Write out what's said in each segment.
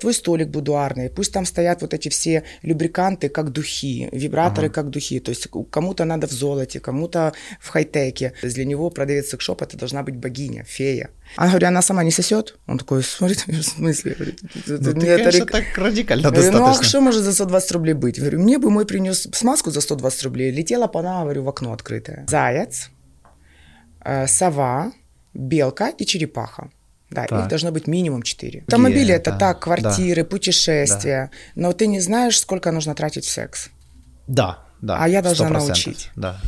твой столик будуарный, пусть там стоят вот эти все любриканты, как духи, вибраторы, ага. как духи. То есть кому-то надо в золоте, кому-то в хай-теке. Для него продавец секшоп это должна быть богиня, фея. А говорю, она сама не сосет? Он такой, смотрит, в смысле? Ну, ты, конечно, рек... так радикально говорю, достаточно. Ну, а что может за 120 рублей быть? Говорю, мне бы мой принес смазку за 120 рублей, летела бы она, говорю, в окно открытое. Заяц, э, сова, белка и черепаха. Да, так. их должно быть минимум четыре. Автомобили это так, квартиры, да. путешествия. Да. Но ты не знаешь, сколько нужно тратить в секс. Да, да. А я должна научить. Да.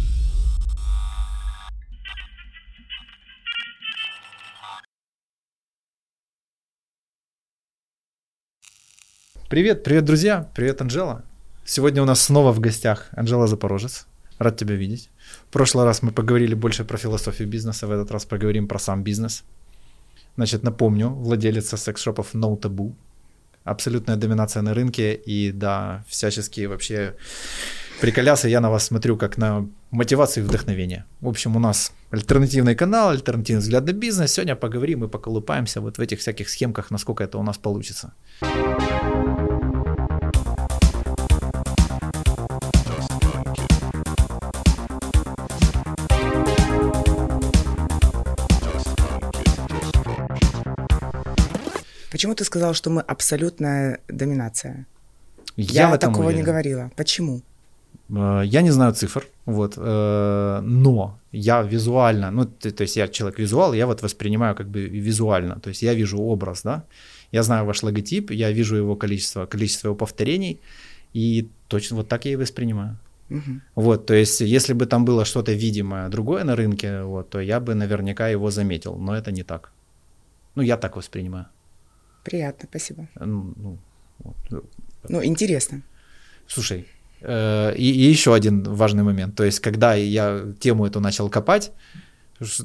Привет, привет, друзья, привет, Анжела. Сегодня у нас снова в гостях Анжела Запорожец. Рад тебя видеть. В прошлый раз мы поговорили больше про философию бизнеса, в этот раз поговорим про сам бизнес. Значит, напомню, владелица секс-шопов No Taboo. Абсолютная доминация на рынке и, да, всяческие вообще приколясы. Я на вас смотрю как на мотивацию и вдохновение. В общем, у нас альтернативный канал, альтернативный взгляд на бизнес. Сегодня поговорим и поколупаемся вот в этих всяких схемках, насколько это у нас получится. Почему ты сказал, что мы абсолютная доминация? Я, Я такого уверен. не говорила. Почему? Э, я не знаю цифр, вот, э, но я визуально, ну, то есть я человек визуал, я вот воспринимаю как бы визуально, то есть я вижу образ, да, я знаю ваш логотип, я вижу его количество, количество его повторений, и точно вот так я и воспринимаю. Угу. Вот, то есть, если бы там было что-то видимое другое на рынке, вот, то я бы наверняка его заметил, но это не так. Ну, я так воспринимаю. Приятно, спасибо. Ну, ну, вот. ну интересно. Слушай, э, и, и еще один важный момент. То есть, когда я тему эту начал копать,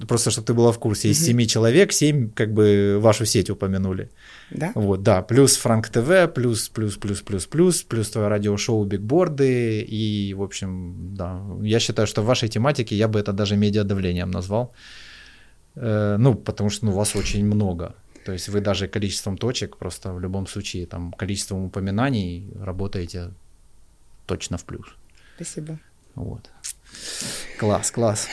просто чтобы ты была в курсе, из семи человек семь как бы вашу сеть упомянули. Да? Вот, да, плюс Франк ТВ, плюс, плюс, плюс, плюс, плюс, плюс твое радиошоу Бигборды, и, в общем, да, я считаю, что в вашей тематике я бы это даже медиадавлением назвал, э, ну, потому что ну, вас очень много. То есть вы даже количеством точек, просто в любом случае, там, количеством упоминаний работаете точно в плюс. Спасибо. Вот. Класс, класс.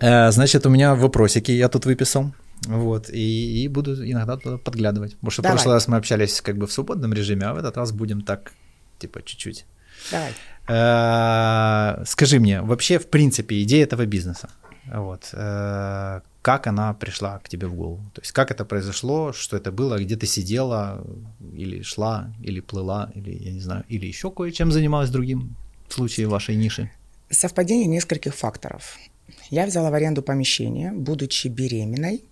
Э, значит, у меня вопросики я тут выписал. Вот, и, и буду иногда туда подглядывать. Потому что Давай. в прошлый раз мы общались как бы в свободном режиме, а в этот раз будем так, типа, чуть-чуть. Давай. Э, скажи мне, вообще, в принципе, идея этого бизнеса, вот, э, как она пришла к тебе в голову? То есть как это произошло, что это было, где ты сидела, или шла, или плыла, или, я не знаю, или еще кое-чем занималась другим в случае вашей ниши? Совпадение нескольких факторов. Я взяла в аренду помещение, будучи беременной.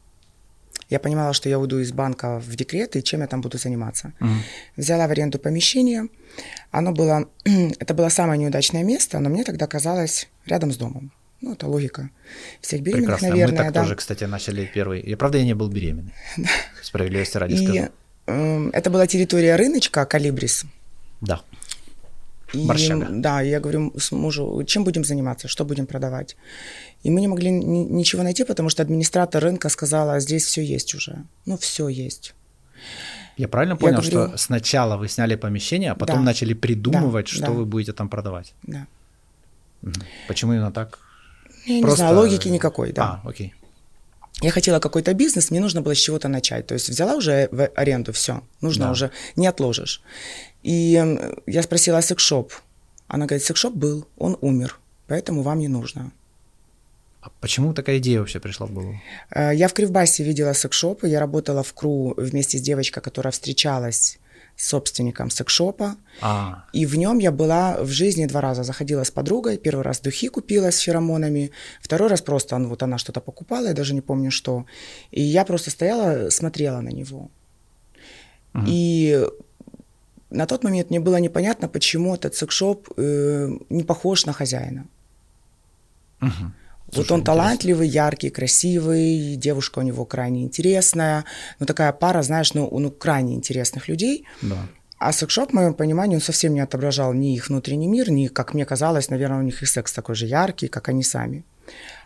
Я понимала, что я уйду из банка в декрет, и чем я там буду заниматься. Mm. Взяла в аренду помещение. Оно было, это было самое неудачное место, но мне тогда казалось рядом с домом. Ну, это логика всех беременных, Прекрасно. наверное. Мы так да. тоже, кстати, начали первый. И правда, я не был беременный. Справедливости ради и, скажу. Э, это была территория рыночка Калибрис. Да. И, Борщага. Да, я говорю с мужу, чем будем заниматься, что будем продавать. И мы не могли ни, ничего найти, потому что администратор рынка сказала, здесь все есть уже. Ну, все есть. Я правильно понял, я говорю, что сначала вы сняли помещение, а потом да, начали придумывать, да, что да. вы будете там продавать? Да. Почему именно так? Я Просто... не знаю, логики никакой, да. А, окей. Я хотела какой-то бизнес, мне нужно было с чего-то начать. То есть взяла уже в аренду, все, нужно да. уже, не отложишь. И я спросила секшоп. Она говорит, секшоп был, он умер, поэтому вам не нужно. А почему такая идея вообще пришла в голову? Э, я в Кривбасе видела секшопы, я работала в КРУ вместе с девочкой, которая встречалась собственником секшопа. А. И в нем я была в жизни два раза. Заходила с подругой. Первый раз духи купила с феромонами. Второй раз просто ну, вот она что-то покупала, я даже не помню что. И я просто стояла, смотрела на него. Угу. И на тот момент мне было непонятно, почему этот секшоп э, не похож на хозяина. Угу. Слушай, вот он талантливый, яркий, красивый, девушка у него крайне интересная. Ну, такая пара, знаешь, ну, ну крайне интересных людей. Да. А секшоп, в моем понимании, он совсем не отображал ни их внутренний мир, ни, как мне казалось, наверное, у них и секс такой же яркий, как они сами.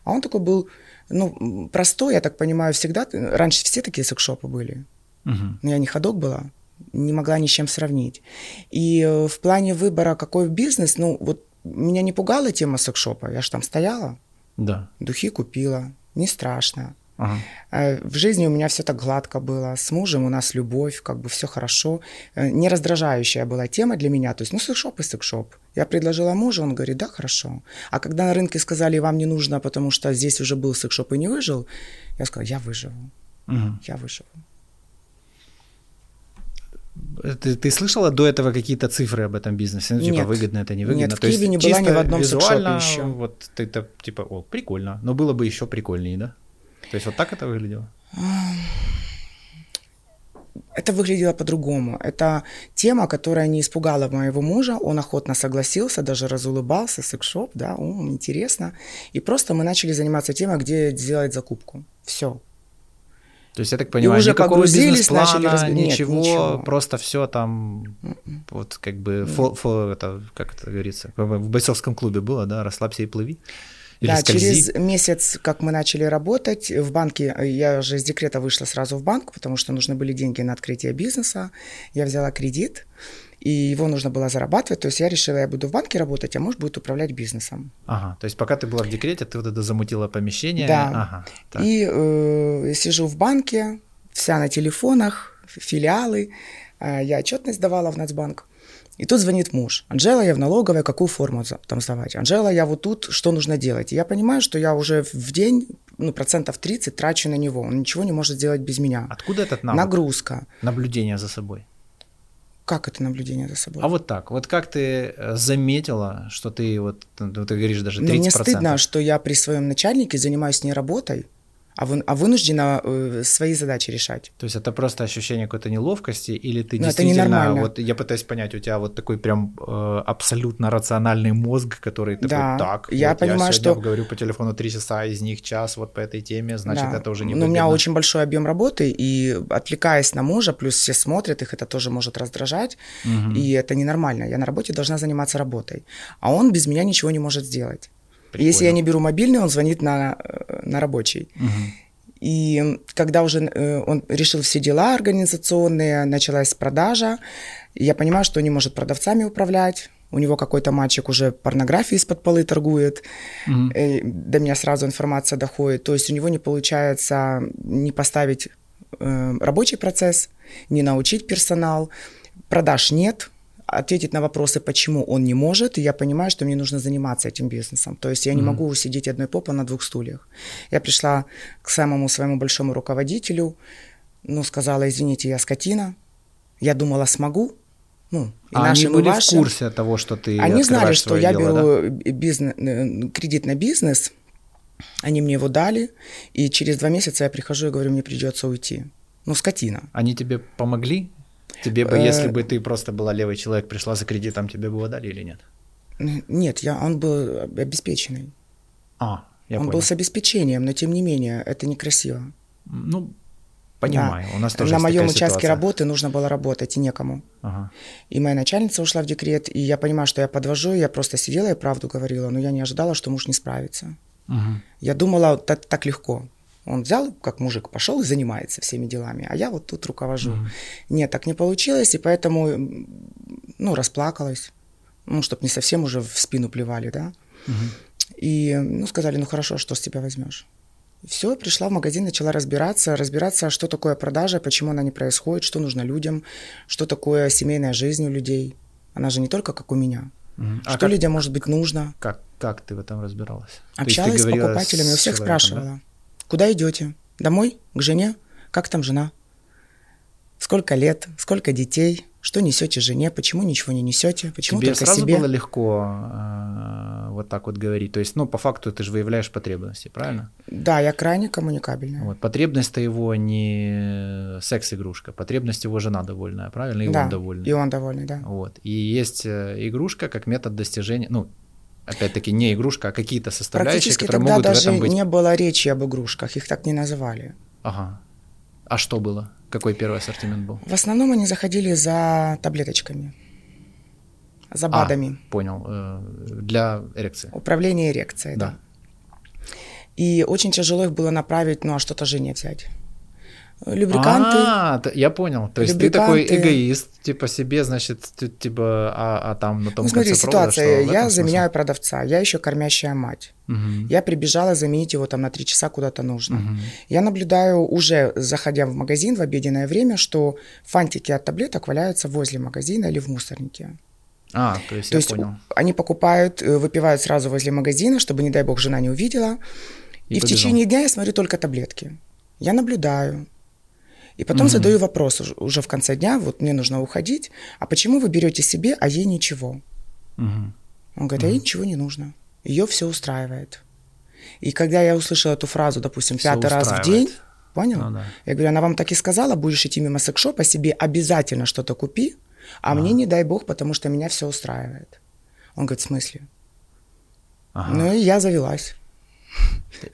А он такой был, ну, простой, я так понимаю, всегда. Раньше все такие секшопы были. Угу. Но я не ходок была. не могла ни с чем сравнить. И э, в плане выбора, какой бизнес, ну, вот меня не пугала тема секшопа. Я же там стояла, Да. духи купила, не страшно. Ага. Э, В жизни у меня все так гладко было. С мужем у нас любовь, как бы все хорошо. Э, Не раздражающая была тема для меня. То есть, ну, секшоп и секшоп. Я предложила мужу, он говорит, да, хорошо. А когда на рынке сказали, вам не нужно, потому что здесь уже был секшоп и не выжил, я сказала, я выживу, Мгм. я выживу. Ты, ты слышала до этого какие-то цифры об этом бизнесе? Ну, типа, Нет. выгодно это, не выгодно? Нет, в То Киеве не была ни в одном визуально, еще. вот ты так, типа, о, прикольно. Но было бы еще прикольнее, да? То есть вот так это выглядело? Это выглядело по-другому. Это тема, которая не испугала моего мужа. Он охотно согласился, даже разулыбался, секшоп, да, о, интересно. И просто мы начали заниматься темой, где сделать закупку. Все. То есть, я так понимаю, уже никакого бизнес-плана, разг- Нет, ничего, ничего. просто все там, вот как бы, фо- фо- это, как это говорится, в бойцовском клубе было, да, расслабься и плыви. Или да, скользи. через месяц, как мы начали работать, в банке, э, я уже из декрета вышла сразу в банк, потому что нужны были деньги на открытие бизнеса. Я взяла кредит, и его нужно было зарабатывать. То есть я решила, я буду в банке работать, а муж будет управлять бизнесом. Ага, то есть пока ты была в декрете, ты вот это замутила помещение. Да. Ага, так. И э, сижу в банке, вся на телефонах, филиалы. Э, я отчетность давала в Нацбанк. И тут звонит муж. Анжела, я в налоговой, какую форму там сдавать? Анжела, я вот тут, что нужно делать? И я понимаю, что я уже в день, ну, процентов 30 трачу на него. Он ничего не может сделать без меня. Откуда этот навык? Нагрузка. Наблюдение за собой. Как это наблюдение за собой? А вот так, вот как ты э, заметила, что ты вот, ну, ты говоришь даже 30%? Ну, мне стыдно, что я при своем начальнике занимаюсь не работой, а, вы, а вынуждена э, свои задачи решать. То есть это просто ощущение какой-то неловкости, или ты Ну, это действительно, вот я пытаюсь понять, у тебя вот такой прям э, абсолютно рациональный мозг, который такой, Да, так, я вот понимаю, я что- говорю по телефону три часа, из них час вот по этой теме, значит, Да. это уже не Но у меня очень большой объем работы, и отвлекаясь на мужа, плюс все смотрят, их это тоже может раздражать, Мгм. и это ненормально. Я на работе должна заниматься работой, а он без меня ничего не может сделать. И Если я Прикольно. не беру мобильный, он звонит на, э, на рабочий. Мгм. И когда уже э, он решил все дела организационные, началась продажа, я понимаю, что он не может продавцами управлять, у него какой-то мальчик уже порнографией из-под полы торгует. Э, до меня сразу информация доходит. То есть у него не получается не поставить рабочий процесс, не научить персонал, продаж нет, ответить на вопросы, почему он не может, и я понимаю, что мне нужно заниматься этим бизнесом. То есть я не Мгм. могу сидеть одной попой на двух стульях. Я пришла к самому своему большому руководителю, ну, сказала, извините, я скотина, я думала, смогу, ну, и А они нашим, и были в вашим. курсе того, что ты Они знали, что я дело, беру да? бизнес, э, кредит на бизнес. Они мне его дали, и через два месяца я прихожу и говорю, мне придется уйти. Ну, скотина. Они тебе помогли? Тебе бы, Э, если бы ты просто была левый человек, пришла за кредитом, тебе бы его дали или нет? Нет, я, он был обеспеченный. А, я он понял. был с обеспечением, но тем не менее, это некрасиво. Ну, понимаю, у нас тоже На моем участке ситуация. работы нужно было работать, и некому. Ага. И моя начальница ушла в декрет, и я понимаю, что я подвожу, я просто сидела и правду говорила, но я не ожидала, что муж не справится. Мгм. Я думала, так, так легко. Он взял, как мужик, пошел и занимается всеми делами, а я вот тут руковожу. Мгм. Нет, так не получилось, и поэтому, ну, расплакалась. Ну, чтобы не совсем уже в спину плевали, да. Мгм. И, ну, сказали, ну, хорошо, что с тебя возьмешь? Все, пришла в магазин, начала разбираться, разбираться, что такое продажа, почему она не происходит, что нужно людям, что такое семейная жизнь у людей. Она же не только как у меня. Мгм. А что как, людям может быть нужно? как, как ты в этом разбиралась? То есть Общалась с покупателями, у всех спрашивала. Куда идете? Домой? К жене? Как там жена? Сколько лет? Сколько детей? Что несете жене? Почему ничего не несете? Почему Тебе только сразу себе? было легко э, вот так вот говорить? То есть, ну, по факту ты же выявляешь потребности, правильно? Да, я крайне коммуникабельная. Вот. Потребность-то его не секс-игрушка, потребность его жена довольная, правильно? И да, он довольный. и он довольный, да. Вот. И есть э, игрушка как метод достижения, ну, опять-таки не игрушка, а какие-то составляющие, Практически которые тогда могут в даже этом быть. не было речи об игрушках, их так не называли. Ага. А что было? Какой первый ассортимент был? В основном они заходили за таблеточками, за БАДами. А, понял. э, Для эрекции. Управление эрекцией, да. Да. И очень тяжело их было направить, ну а что-то жене взять. Любриканты. А, я понял. То есть ты такой эгоист, типа себе, значит, типа, а, а там на том Ну смотри, конце провода, ситуация. в Я заменяю продавца, я еще кормящая мать. Мгм. Я прибежала заменить его там на три часа куда-то нужно. Мгм. Я наблюдаю уже, заходя в магазин в обеденное время, что фантики от таблеток валяются возле магазина или в мусорнике. А, то есть То я есть понял. они покупают, э, выпивают сразу возле магазина, чтобы, не дай бог, жена не увидела. И, И в течение дня я смотрю только таблетки. Я наблюдаю. И потом задаю вопрос уж- уже в конце дня, вот мне нужно уходить, а почему вы берете себе, а ей ничего? Мгм. Он говорит, а ей ничего не нужно. Ее все устраивает. И когда я услышала эту фразу, допустим, Всё пятый раз в устраивает. день, понял? Ну да. Я говорю, она вам так и сказала, будешь идти мимо секшопа, себе обязательно что-то купи, а мне не дай бог, потому что меня все устраивает. Он говорит, в смысле? Ага. Ну и я завелась.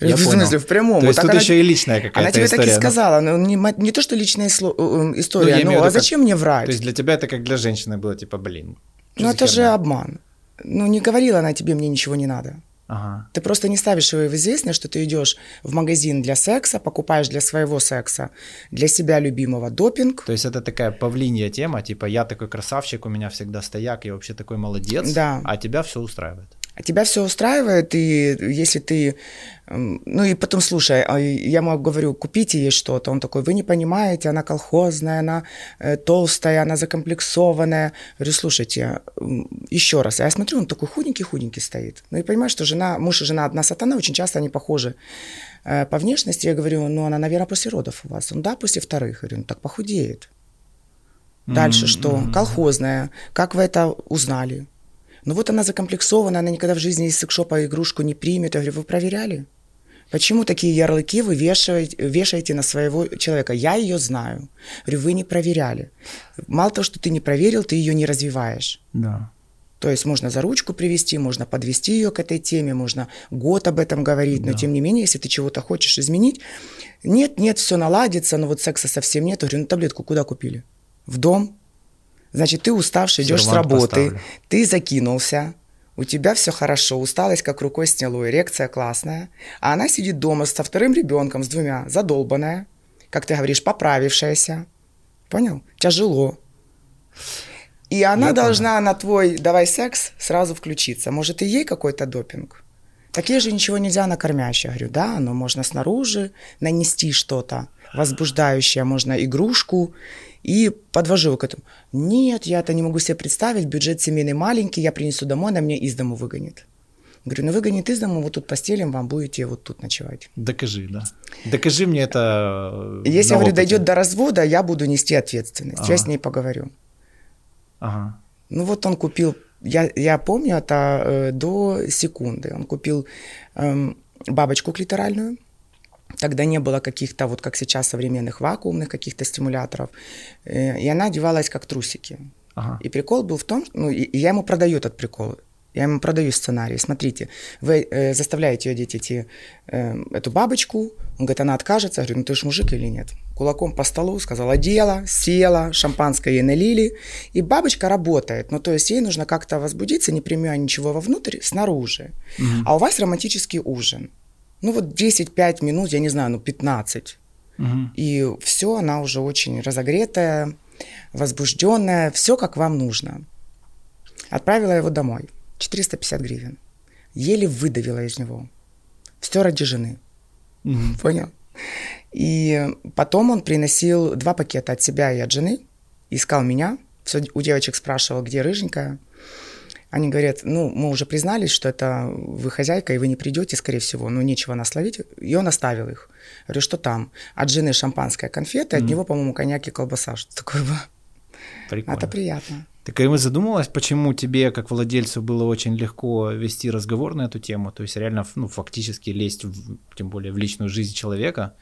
Я в понял. смысле, в прямом. То есть Вот тут она- еще и личная какая-то Она тебе история. так и ну. сказала. Ну, не, не то, что личная э, э, история, Ну, я ну, в а виду, как- зачем мне врать? То есть для тебя это как для женщины было, типа, блин. ну, это же обман. Ну, не говорила она тебе, мне ничего не надо. Ага. Ты просто не ставишь его в известность, что ты идешь в магазин для секса, покупаешь для своего секса, для себя любимого допинг. То есть это такая павлинья тема, типа я такой красавчик, у меня всегда стояк, я вообще такой молодец, Да. а тебя все устраивает. А тебя все устраивает, и если ты... Ну и потом, слушай, а я ему говорю, купите ей что-то. Он такой, вы не понимаете, она колхозная, она э, толстая, она закомплексованная. Говорю, слушайте, еще раз. А я смотрю, он такой худенький-худенький стоит. Ну и понимаешь, что жена, муж и жена одна сатана, очень часто они похожи э, по внешности. Я говорю, ну она, наверное, после родов у вас. Он, да, после вторых. Я говорю, ну так похудеет. Дальше М, что? Колхозная. Как вы это узнали? Ну вот она закомплексована, она никогда в жизни из секшопа игрушку не примет. Я говорю, вы проверяли? Почему такие ярлыки вы вешаете, вешаете на своего человека? Я ее знаю. Говорю, вы не проверяли. Мало того, что ты не проверил, ты ее не развиваешь. Да. То есть можно за ручку привести, можно подвести ее к этой теме, можно год об этом говорить, но Да. тем не менее, если ты чего-то хочешь изменить, нет, нет, все наладится, но вот секса совсем нет. Я говорю, ну таблетку куда купили? В дом? Значит, ты уставший, идешь с работы, поставлю. ты закинулся, у тебя все хорошо, усталость как рукой сняло, эрекция классная, а она сидит дома со вторым ребенком, с двумя, задолбанная, как ты говоришь, поправившаяся. Понял? Тяжело. И она Я должна на твой «давай секс» сразу включиться. Может, и ей какой-то допинг? Так ей же ничего нельзя на кормящее. Я говорю, да, но можно снаружи нанести что-то возбуждающее, можно игрушку. И подвожу его к этому. Нет, я это не могу себе представить, бюджет семейный маленький, я принесу домой, она меня из дому выгонит. Говорю, ну выгонит из дому, вот тут постелим, вам будете вот тут ночевать. Докажи, да. Докажи мне это. э, Если, на говорю, дойдет до развода, я буду нести ответственность. Я Ага. с ней поговорю. Ага. Ну вот он купил, я, я помню это э, до секунды, он купил эм, бабочку клиторальную, тогда не было каких-то, вот как сейчас, современных вакуумных каких-то стимуляторов, э, и она одевалась как трусики. Ага. И прикол был в том, ну, и, я ему продаю этот прикол. Я ему продаю сценарий. Смотрите, вы э, заставляете ее одеть эти, э, эту бабочку. Он говорит, она откажется. Я говорю, ну ты ж мужик или нет? Кулаком по столу сказала, одела, села, шампанское ей налили. И бабочка работает. Ну, то есть ей нужно как-то возбудиться, не примя ничего вовнутрь, снаружи. А у вас романтический ужин. Ну, вот 10-5 минут, я не знаю, ну, 15. Мгм. И все, она уже очень разогретая, возбужденная, все как вам нужно. Отправила его домой. 450 гривен. Еле выдавила из него. Все ради жены. Мгм. Понял? И потом он приносил два пакета от себя и от жены. Искал меня. Все у девочек спрашивал, где рыженькая. Они говорят, ну, мы уже признались, что это вы хозяйка, и вы не придете, скорее всего, ну, нечего нас ловить. И он оставил их. Говорю, что там? От жены шампанское, конфеты, от него, по-моему, коньяк и колбаса. Что такое было? Прикольно. Это приятно. Так и вы задумалась, почему тебе, как владельцу, было очень легко вести разговор на эту тему? То есть реально, ну, фактически лезть, в, тем более в личную жизнь человека,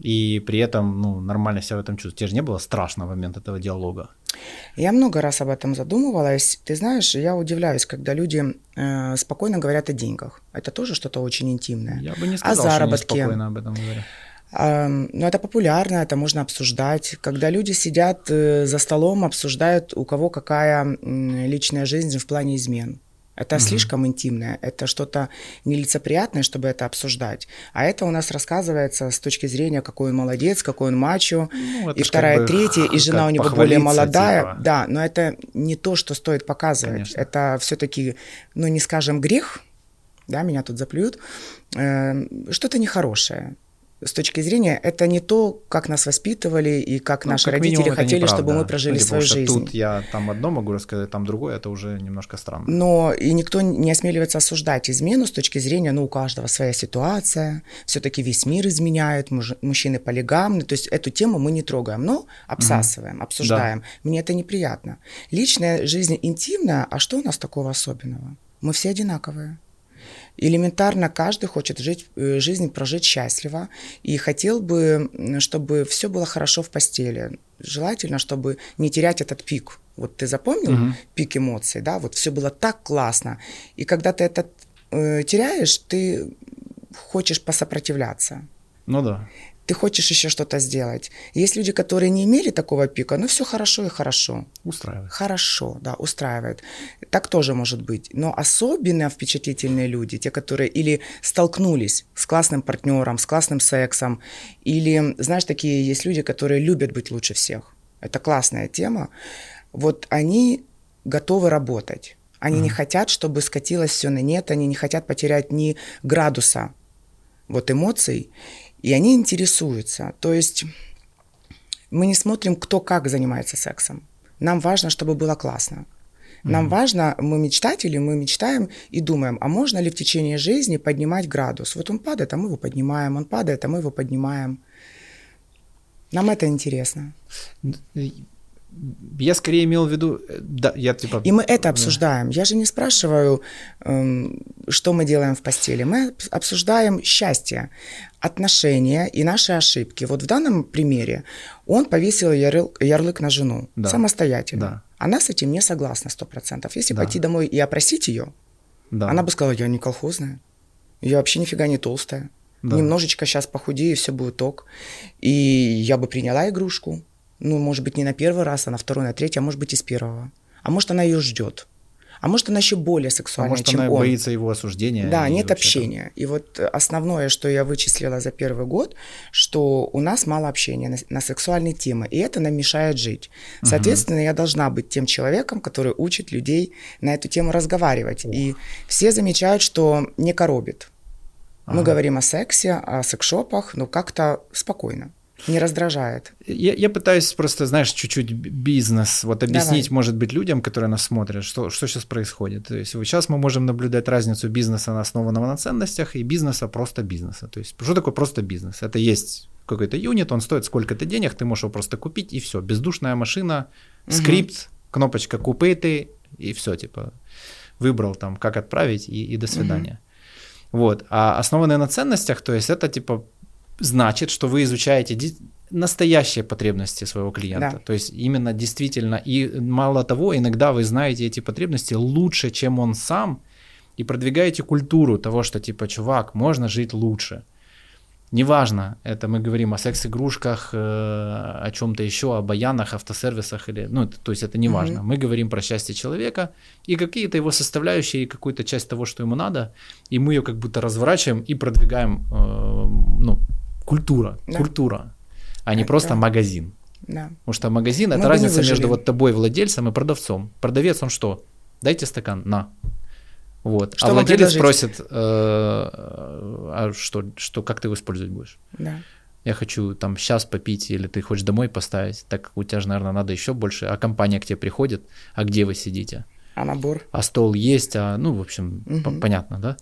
и при этом, ну, нормально себя в этом чувствовать. Тебе же не было страшно в момент этого диалога? Я много раз об этом задумывалась. Ты знаешь, я удивляюсь, когда люди э, спокойно говорят о деньгах. Это тоже что-то очень интимное. Я бы не О сказал, что они заработке. спокойно об этом говорят. А, ну, это популярно, это можно обсуждать. Когда люди сидят э, за столом, обсуждают, у кого какая личная жизнь в плане измен. Это угу. слишком интимное, это что-то нелицеприятное, чтобы это обсуждать. А это у нас рассказывается с точки зрения, какой он молодец, какой он мачо, ну, и вторая, третья, и жена у него более молодая. Типа. Да, но это не то, что стоит показывать. Конечно. Это все-таки, ну не скажем, грех, да, меня тут заплюют, э, что-то нехорошее с точки зрения, это не то, как нас воспитывали и как ну, наши как родители хотели, чтобы мы прожили ну, свою жизнь. Тут я там одно могу рассказать, там другое, это уже немножко странно. Но и никто не осмеливается осуждать измену с точки зрения, ну, у каждого своя ситуация, все-таки весь мир изменяет, муж, мужчины полигамны, то есть эту тему мы не трогаем, но обсасываем, угу. обсуждаем. Да. Мне это неприятно. Личная жизнь интимная, а что у нас такого особенного? Мы все одинаковые. Элементарно каждый хочет жить, э, жизнь прожить счастливо и хотел бы, чтобы все было хорошо в постели. Желательно, чтобы не терять этот пик. Вот ты запомнил угу. пик эмоций, да? Вот все было так классно. И когда ты это э, теряешь, ты хочешь посопротивляться. Ну да ты хочешь еще что-то сделать. Есть люди, которые не имели такого пика, но все хорошо и хорошо. Устраивает. Хорошо, да, устраивает. Так тоже может быть. Но особенно впечатлительные люди, те, которые или столкнулись с классным партнером, с классным сексом, или, знаешь, такие есть люди, которые любят быть лучше всех. Это классная тема. Вот они готовы работать. Они mm. не хотят, чтобы скатилось все на нет, они не хотят потерять ни градуса вот эмоций. И они интересуются. То есть мы не смотрим, кто как занимается сексом. Нам важно, чтобы было классно. Нам mm-hmm. важно, мы мечтатели, мы мечтаем и думаем, а можно ли в течение жизни поднимать градус? Вот он падает, а мы его поднимаем, он падает, а мы его поднимаем. Нам это интересно я скорее имел в виду, э, да, я типа... И мы это обсуждаем. Я же не спрашиваю, эм, что мы делаем в постели. Мы обсуждаем счастье, отношения и наши ошибки. Вот в данном примере он повесил ярл, ярлык на жену да. самостоятельно. Да. Она с этим не согласна сто процентов. Если да. пойти домой и опросить ее, да. она бы сказала, я не колхозная, я вообще нифига не толстая. Да. Немножечко сейчас похудею, и все будет ок. И я бы приняла игрушку, ну, может быть, не на первый раз, а на второй, на третий, а может быть, и с первого. А может, она ее ждет. А может, она еще более сексуальная, а может, чем она он. боится его осуждения. Да, нет общения. И вот основное, что я вычислила за первый год, что у нас мало общения на, на сексуальные темы, и это нам мешает жить. Соответственно, угу. я должна быть тем человеком, который учит людей на эту тему разговаривать. Ух. И все замечают, что не коробит. Ага. Мы говорим о сексе, о секшопах, но как-то спокойно. Не раздражает. Я, я пытаюсь просто, знаешь, чуть-чуть бизнес, вот объяснить, Давай. может быть, людям, которые нас смотрят, что, что сейчас происходит. То есть сейчас мы можем наблюдать разницу бизнеса, основанного на ценностях, и бизнеса просто бизнеса. То есть что такое просто бизнес? Это есть какой-то юнит, он стоит сколько-то денег, ты можешь его просто купить, и все. Бездушная машина, скрипт, угу. кнопочка купейты, и все, типа, выбрал там, как отправить, и, и до свидания. Угу. Вот. А основанные на ценностях, то есть это типа значит, что вы изучаете настоящие потребности своего клиента. Да. То есть именно действительно, и мало того, иногда вы знаете эти потребности лучше, чем он сам, и продвигаете культуру того, что типа, чувак, можно жить лучше. Неважно, это мы говорим о секс-игрушках, э, о чем-то еще, о баянах, автосервисах или, ну, то есть это не важно. Mm-hmm. Мы говорим про счастье человека и какие-то его составляющие, и какую-то часть того, что ему надо, и мы ее как будто разворачиваем и продвигаем, э, ну, культура, да. культура, а не просто да. магазин. Да. Потому что магазин это разница между вот тобой, владельцем, и продавцом. Продавец он что? Дайте стакан, на. Вот. Что а владелец просит, э, а что, что, как ты его использовать будешь? Да. Я хочу там сейчас попить, или ты хочешь домой поставить, так у тебя же, наверное, надо еще больше. А компания к тебе приходит, а где вы сидите? А набор? А стол есть, а, ну, в общем, угу. понятно, да?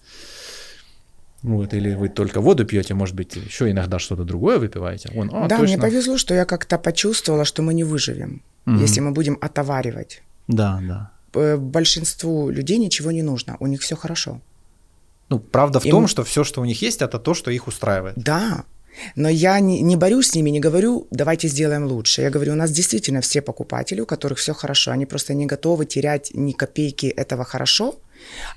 Вот, или вы только воду пьете, может быть, еще иногда что-то другое выпиваете. Он, а, да, точно. мне повезло, что я как-то почувствовала, что мы не выживем, угу. если мы будем отоваривать. Да, да. Большинству людей ничего не нужно, у них все хорошо. Ну, правда в И том, что все, что у них есть, это то, что их устраивает. Да, но я не, не борюсь с ними, не говорю, давайте сделаем лучше. Я говорю, у нас действительно все покупатели, у которых все хорошо, они просто не готовы терять ни копейки этого хорошо,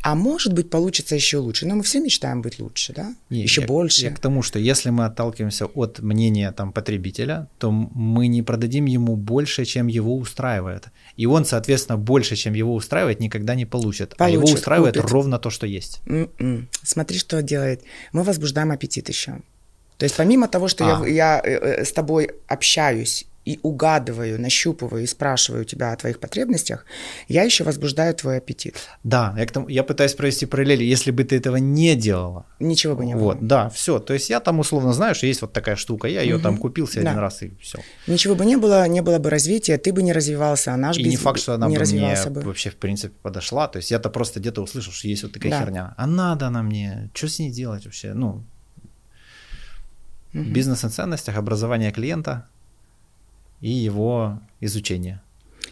А может быть, получится еще лучше. Но мы все мечтаем быть лучше, да? Не, еще я, больше. Я к тому, что если мы отталкиваемся от мнения там, потребителя, то мы не продадим ему больше, чем его устраивает. И он, соответственно, больше, чем его устраивает, никогда не получит. получит а его устраивает купит. ровно то, что есть. Mm-mm. Смотри, что делает. Мы возбуждаем аппетит еще. То есть помимо того, что а. я, я э, э, с тобой общаюсь и угадываю, нащупываю и спрашиваю тебя о твоих потребностях, я еще возбуждаю твой аппетит. Да, я, к тому, я пытаюсь провести параллели. Если бы ты этого не делала, ничего бы не было. Вот, да, все. То есть я там условно знаю, что есть вот такая штука, я ее угу. там купил себе да. один раз и все. Ничего бы не было, не было бы развития, ты бы не развивался, а наш И не факт, что она не бы мне бы. вообще в принципе подошла. То есть я-то просто где-то услышал, что есть вот такая да. херня. А надо она мне, что с ней делать вообще? Ну, угу. бизнес и ценностях, образование клиента – и его изучение.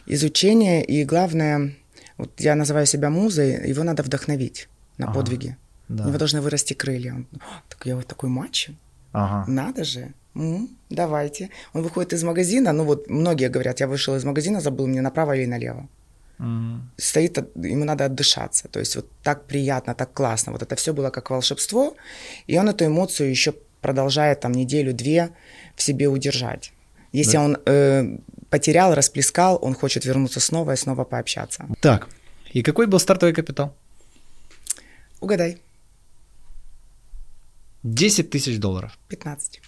Изучение и главное, вот я называю себя музой, его надо вдохновить на ага, подвиги. Да. У него должны вырасти крылья. Он, так я вот такой мачо. Ага. Надо же. м давайте. Он выходит из магазина, ну вот многие говорят, я вышел из магазина, забыл мне направо или налево. Mm. Стоит, ему надо отдышаться. То есть вот так приятно, так классно. Вот это все было как волшебство, и он эту эмоцию еще продолжает там неделю-две в себе удержать. Если да. он э, потерял, расплескал, он хочет вернуться снова и снова пообщаться. Так, и какой был стартовый капитал? Угадай. 10 тысяч долларов. 15.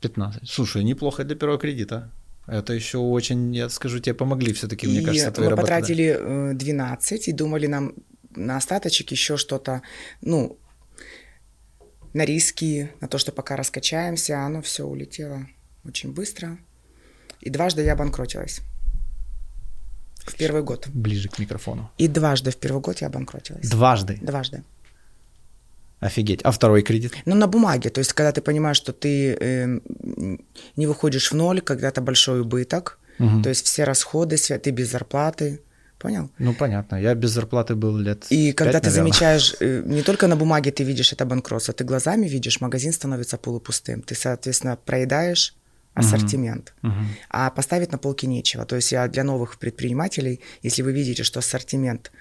15. Слушай, неплохо для первого кредита. Это еще очень, я скажу, тебе помогли все-таки, мне кажется, твои мы потратили 12 э, и думали нам на остаточек еще что-то, ну, на риски, на то, что пока раскачаемся, а оно все улетело очень быстро. И дважды я обанкротилась. В первый год. Ближе к микрофону. И дважды в первый год я обанкротилась. Дважды? Дважды. Офигеть. А второй кредит? Ну, на бумаге. То есть, когда ты понимаешь, что ты э, не выходишь в ноль, когда-то большой убыток, угу. то есть все расходы, ты без зарплаты. Понял? Ну, понятно. Я без зарплаты был лет И 5, когда ты наверное. замечаешь, э, не только на бумаге ты видишь это банкротство, ты глазами видишь, магазин становится полупустым. Ты, соответственно, проедаешь ассортимент. Uh-huh. Uh-huh. А поставить на полке нечего. То есть я для новых предпринимателей, если вы видите, что ассортимент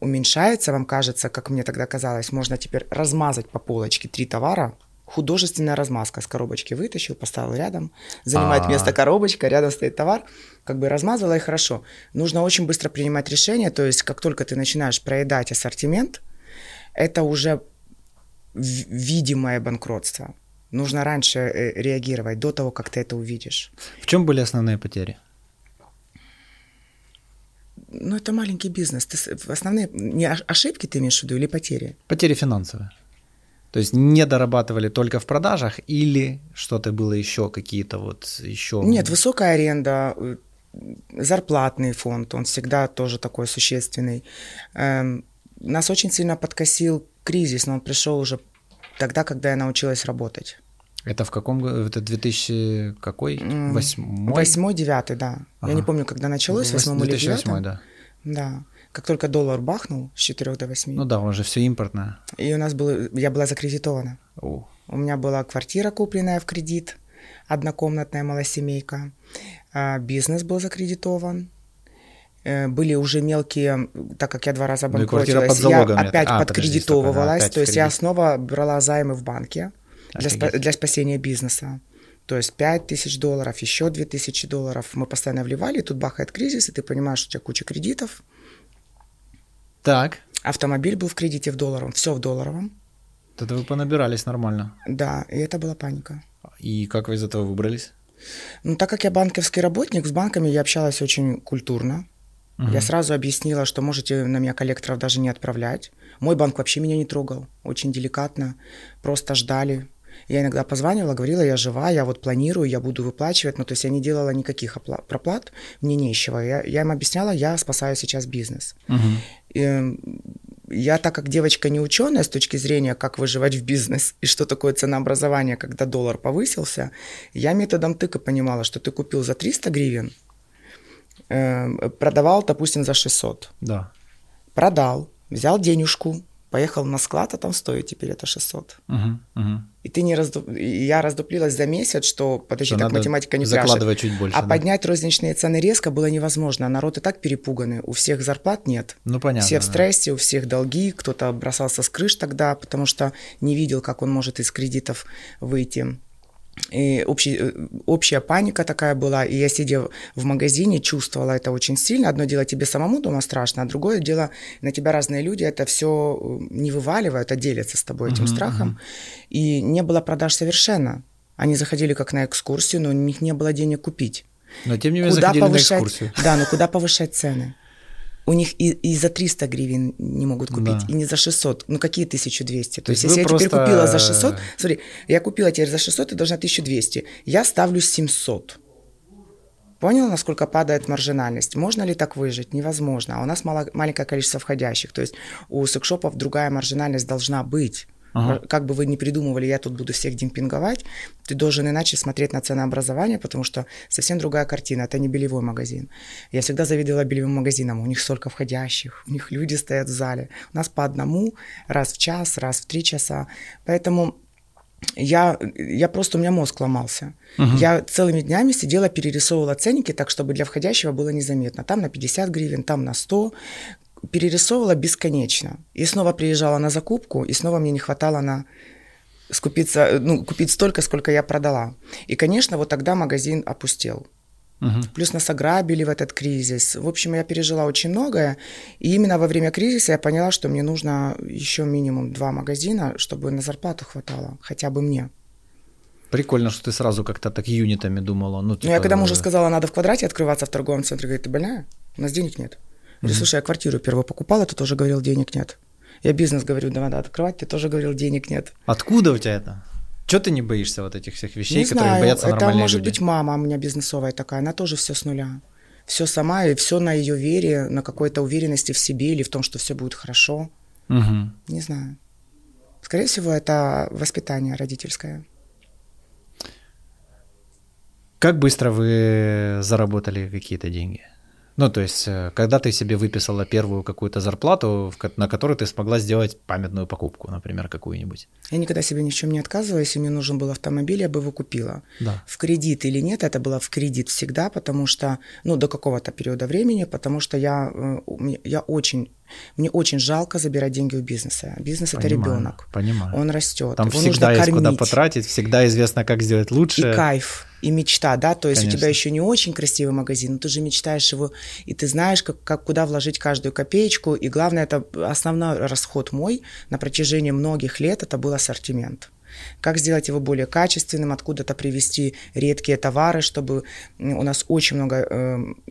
уменьшается, вам кажется, как мне тогда казалось, можно теперь размазать по полочке три товара, художественная размазка с коробочки вытащил, поставил рядом, занимает А-а-а. место коробочка, рядом стоит товар, как бы размазала и хорошо. Нужно очень быстро принимать решение, то есть как только ты начинаешь проедать ассортимент, это уже видимое банкротство. Нужно раньше э, реагировать, до того, как ты это увидишь. В чем были основные потери? Ну, это маленький бизнес. Ты, основные не ошибки ты имеешь в виду или потери? Потери финансовые. То есть не дорабатывали только в продажах или что-то было еще, какие-то вот еще... Нет, высокая аренда, э, зарплатный фонд, он всегда тоже такой существенный. Эм, нас очень сильно подкосил кризис, но он пришел уже тогда, когда я научилась работать. Это в каком году? Это 2000 какой? Восьмой? Восьмой, девятый, да. Ага. Я не помню, когда началось, восьмом или девятом. да. Да. Как только доллар бахнул с 4 до 8. Ну да, он же все импортное. И у нас было, я была закредитована. О. У меня была квартира купленная в кредит, однокомнатная малосемейка. А, бизнес был закредитован. Э, были уже мелкие, так как я два раза ну банкротилась, ну, я опять а, подкредитовывалась. Подожди, опять то есть я снова брала займы в банке для, спа- для спасения бизнеса. То есть 5 тысяч долларов, еще 2 тысячи долларов мы постоянно вливали, и тут бахает кризис, и ты понимаешь, что у тебя куча кредитов. Так. Автомобиль был в кредите в долларовом, все в долларовом. Тогда вы понабирались нормально. Да, и это была паника. И как вы из этого выбрались? Ну, так как я банковский работник, с банками я общалась очень культурно. Угу. Я сразу объяснила, что можете на меня коллекторов даже не отправлять. Мой банк вообще меня не трогал, очень деликатно, просто ждали, я иногда позванивала, говорила, я жива, я вот планирую, я буду выплачивать. Ну, то есть я не делала никаких опла- проплат, мне нечего. Я, я им объясняла, я спасаю сейчас бизнес. Угу. И, я, так как девочка не ученая с точки зрения, как выживать в бизнес и что такое ценообразование, когда доллар повысился, я методом тыка понимала, что ты купил за 300 гривен, э, продавал, допустим, за 600. Да. Продал, взял денежку, Поехал на склад, а там стоит теперь это 600. Угу, угу. И ты не разду... и я раздуплилась за месяц, что, подожди, Что так математика не закладывать пляшет. чуть больше. А да? поднять розничные цены резко было невозможно. Народ и так перепуганный. У всех зарплат нет. Ну, понятно. Все в да. стрессе, у всех долги, кто-то бросался с крыш тогда, потому что не видел, как он может из кредитов выйти. И общий- э, общая паника такая была, и я, сидя в магазине, чувствовала это очень сильно. Одно дело тебе самому дома страшно, а другое дело на тебя разные люди это все не вываливают, а делятся с тобой этим Мгм, страхом. И не было продаж совершенно. Они заходили как на экскурсию, но у них не было денег купить. Но тем не менее Куда заходили на повышать? экскурсию. Да, но куда повышать цены? У них и, и за 300 гривен не могут купить, Да. и не за 600. Ну, какие 1200? То, То есть есть, если я теперь просто- купила за 600, смотри, я купила теперь за 600, ты должна 1200. Я ставлю 700. Понял, насколько падает маржинальность? Можно ли так выжить? Невозможно. А у нас мало, маленькое количество входящих. То есть у секшопов другая маржинальность должна быть. Ага. Как бы вы ни придумывали, я тут буду всех демпинговать, ты должен иначе смотреть на ценообразование, потому что совсем другая картина. Это не бельевой магазин. Я всегда завидовала бельевым магазинам. У них столько входящих, у них люди стоят в зале. У нас по одному, раз в час, раз в три часа. Поэтому я, я просто, у меня мозг ломался. Я целыми днями сидела, перерисовывала ценники так, чтобы для входящего было незаметно. Там на 50 гривен, там на 100. Перерисовывала бесконечно. И снова приезжала на закупку, и снова мне не хватало на скупиться, ну, купить столько, сколько я продала. И, конечно, вот тогда магазин опустел. Мгм. Плюс нас ограбили в этот кризис. В общем, я пережила очень многое. И именно во время кризиса я поняла, что мне нужно еще минимум два магазина, чтобы на зарплату хватало, хотя бы мне. Прикольно, что ты сразу как-то так юнитами думала. Ну, типа, я когда мужу э, сказала, надо в квадрате открываться в торговом центре, говорит, ты больная? У нас денег нет. Говорю, слушай, я квартиру первую покупала, ты тоже говорил, денег нет. Я бизнес говорю, да, надо открывать, ты тоже говорил, денег нет. Откуда у тебя это? Чего ты не боишься вот этих всех вещей, не знаю, боятся это нормальные может люди? быть мама у меня бизнесовая такая, она тоже все с нуля. Все сама, и все на ее вере, на какой-то уверенности в себе или в том, что все будет хорошо. Мгм. Не знаю. Скорее всего, это воспитание родительское. Как быстро вы заработали какие-то деньги? Ну, то есть, э, когда ты себе выписала первую какую-то зарплату, на которую ты смогла сделать памятную покупку, например, какую-нибудь? Я никогда себе ни в чем не отказываю. Если мне нужен был автомобиль, я бы его купила. Да. В кредит или нет, это было в кредит всегда, потому что, ну, до какого-то периода времени, потому что я, э, я очень, мне очень жалко забирать деньги у бизнеса. Бизнес это Понимаю, ребенок. Понимаю. Он растет. Там его всегда нужно есть куда кормить. потратить, всегда известно, как сделать лучше. И кайф, и мечта, да, то есть Конечно. у тебя еще не очень красивый магазин, но ты же мечтаешь его, и ты знаешь, как, как куда вложить каждую копеечку, и главное, это основной расход мой на протяжении многих лет, это был ассортимент. Как сделать его более качественным, откуда-то привезти редкие товары, чтобы у нас очень много эм,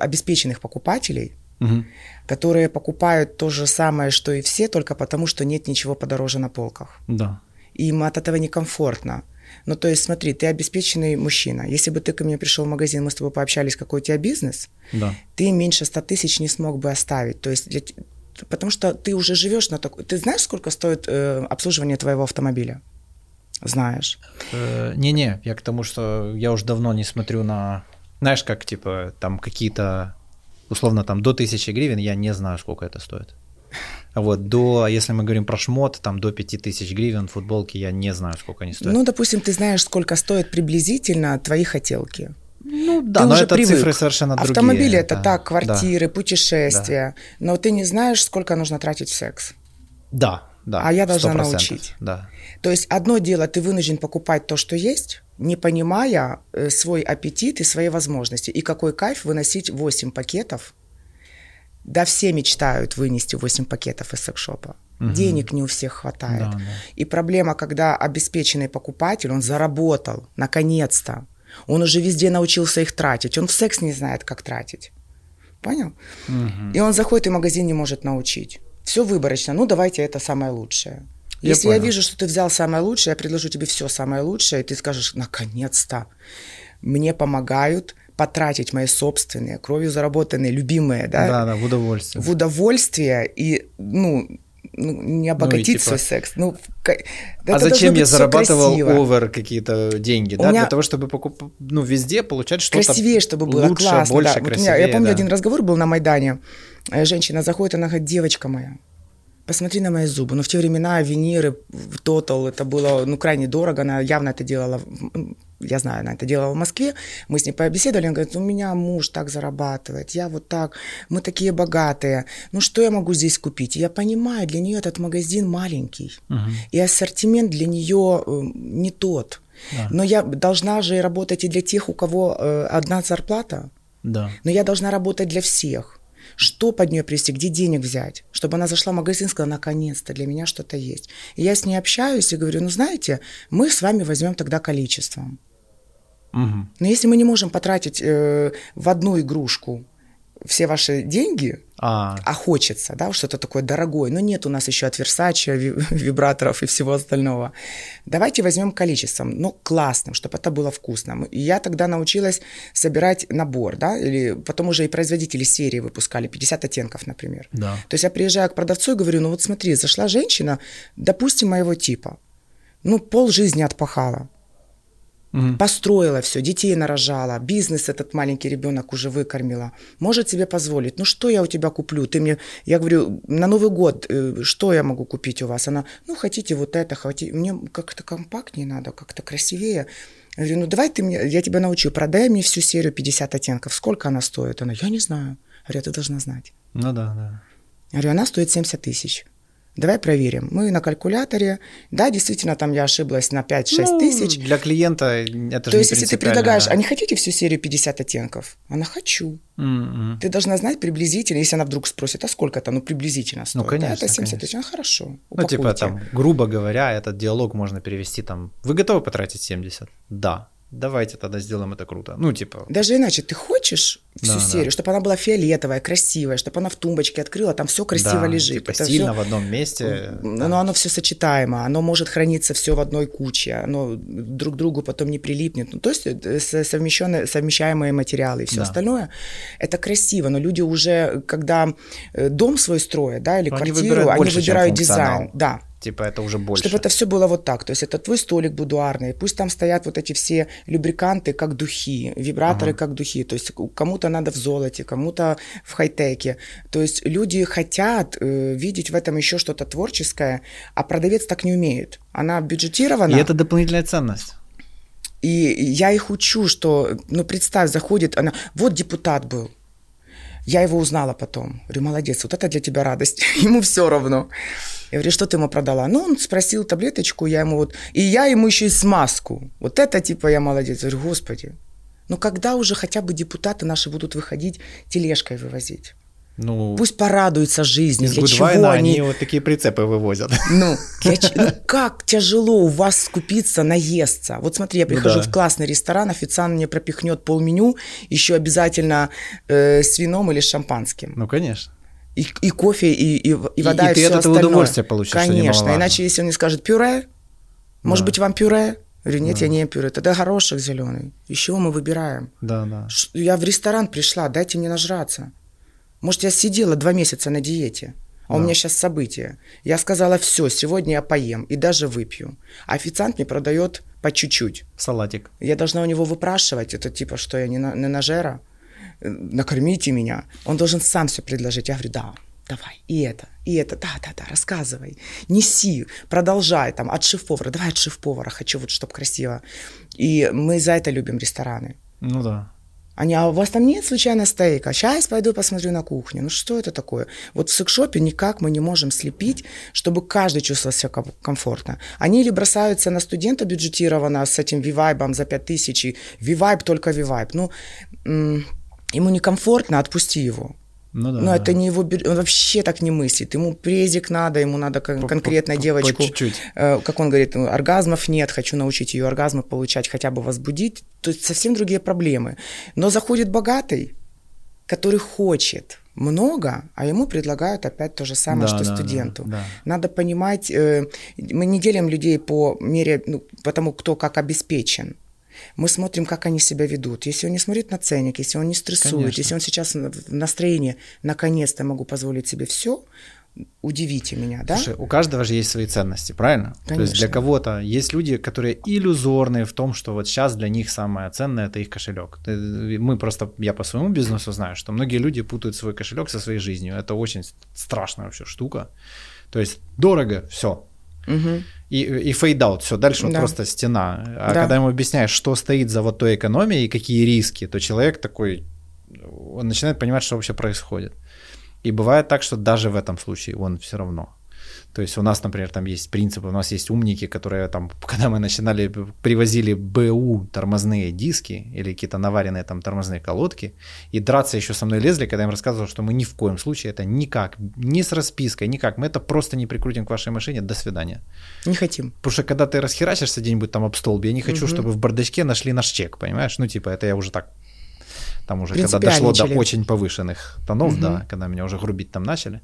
обеспеченных покупателей, Мгм. которые покупают то же самое, что и все, только потому, что нет ничего подороже на полках Да. и им от этого некомфортно. Ну, то есть, смотри, ты обеспеченный мужчина. Если бы ты ко мне пришел в магазин, мы с тобой пообщались, какой у тебя бизнес, Да. ты меньше 100 тысяч не смог бы оставить. То есть, для потому что ты уже живешь на такой... Ты знаешь, сколько стоит э, обслуживание твоего автомобиля? Знаешь. Э, Не-не, я к тому, что я уже давно не смотрю на... Знаешь, как, типа, там какие-то, условно, там до 1000 гривен, я не знаю, сколько это стоит. А вот до, если мы говорим про шмот, там до 5000 гривен футболки, я не знаю, сколько они стоят. Ну, допустим, ты знаешь, сколько стоит приблизительно твои хотелки. Ну, да, ты но уже это привык. цифры совершенно другие. Автомобили это да, так, да. квартиры, путешествия. Но ты не знаешь, сколько нужно тратить в секс. Да, да. А я должна 100%, научить. Да. То есть одно дело, ты вынужден покупать то, что есть, не понимая э, свой аппетит и свои возможности. И какой кайф выносить 8 пакетов. Да все мечтают вынести 8 пакетов из секшопа. Мгм. Денег не у всех хватает. Да, да. И проблема, когда обеспеченный покупатель, он заработал, наконец-то. Он уже везде научился их тратить. Он в секс не знает, как тратить. Понял? Мгм. И он заходит и магазин не может научить. Все выборочно. Ну, давайте это самое лучшее. Я Если я, понял. вижу, что ты взял самое лучшее, я предложу тебе все самое лучшее, и ты скажешь, наконец-то, мне помогают потратить мои собственные, кровью заработанные, любимые, да, Да, да, в удовольствие. в удовольствие и, ну, ну, не обогатить типа, свой секс. Ну, ка- а это зачем я зарабатывал красиво. овер какие-то деньги? У Да, меня- для того, чтобы покуп... ну, везде получать что-то красивее, чтобы было лучше, классно. больше, да. Вот у красивее. меня, я помню, да. один разговор был на Майдане. Женщина заходит, она говорит, девочка моя, посмотри на мои зубы. Но в те времена виниры, тотал, это было ну, крайне дорого. Она явно это делала, я знаю, она это делала в Москве. Мы с ней побеседовали, она говорит, у меня муж так зарабатывает, я вот так, мы такие богатые. Ну что я могу здесь купить? я понимаю, для нее этот магазин маленький. Угу. И ассортимент для нее э, не тот. Да. Но я должна же работать и для тех, у кого э, одна зарплата. Да. Но я должна работать для всех что под нее привести, где денег взять, чтобы она зашла в магазин и сказала, наконец-то для меня что-то есть. И я с ней общаюсь и говорю, ну знаете, мы с вами возьмем тогда количеством. Угу. Но если мы не можем потратить э, в одну игрушку все ваши деньги, а, а хочется, да, что-то такое дорогое, но нет у нас еще от Versace, вибраторов и всего остального. Давайте возьмем количеством, ну, классным, чтобы это было вкусным. И я тогда научилась собирать набор, да, или потом уже и производители серии выпускали, 50 оттенков, например. Да. То есть я приезжаю к продавцу и говорю, ну вот смотри, зашла женщина, допустим, моего типа, ну, пол жизни отпахала, Угу. Построила все, детей нарожала, бизнес этот маленький ребенок уже выкормила. Может себе позволить. Ну что я у тебя куплю? Ты мне, я говорю, на Новый год, э, что я могу купить у вас? Она, ну хотите вот это, хотите, мне как-то компактнее надо, как-то красивее. Я говорю, ну давай ты мне, я тебя научу, продай мне всю серию 50 оттенков. Сколько она стоит? Она, я не знаю. Я говорю, ты должна знать. Ну да, да. Я говорю, она стоит 70 тысяч. Давай проверим. Мы на калькуляторе. Да, действительно, там я ошиблась на 5-6 ну, тысяч. Для клиента это То есть, если ты предлагаешь, да. а не хотите всю серию 50 оттенков? Она хочу. Mm-hmm. Ты должна знать приблизительно, если она вдруг спросит, а сколько это? Ну, приблизительно стоит. Ну, конечно. Да, это 70 тысяч. Ну, хорошо. Ну, типа, там, грубо говоря, этот диалог можно перевести там, вы готовы потратить 70? Да давайте тогда сделаем это круто. Ну, типа... Даже иначе, ты хочешь всю да, серию, да. чтобы она была фиолетовая, красивая, чтобы она в тумбочке открыла, там все красиво да, лежит. Типа это стильно всё... в одном месте. Но да. оно все сочетаемо, оно может храниться все в одной куче, оно друг другу потом не прилипнет. Ну, то есть э, совмещенные, совмещаемые материалы и все да. остальное. Это красиво, но люди уже, когда э, дом свой строят, да, или они квартиру, выбирают они выбирают дизайн. Да, Типа это уже больше. Чтобы это все было вот так. То есть это твой столик будуарный, пусть там стоят вот эти все любриканты как духи, вибраторы ага. как духи. То есть кому-то надо в золоте, кому-то в хай-теке. То есть люди хотят э, видеть в этом еще что-то творческое, а продавец так не умеет. Она бюджетирована. И это дополнительная ценность. И я их учу, что, ну, представь, заходит она, вот депутат был, я его узнала потом. Говорю, молодец, вот это для тебя радость. Ему все равно. Я говорю, что ты ему продала? Ну, он спросил таблеточку, я ему вот... И я ему еще и смазку. Вот это типа я молодец. Я говорю, господи, ну когда уже хотя бы депутаты наши будут выходить тележкой вывозить? Ну, Пусть порадуются жизни. Из для чего они... они вот такие прицепы вывозят. Ну, для... ну, как тяжело у вас скупиться, наесться. Вот смотри, я ну прихожу ну, да. в классный ресторан, официант мне пропихнет полменю, еще обязательно э, с вином или с шампанским. Ну, конечно и, и кофе, и, и, и вода, и, и, и ты все от этого остальное. удовольствие получишь, Конечно, иначе если он не скажет пюре, может да. быть, вам пюре? Я говорю, нет, да. я не пюре, тогда горошек зеленый. Еще мы выбираем. Да, да. Я в ресторан пришла, дайте мне нажраться. Может, я сидела два месяца на диете, а да. у меня сейчас событие. Я сказала, все, сегодня я поем и даже выпью. А официант мне продает по чуть-чуть. Салатик. Я должна у него выпрашивать, это типа, что я не, на, не нажера накормите меня. Он должен сам все предложить. Я говорю, да, давай, и это, и это, да-да-да, рассказывай, неси, продолжай, там, от шеф-повара, давай от шеф-повара, хочу вот, чтобы красиво. И мы за это любим рестораны. Ну да. Они, а у вас там нет случайно стейка? Сейчас пойду посмотрю на кухню. Ну что это такое? Вот в секшопе никак мы не можем слепить, чтобы каждый чувствовал себя комфортно. Они или бросаются на студента бюджетированно с этим вивайбом за 5000, и вивайб только вивайб. Ну, ему некомфортно, отпусти его. Ну, да, Но да. это не его, он вообще так не мыслит. Ему презик надо, ему надо кон- конкретно по, девочку, по чуть-чуть. Э, как он говорит, оргазмов нет, хочу научить ее оргазмы получать, хотя бы возбудить. То есть совсем другие проблемы. Но заходит богатый, который хочет много, а ему предлагают опять то же самое, да, что да, студенту. Да, да. Надо понимать, э, мы не делим людей по мере, ну, потому кто как обеспечен. Мы смотрим, как они себя ведут. Если он не смотрит на ценник, если он не стрессует, Конечно. если он сейчас в настроении, наконец-то могу позволить себе все, удивите меня, да? Слушай, у каждого же есть свои ценности, правильно? Конечно. То есть для кого-то есть люди, которые иллюзорные в том, что вот сейчас для них самое ценное это их кошелек. Мы просто, я по своему бизнесу знаю, что многие люди путают свой кошелек со своей жизнью. Это очень страшная вообще штука. То есть дорого, все. Мгм. И, и fade out, все, дальше вот Да. просто стена. А Да. когда ему объясняешь, что стоит за вот той экономией и какие риски, то человек такой, он начинает понимать, что вообще происходит. И бывает так, что даже в этом случае он все равно. То есть у нас, например, там есть принципы, у нас есть умники, которые там, когда мы начинали, привозили БУ тормозные диски или какие-то наваренные там тормозные колодки, и драться еще со мной лезли, когда я им рассказывал, что мы ни в коем случае это никак, ни с распиской, никак, мы это просто не прикрутим к вашей машине, до свидания. Не хотим. Потому что когда ты расхерачишься где-нибудь там об столб, я не хочу, Мгм. чтобы в бардачке нашли наш чек, понимаешь? Ну, типа, это я уже так... Там уже, когда дошло до очень повышенных тонов, Мгм. да, когда меня уже грубить там начали,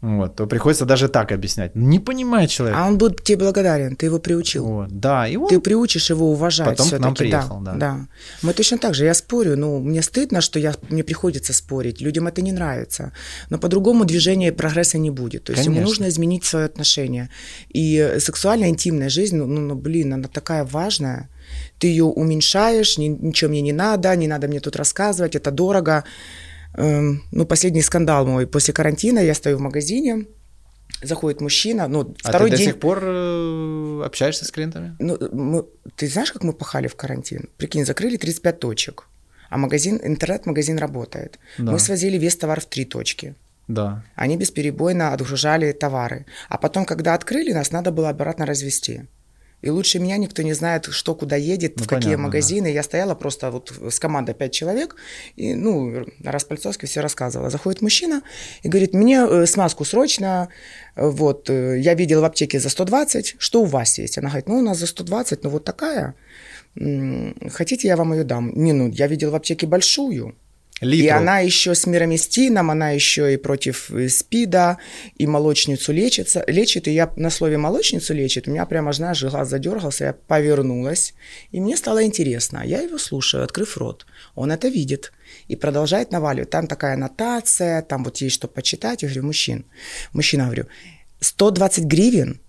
вот, то приходится даже так объяснять. Не понимает человек. А он будет тебе благодарен, ты его приучил. Вот, да, и он... Ты приучишь его уважать Потом к нам приехал, да. да. Мы точно так же. Я спорю, ну, мне стыдно, что я, мне приходится спорить. Людям это не нравится. Но по-другому движения прогресса не будет. То есть ему Конечно. нужно изменить свое отношение. И сексуальная интимная жизнь, ну, ну, ну, блин, она такая важная. Ты ее уменьшаешь, ни- ничего мне не надо, не надо мне тут рассказывать, это дорого. Эм, ну, последний скандал мой. После карантина я стою в магазине, заходит мужчина, ну, А второй ты до день... сих пор э, общаешься с клиентами? Ну, мы- ты знаешь, как мы пахали в карантин? Прикинь, закрыли 35 точек, а магазин, интернет-магазин работает. Да. Мы свозили весь товар в три точки. Да. Они бесперебойно отгружали товары. А потом, когда открыли, нас надо было обратно развести. И лучше меня никто не знает, что куда едет, Ну, в какие понятно, магазины. Я стояла просто вот с командой пять человек, и, ну, Распальцовский все рассказывала. Заходит мужчина и говорит, мне э, смазку срочно, вот, э, я видел в аптеке за 120, что у вас есть? Она говорит, ну, у нас за 120, ну, вот такая. Хотите, я вам ее дам? Не, ну, я видел в аптеке большую. И Литров. она еще с мироместином, она еще и против э, СПИДа, и молочницу лечится, лечит. И я на слове молочницу лечит, у меня прямо, знаешь, глаз задергался, я повернулась. И мне стало интересно. Я его слушаю, открыв рот. Он это видит и продолжает наваливать. Там такая аннотация, там вот есть что почитать. Я говорю, мужчин, мужчина, говорю, 120 гривен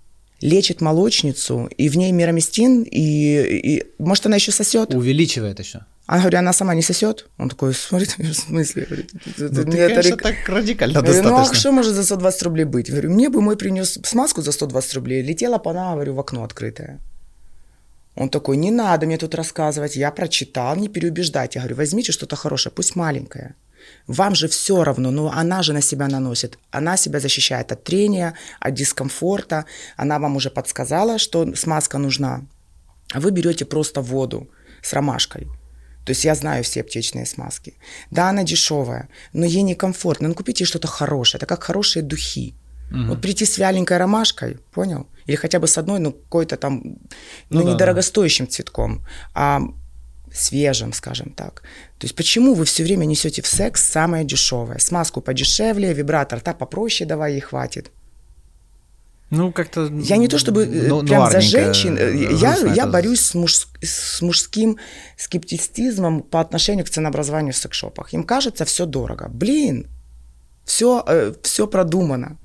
лечит молочницу, и в ней мироместин, и, и может, она еще сосет? Увеличивает еще. А я говорю, она сама не сосет? Он такой, смотрит, в смысле? Ну, «Это ты, это конечно, рек- так радикально Я говорю, ну а достаточно. что может за 120 рублей быть? Я говорю, мне бы мой принес смазку за 120 рублей, летела бы она, говорю, в окно открытое. Он такой, не надо мне тут рассказывать, я прочитал, не переубеждайте. Я говорю, возьмите что-то хорошее, пусть маленькое. Вам же все равно, но она же на себя наносит. Она себя защищает от трения, от дискомфорта. Она вам уже подсказала, что смазка нужна. А вы берете просто воду с ромашкой. То есть я знаю все аптечные смазки. Да, она дешевая, но ей некомфортно. Ну, купите ей что-то хорошее. Это как хорошие духи. Вот прийти с вяленькой ромашкой, понял? Или хотя бы с одной, ну, какой-то там, ну, Ну да, недорогостоящим цветком, а свежим, скажем так. То есть почему вы все время несете в секс самое дешевое? Смазку подешевле, вибратор так попроще давай, ей хватит. Ну, как-то... Я не то чтобы э, ну, прям за женщин, э, я, грустно я это. борюсь с, муж- с мужским скептицизмом по отношению к ценообразованию в секшопах. Им кажется, все дорого. Блин, все, все продумано.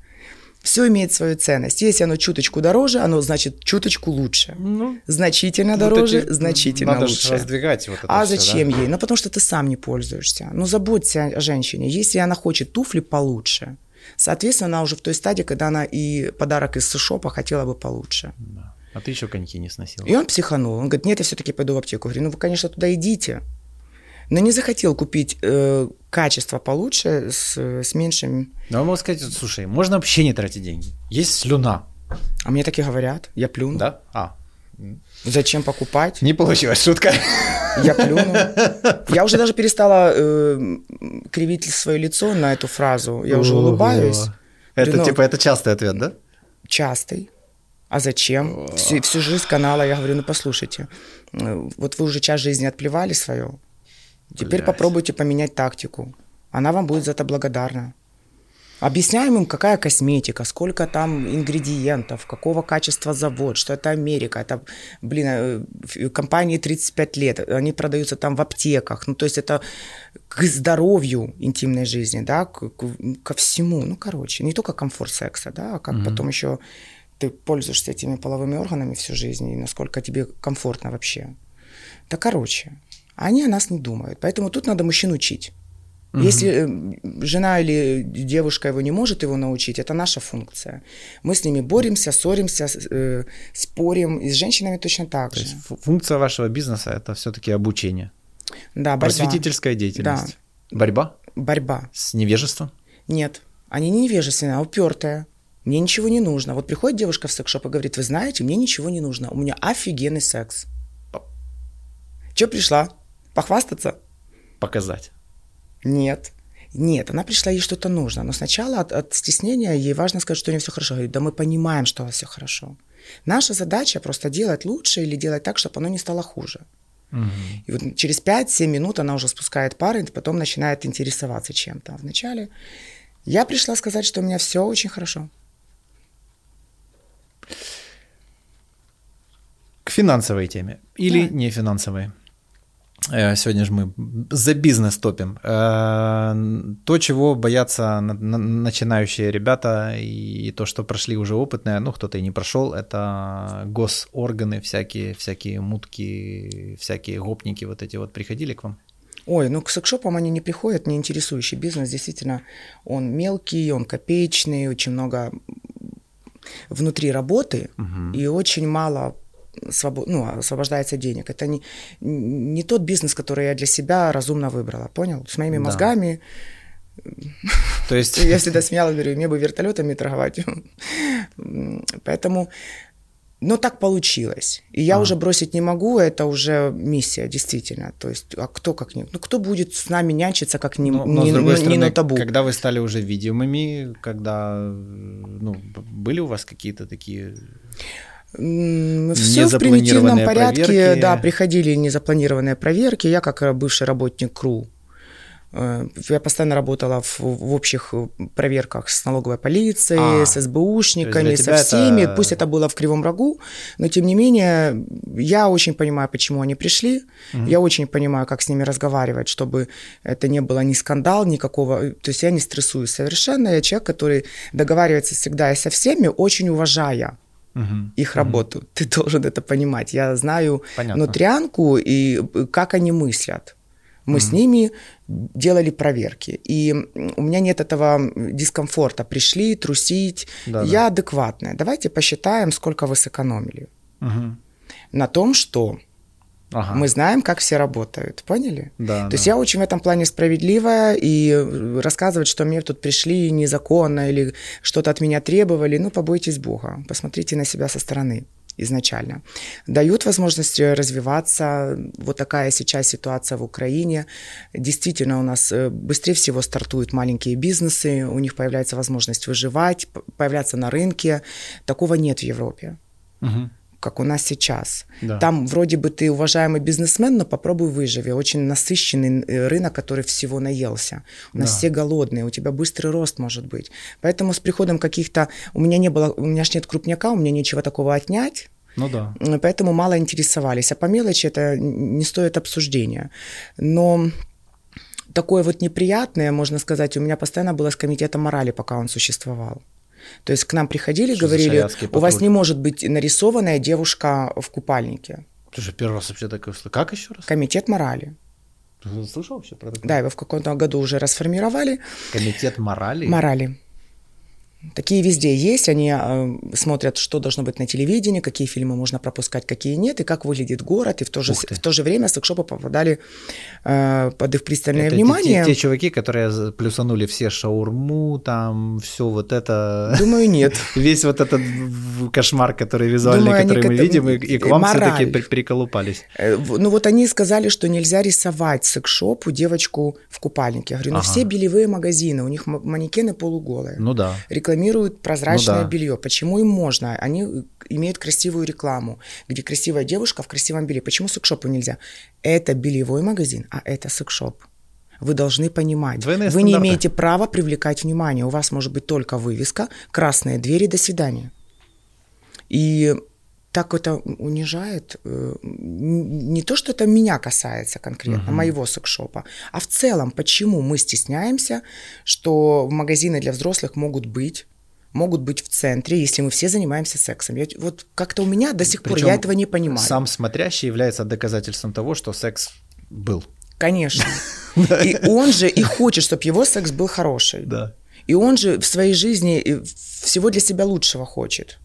Все имеет свою ценность. Если оно чуточку дороже, оно значит чуточку лучше. Ну, Значительно дороже, эти- значительно надо лучше. раздвигать вот это а да. зачем ей? Ну, потому что ты сам не пользуешься. Ну, заботься о женщине. Если она хочет туфли получше, соответственно, она уже в той стадии, когда она и подарок из шопа хотела бы получше. Да. А ты еще коньки не сносил. И он психанул. Он говорит, нет, я все-таки пойду в аптеку. Я говорю, ну вы, конечно, туда идите. Но не захотел купить э, качество получше с, с меньшим. Ну, я могу сказать, слушай, можно вообще не тратить деньги. Есть слюна, А мне так и говорят, я плюну. да? А, Зачем покупать? не получилась шутка. Я плюну. Я уже даже перестала э, кривить свое лицо на эту фразу. Я уже улыбаюсь. Это типа, это частый ответ, да? частый. А зачем? Всю, всю жизнь канала я говорю, ну послушайте, э, вот вы уже час жизни отплевали свое, теперь Блядь. попробуйте поменять тактику. Она вам будет за это благодарна. Объясняем им, какая косметика, сколько там ингредиентов, какого качества завод, что это Америка, это, блин, э, ф- компании 35 лет, они продаются там в аптеках, ну, то есть это к здоровью интимной жизни, да, к- к- ко всему, ну, короче, не только комфорт секса, да, а как потом еще ты пользуешься этими половыми органами всю жизнь, и насколько тебе комфортно вообще. Да, короче, они о нас не думают, поэтому тут надо мужчин учить. Угу. Если э, жена или девушка его не может его научить, это наша функция. Мы с ними боремся, ссоримся, э, спорим, и с женщинами точно так То же. Есть функция вашего бизнеса это все-таки обучение. Да, борьба. Просветительская деятельность. Да. Борьба? Борьба. С невежеством? Нет. Они не невежественные, а упертые. Мне ничего не нужно. Вот приходит девушка в секс-шоп и говорит, вы знаете, мне ничего не нужно. У меня офигенный секс. Че пришла? Похвастаться? Показать. Нет. Нет, она пришла, ей что-то нужно. Но сначала от, от стеснения ей важно сказать, что у нее все хорошо. Говорит, да мы понимаем, что у вас все хорошо. Наша задача просто делать лучше или делать так, чтобы оно не стало хуже. Угу. И вот через 5-7 минут она уже спускает пары, и потом начинает интересоваться чем-то. Вначале я пришла сказать, что у меня все очень хорошо. К финансовой теме или да. не финансовой? Э, сегодня же мы за бизнес топим. Э, то, чего боятся начинающие ребята, и то, что прошли уже опытные, ну, кто-то и не прошел, это госорганы, всякие, всякие мутки, всякие гопники вот эти вот приходили к вам? Ой, ну к секшопам они не приходят, не интересующий бизнес. Действительно, он мелкий, он копеечный, очень много внутри работы угу. и очень мало свобод, ну, освобождается денег. Это не, не тот бизнес, который я для себя разумно выбрала, понял? С моими да. мозгами. То есть... Я всегда смеялась, говорю, мне бы вертолетами торговать. Поэтому но так получилось. И я а. уже бросить не могу, это уже миссия, действительно. То есть, а кто как не... Ну, кто будет с нами нянчиться, как не, но, но, не, другой стороны, не на табу? Когда вы стали уже видимыми, когда... Ну, были у вас какие-то такие... Все в примитивном порядке, проверки. да, приходили незапланированные проверки. Я как бывший работник КРУ Э, я постоянно работала в, в общих э, проверках с налоговой полицией, а, с СБУшниками, со всеми. Это... Пусть это было в Кривом Рогу, но тем не менее я очень понимаю, почему они пришли. Угу. Я очень понимаю, как с ними разговаривать, чтобы это не было ни скандал, никакого. То есть я не стрессую совершенно. Я человек, который договаривается всегда и со всеми, очень уважая угу. их работу. Угу. Ты должен это понимать. Я знаю Понятно. нутрянку и э, как они мыслят. Мы mm с ними делали проверки. И у меня нет этого дискомфорта. Пришли трусить. Да, Я да. адекватная. Давайте посчитаем, сколько вы сэкономили. Угу. На том, что Ага. Мы знаем, как все работают, поняли? Да, То да. есть я очень в этом плане справедливая, и рассказывать, что мне тут пришли незаконно или что-то от меня требовали, ну, побойтесь Бога, посмотрите на себя со стороны изначально. Дают возможность развиваться. Вот такая сейчас ситуация в Украине. Действительно, у нас э, быстрее всего стартуют маленькие бизнесы, у них появляется возможность выживать, появляться на рынке. Такого нет в Европе. Угу как у нас сейчас. Да. Там вроде бы ты уважаемый бизнесмен, но попробуй выживи. Очень насыщенный э, рынок, который всего наелся. У нас да. все голодные, у тебя быстрый рост может быть. Поэтому с приходом каких-то... У меня не было... У меня ж нет крупняка, у меня нечего такого отнять. Ну да. Поэтому мало интересовались. А по мелочи это не стоит обсуждения. Но такое вот неприятное, можно сказать, у меня постоянно было с комитетом морали, пока он существовал. То есть к нам приходили, Что говорили, у вас не может быть нарисованная девушка в купальнике. Же первый раз вообще такое слышал. Как еще раз? Комитет морали. Ты слышал вообще про это? Да, его в каком-то году уже расформировали. Комитет морали? Морали. Такие везде есть, они э, смотрят, что должно быть на телевидении, какие фильмы можно пропускать, какие нет, и как выглядит город, и в то же, в то же время секшопы попадали э, под их пристальное это внимание. Те, те, те чуваки, которые плюсанули все шаурму, там все вот это. Думаю, нет. Весь вот этот кошмар, который визуальный, Думаю, который мы видим, и, и к вам все-таки приколупались. Э, ну вот они сказали, что нельзя рисовать секшопу девочку в купальнике. Я говорю, ну ага. все белевые магазины, у них манекены полуголые. Ну да. Рекламируют прозрачное ну, да. белье. Почему им можно? Они имеют красивую рекламу, где красивая девушка в красивом белье. Почему секшопу нельзя? Это бельевой магазин, а это секшоп. Вы должны понимать, Двойные вы стандарты. не имеете права привлекать внимание. У вас может быть только вывеска, красные двери, до свидания. И так это унижает. Э, не то, что это меня касается конкретно, угу. моего секшопа, а в целом, почему мы стесняемся, что магазины для взрослых могут быть могут быть в центре, если мы все занимаемся сексом. Я, вот как-то у меня до сих Причем пор я этого не понимаю. Сам смотрящий является доказательством того, что секс был. Конечно. И он же и хочет, чтобы его секс был хороший. Да. И он же в своей жизни э, всего для себя лучшего хочет.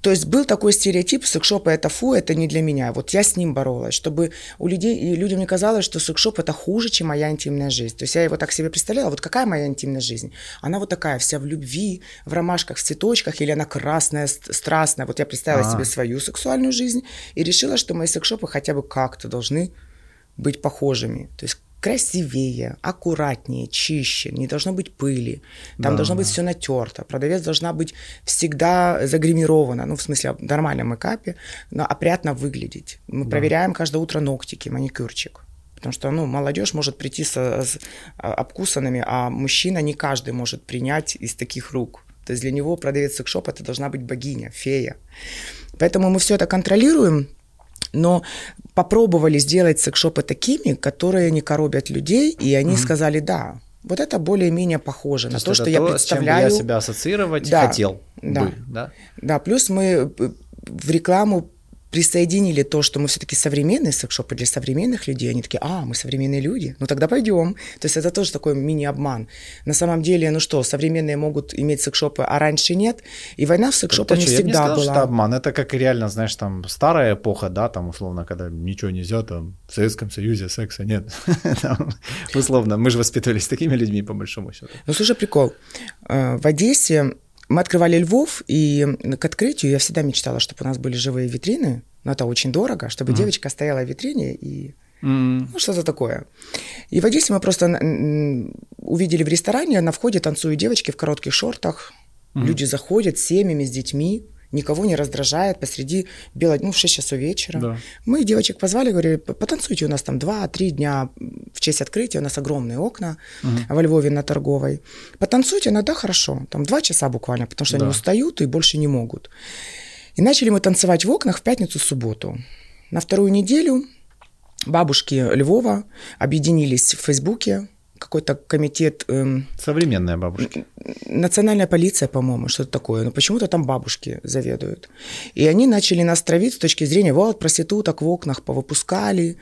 То есть был такой стереотип, секшоп это фу, это не для меня. Вот я с ним боролась, чтобы у людей, и людям не казалось, что секшоп это хуже, чем моя интимная жизнь. То есть я его так себе представляла, вот какая моя интимная жизнь? Она вот такая, вся в любви, в ромашках, в цветочках, или она красная, страстная. Вот я представила А-а-а. себе свою сексуальную жизнь и решила, что мои секшопы хотя бы как-то должны быть похожими. То есть красивее, аккуратнее, чище, не должно быть пыли, там да, должно быть все натерто, продавец должна быть всегда загримирована, ну, в смысле, в нормальном мейкапе, но опрятно выглядеть. Мы да. проверяем каждое утро ногтики, маникюрчик. Потому что, ну, молодежь может прийти со, с а, обкусанными, а мужчина не каждый может принять из таких рук. То есть для него продавец секшоп это должна быть богиня, фея. Поэтому мы все это контролируем, но попробовали сделать секшопы такими, которые не коробят людей, и они mm-hmm. сказали «да». Вот это более-менее похоже то на то, что я представляю. С чем я себя ассоциировать да, хотел да, бы, да? Да, плюс мы в рекламу присоединили то, что мы все-таки современные секшопы для современных людей, они такие, а, мы современные люди, ну тогда пойдем. То есть это тоже такой мини-обман. На самом деле, ну что, современные могут иметь секшопы, а раньше нет, и война в секшопах не всегда я не сказал, была. Что обман, это как реально, знаешь, там старая эпоха, да, там условно, когда ничего нельзя, там в Советском Союзе секса нет. условно, мы же воспитывались такими людьми, по большому счету. Ну слушай, прикол. Э, в Одессе мы открывали Львов, и к открытию я всегда мечтала, чтобы у нас были живые витрины, но это очень дорого, чтобы mm. девочка стояла в витрине и mm. ну, что-то такое. И в Одессе мы просто увидели в ресторане, на входе танцуют девочки в коротких шортах, mm. люди заходят с семьями, с детьми, никого не раздражает посреди бела, ну, в 6 часов вечера. Да. Мы девочек позвали, говорили, потанцуйте у нас там 2-3 дня в честь открытия, у нас огромные окна угу. во Львове на Торговой. Потанцуйте, иногда хорошо, там 2 часа буквально, потому что да. они устают и больше не могут. И начали мы танцевать в окнах в пятницу-субботу. На вторую неделю бабушки Львова объединились в Фейсбуке, какой-то комитет... Эм, Современная бабушка. Национальная полиция, по-моему, что-то такое. Но почему-то там бабушки заведуют. И они начали нас травить с точки зрения, вот, проституток в окнах повыпускали,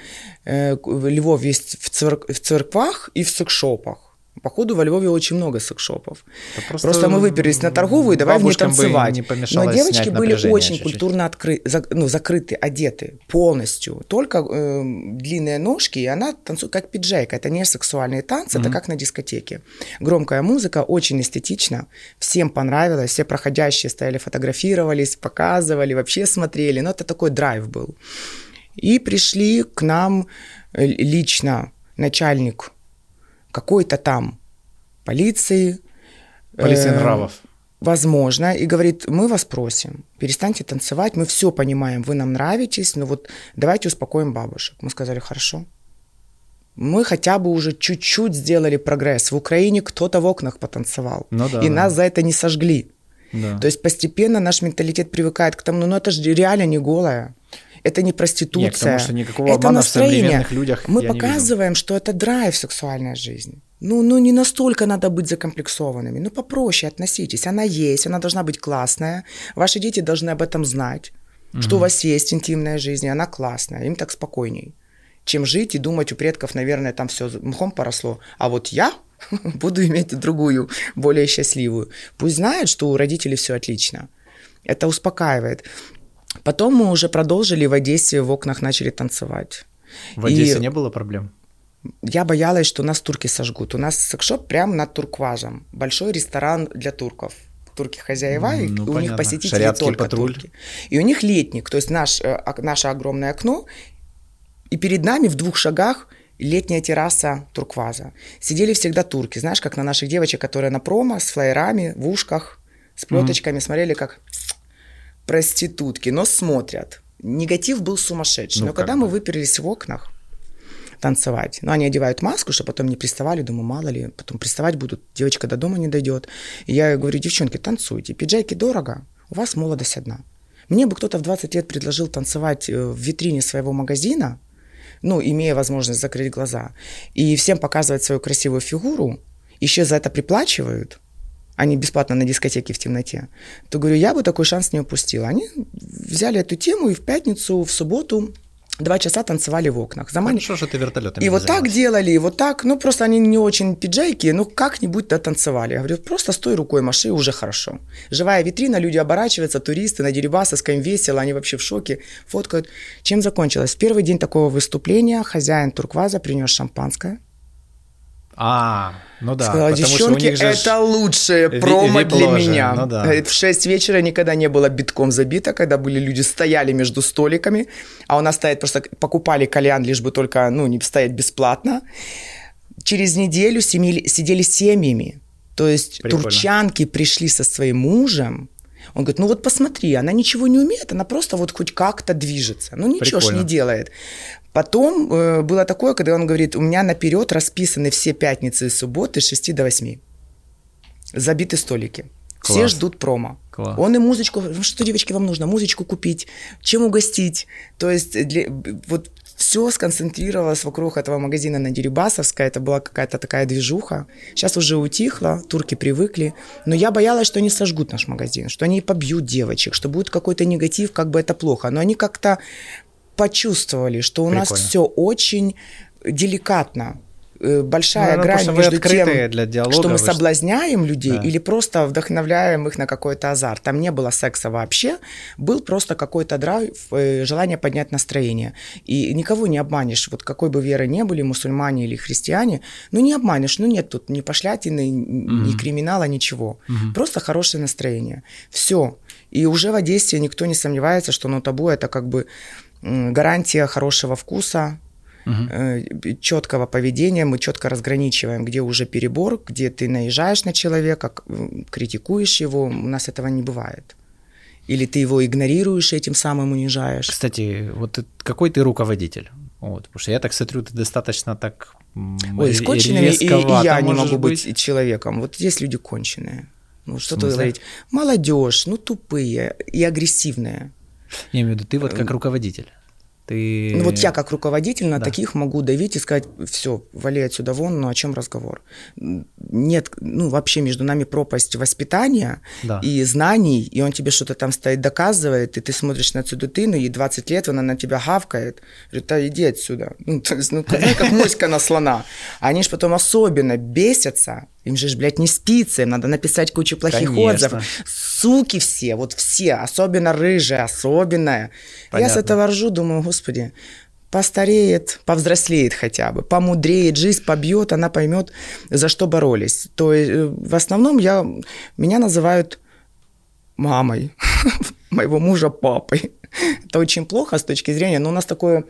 э, Львов есть в, церк- в церквах и в секшопах. Походу, во Львове очень много секшопов. просто, просто мы выперлись на торговую, давай в ней танцевать. Не Но девочки были очень чуть-чуть. культурно откры... ну, закрыты, одеты полностью. Только э, длинные ножки, и она танцует как пиджейка. Это не сексуальные танцы, mm-hmm. это как на дискотеке. Громкая музыка, очень эстетично. Всем понравилось. Все проходящие стояли, фотографировались, показывали, вообще смотрели. Но это такой драйв был. И пришли к нам э, лично начальник какой-то там полиции. Полиция э, нравов. Возможно, и говорит, мы вас просим, перестаньте танцевать, мы все понимаем, вы нам нравитесь, но вот давайте успокоим бабушек. Мы сказали, хорошо. Мы хотя бы уже чуть-чуть сделали прогресс. В Украине кто-то в окнах потанцевал, ну, да, и да. нас за это не сожгли. Да. То есть постепенно наш менталитет привыкает к тому, ну это же реально не голая это не проституция. Нет, потому что никакого это настроение. в людях Мы показываем, что это драйв сексуальная жизнь. Ну, ну, не настолько надо быть закомплексованными. Ну, попроще относитесь. Она есть, она должна быть классная. Ваши дети должны об этом знать, угу. что у вас есть интимная жизнь, и она классная. Им так спокойней, чем жить и думать у предков, наверное, там все мхом поросло. А вот я буду иметь другую, более счастливую. Пусть знают, что у родителей все отлично. Это успокаивает. Потом мы уже продолжили в Одессе, в окнах начали танцевать. В Одессе и не было проблем? Я боялась, что нас турки сожгут. У нас секшоп прямо над туркважем. Большой ресторан для турков. Турки хозяева, ну, и у понятно. них посетители Шариатский только патруль. турки. И у них летник, то есть наш, э, наше огромное окно, и перед нами в двух шагах летняя терраса туркваза. Сидели всегда турки, знаешь, как на наших девочек, которые на промо с флайерами, в ушках, с плеточками, mm-hmm. смотрели, как проститутки, но смотрят. Негатив был сумасшедший. Ну, но когда бы. мы выперлись в окнах танцевать, ну, они одевают маску, чтобы потом не приставали, думаю, мало ли, потом приставать будут, девочка до дома не дойдет. И я говорю, девчонки, танцуйте, пиджаки дорого, у вас молодость одна. Мне бы кто-то в 20 лет предложил танцевать э, в витрине своего магазина, ну, имея возможность закрыть глаза, и всем показывать свою красивую фигуру, еще за это приплачивают, они бесплатно на дискотеке в темноте, то говорю, я бы такой шанс не упустила. Они взяли эту тему и в пятницу, в субботу Два часа танцевали в окнах. Замани... Хорошо, что ты вертолетами И вот так делали, и вот так. Ну, просто они не очень пиджейки, ну, как-нибудь да танцевали. Я говорю, просто стой рукой, маши, уже хорошо. Живая витрина, люди оборачиваются, туристы на Дерибасовском весело, они вообще в шоке, фоткают. Чем закончилось? В первый день такого выступления хозяин Туркваза принес шампанское. А, ну да. Сказала, девчонки, это лучшее промо для меня. Ну, да. В 6 вечера никогда не было битком забито, когда были люди стояли между столиками, а у нас стоят просто покупали кальян, лишь бы только, ну, не стоять бесплатно. Через неделю семьи, сидели семьями. То есть Прикольно. турчанки пришли со своим мужем, он говорит, ну вот посмотри, она ничего не умеет, она просто вот хоть как-то движется. Ну ничего ж не делает. Потом э, было такое, когда он говорит, у меня наперед расписаны все пятницы и субботы с 6 до 8. Забиты столики. Класс. Все ждут промо. Класс. Он и музычку, «Ну что, девочки, вам нужно? Музычку купить, чем угостить. То есть для, вот все сконцентрировалось вокруг этого магазина на Дерибасовской. Это была какая-то такая движуха. Сейчас уже утихло, турки привыкли. Но я боялась, что они сожгут наш магазин, что они побьют девочек, что будет какой-то негатив, как бы это плохо. Но они как-то почувствовали, что у Прикольно. нас все очень деликатно. Э, большая ну, грань между тем, для диалога, что мы соблазняем людей да. или просто вдохновляем их на какой-то азарт. Там не было секса вообще, был просто какой-то драйв, э, желание поднять настроение. И никого не обманешь. Вот какой бы веры не были, мусульмане или христиане, ну не обманешь, ну нет тут ни пошлятины, mm-hmm. ни криминала, ничего. Mm-hmm. Просто хорошее настроение. Все. И уже в Одессе никто не сомневается, что ну, табу это как бы гарантия хорошего вкуса, угу. четкого поведения, мы четко разграничиваем, где уже перебор, где ты наезжаешь на человека, критикуешь его, у нас этого не бывает. Или ты его игнорируешь, этим самым унижаешь. Кстати, вот какой ты руководитель? Вот, потому что я так смотрю, ты достаточно так Ой, с конченными и, и я не могу быть, быть человеком. Вот есть люди конченые. Ну, что-то говорить. Молодежь, ну, тупые и агрессивные. Я имею в виду, ты вот как эм, руководитель. Ты... Ну вот я как руководитель на да. таких могу давить и сказать, все, вали отсюда вон, ну о чем разговор? Нет, ну вообще между нами пропасть воспитания да. и знаний, и он тебе что-то там стоит, доказывает, и ты смотришь на эту дитину, и 20 лет она на тебя гавкает, говорит, да иди отсюда. Ну, то есть, ну, как моська на слона. Они же потом особенно бесятся, им же, блядь, не спится, им надо написать кучу плохих Конечно. отзывов. Суки все, вот все, особенно рыжие, особенная. Я с этого ржу, думаю, господи, постареет, повзрослеет хотя бы, помудреет, жизнь побьет, она поймет, за что боролись. То есть э, в основном я, меня называют мамой, моего мужа папой. Это очень плохо с точки зрения, но у нас такое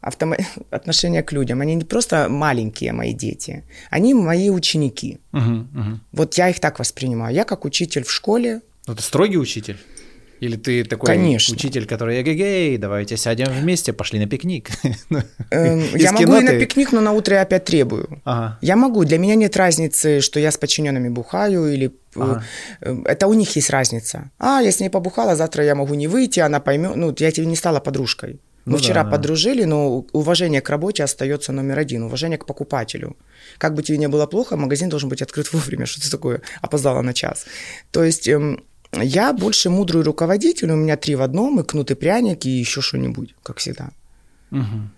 автом... отношение к людям. Они не просто маленькие мои дети, они мои ученики. Угу, угу. Вот я их так воспринимаю. Я как учитель в школе. Ты строгий учитель? Или ты такой Конечно. учитель, который эгегей, давайте сядем вместе, пошли на пикник. Эм, я могу и на пикник, но на утро я опять требую. Я могу. Для меня нет разницы, что я с подчиненными бухаю или э, э, Это у них есть разница. А, я с ней побухала, завтра я могу не выйти, она поймет. Ну, я тебе не стала подружкой. Мы ну, вчера да, подружили, но уважение к работе остается номер один, уважение к покупателю. Как бы тебе не было плохо, магазин должен быть открыт вовремя, что ты такое опоздала на час. То есть эм, я больше мудрый руководитель, у меня три в одном, и кнут и пряник, и еще что-нибудь, как всегда. Угу.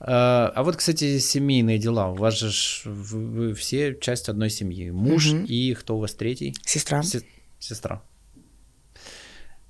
А, а вот, кстати, семейные дела. У вас же вы, вы все часть одной семьи. Муж угу. и кто у вас третий? Сестра. Се- сестра.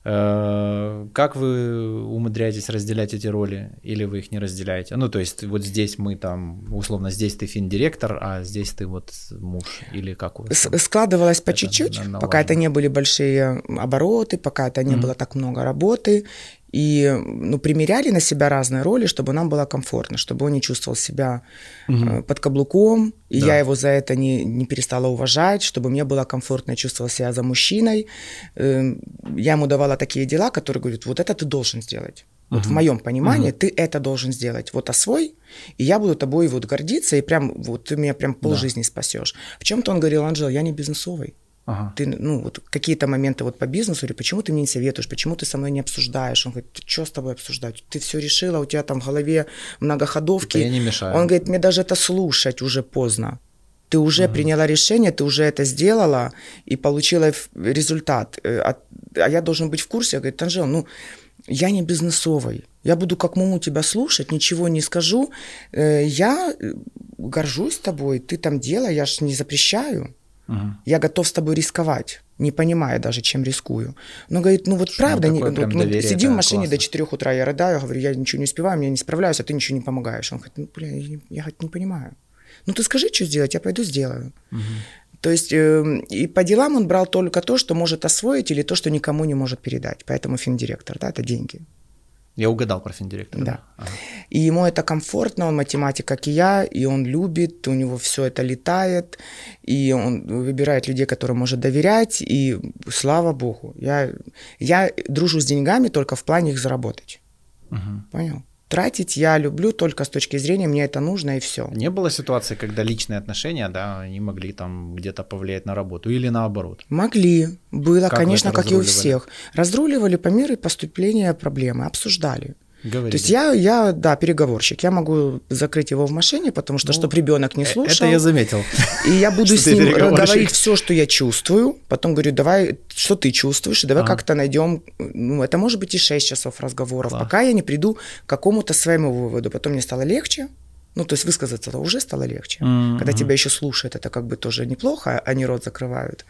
Э, как вы умудряетесь разделять эти роли, или вы их не разделяете? Ну, то есть, вот здесь мы там, условно, здесь ты фин-директор, а здесь ты вот муж, или как вас? Складывалось по чуть-чуть, пока это не были большие обороты, пока это не mm-hmm. было так много работы, и ну, примеряли на себя разные роли, чтобы нам было комфортно, чтобы он не чувствовал себя угу. под каблуком, и да. я его за это не, не перестала уважать, чтобы мне было комфортно, я чувствовала себя за мужчиной. Эм, я ему давала такие дела, которые говорят, вот это ты должен сделать. Вот uh в моем понимании uh ты это должен сделать. Вот освой, и я буду тобой вот гордиться, и прям вот ты меня прям полжизни да. спасешь. В чем-то он говорил, Анжела, я не бизнесовый. Ага. Ты, ну, вот какие-то моменты вот по бизнесу, или почему ты мне не советуешь, почему ты со мной не обсуждаешь? Он говорит, что с тобой обсуждать? Ты все решила, у тебя там в голове многоходовки. Это я не мешаю. Он говорит, мне даже это слушать уже поздно. Ты уже ага. приняла решение, ты уже это сделала и получила результат. Э, а, а я должен быть в курсе. Я говорю, Анжела, ну, я не бизнесовый. Я буду как муму тебя слушать, ничего не скажу. Э, я э, горжусь тобой, ты там делай, я ж не запрещаю. Угу. Я готов с тобой рисковать, не понимая даже, чем рискую. Но говорит, ну вот Что правда, не, вот, ну, доверие, сидим в машине классно. до 4 утра, я рыдаю, говорю, я ничего не успеваю, я не справляюсь, а ты ничего не помогаешь. Он говорит, ну, бля, я, я хоть не понимаю. Ну ты скажи, что сделать, я пойду сделаю. Угу. То есть э, и по делам он брал только то, что может освоить, или то, что никому не может передать. Поэтому финдиректор, да, это деньги. Я угадал про финдиректора. Да. Ага. И ему это комфортно, он математик, как и я, и он любит, у него все это летает, и он выбирает людей, которым может доверять, и слава богу. Я, я дружу с деньгами только в плане их заработать. Угу. Понял? Тратить я люблю только с точки зрения, мне это нужно и все. Не было ситуации, когда личные отношения, да, они могли там где-то повлиять на работу или наоборот? Могли. Было, как конечно, как и у всех. Разруливали по мере поступления проблемы, обсуждали. Говорите. То есть я, я, да, переговорщик. Я могу закрыть его в машине, потому что, ну, чтобы ребенок не э, слушал. Это я заметил. И я буду с ним говорить все, что я чувствую. Потом говорю, давай, что ты чувствуешь, давай как-то найдем. Ну, это может быть и 6 часов разговоров, пока я не приду к какому-то своему выводу. Потом мне стало легче. Ну, то есть высказаться -то уже стало легче. Mm-hmm. Когда тебя еще слушают, это как бы тоже неплохо, а они рот закрывают.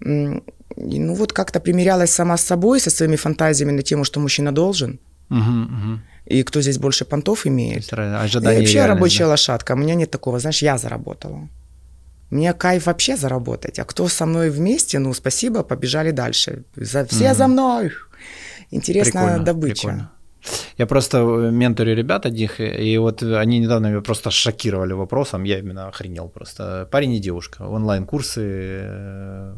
И, ну, вот как-то примерялась сама с собой, со своими фантазиями на тему, что мужчина должен. Угу, угу. И кто здесь больше понтов имеет. Ожидание и вообще рабочая да. лошадка. У меня нет такого, знаешь, я заработала. Мне кайф вообще заработать. А кто со мной вместе, ну, спасибо, побежали дальше. За, все угу. за мной. Интересная прикольно, добыча. Прикольно. Я просто э, менторю ребят одних, и вот они недавно меня просто шокировали вопросом, я именно охренел просто. Парень и девушка, онлайн-курсы, э,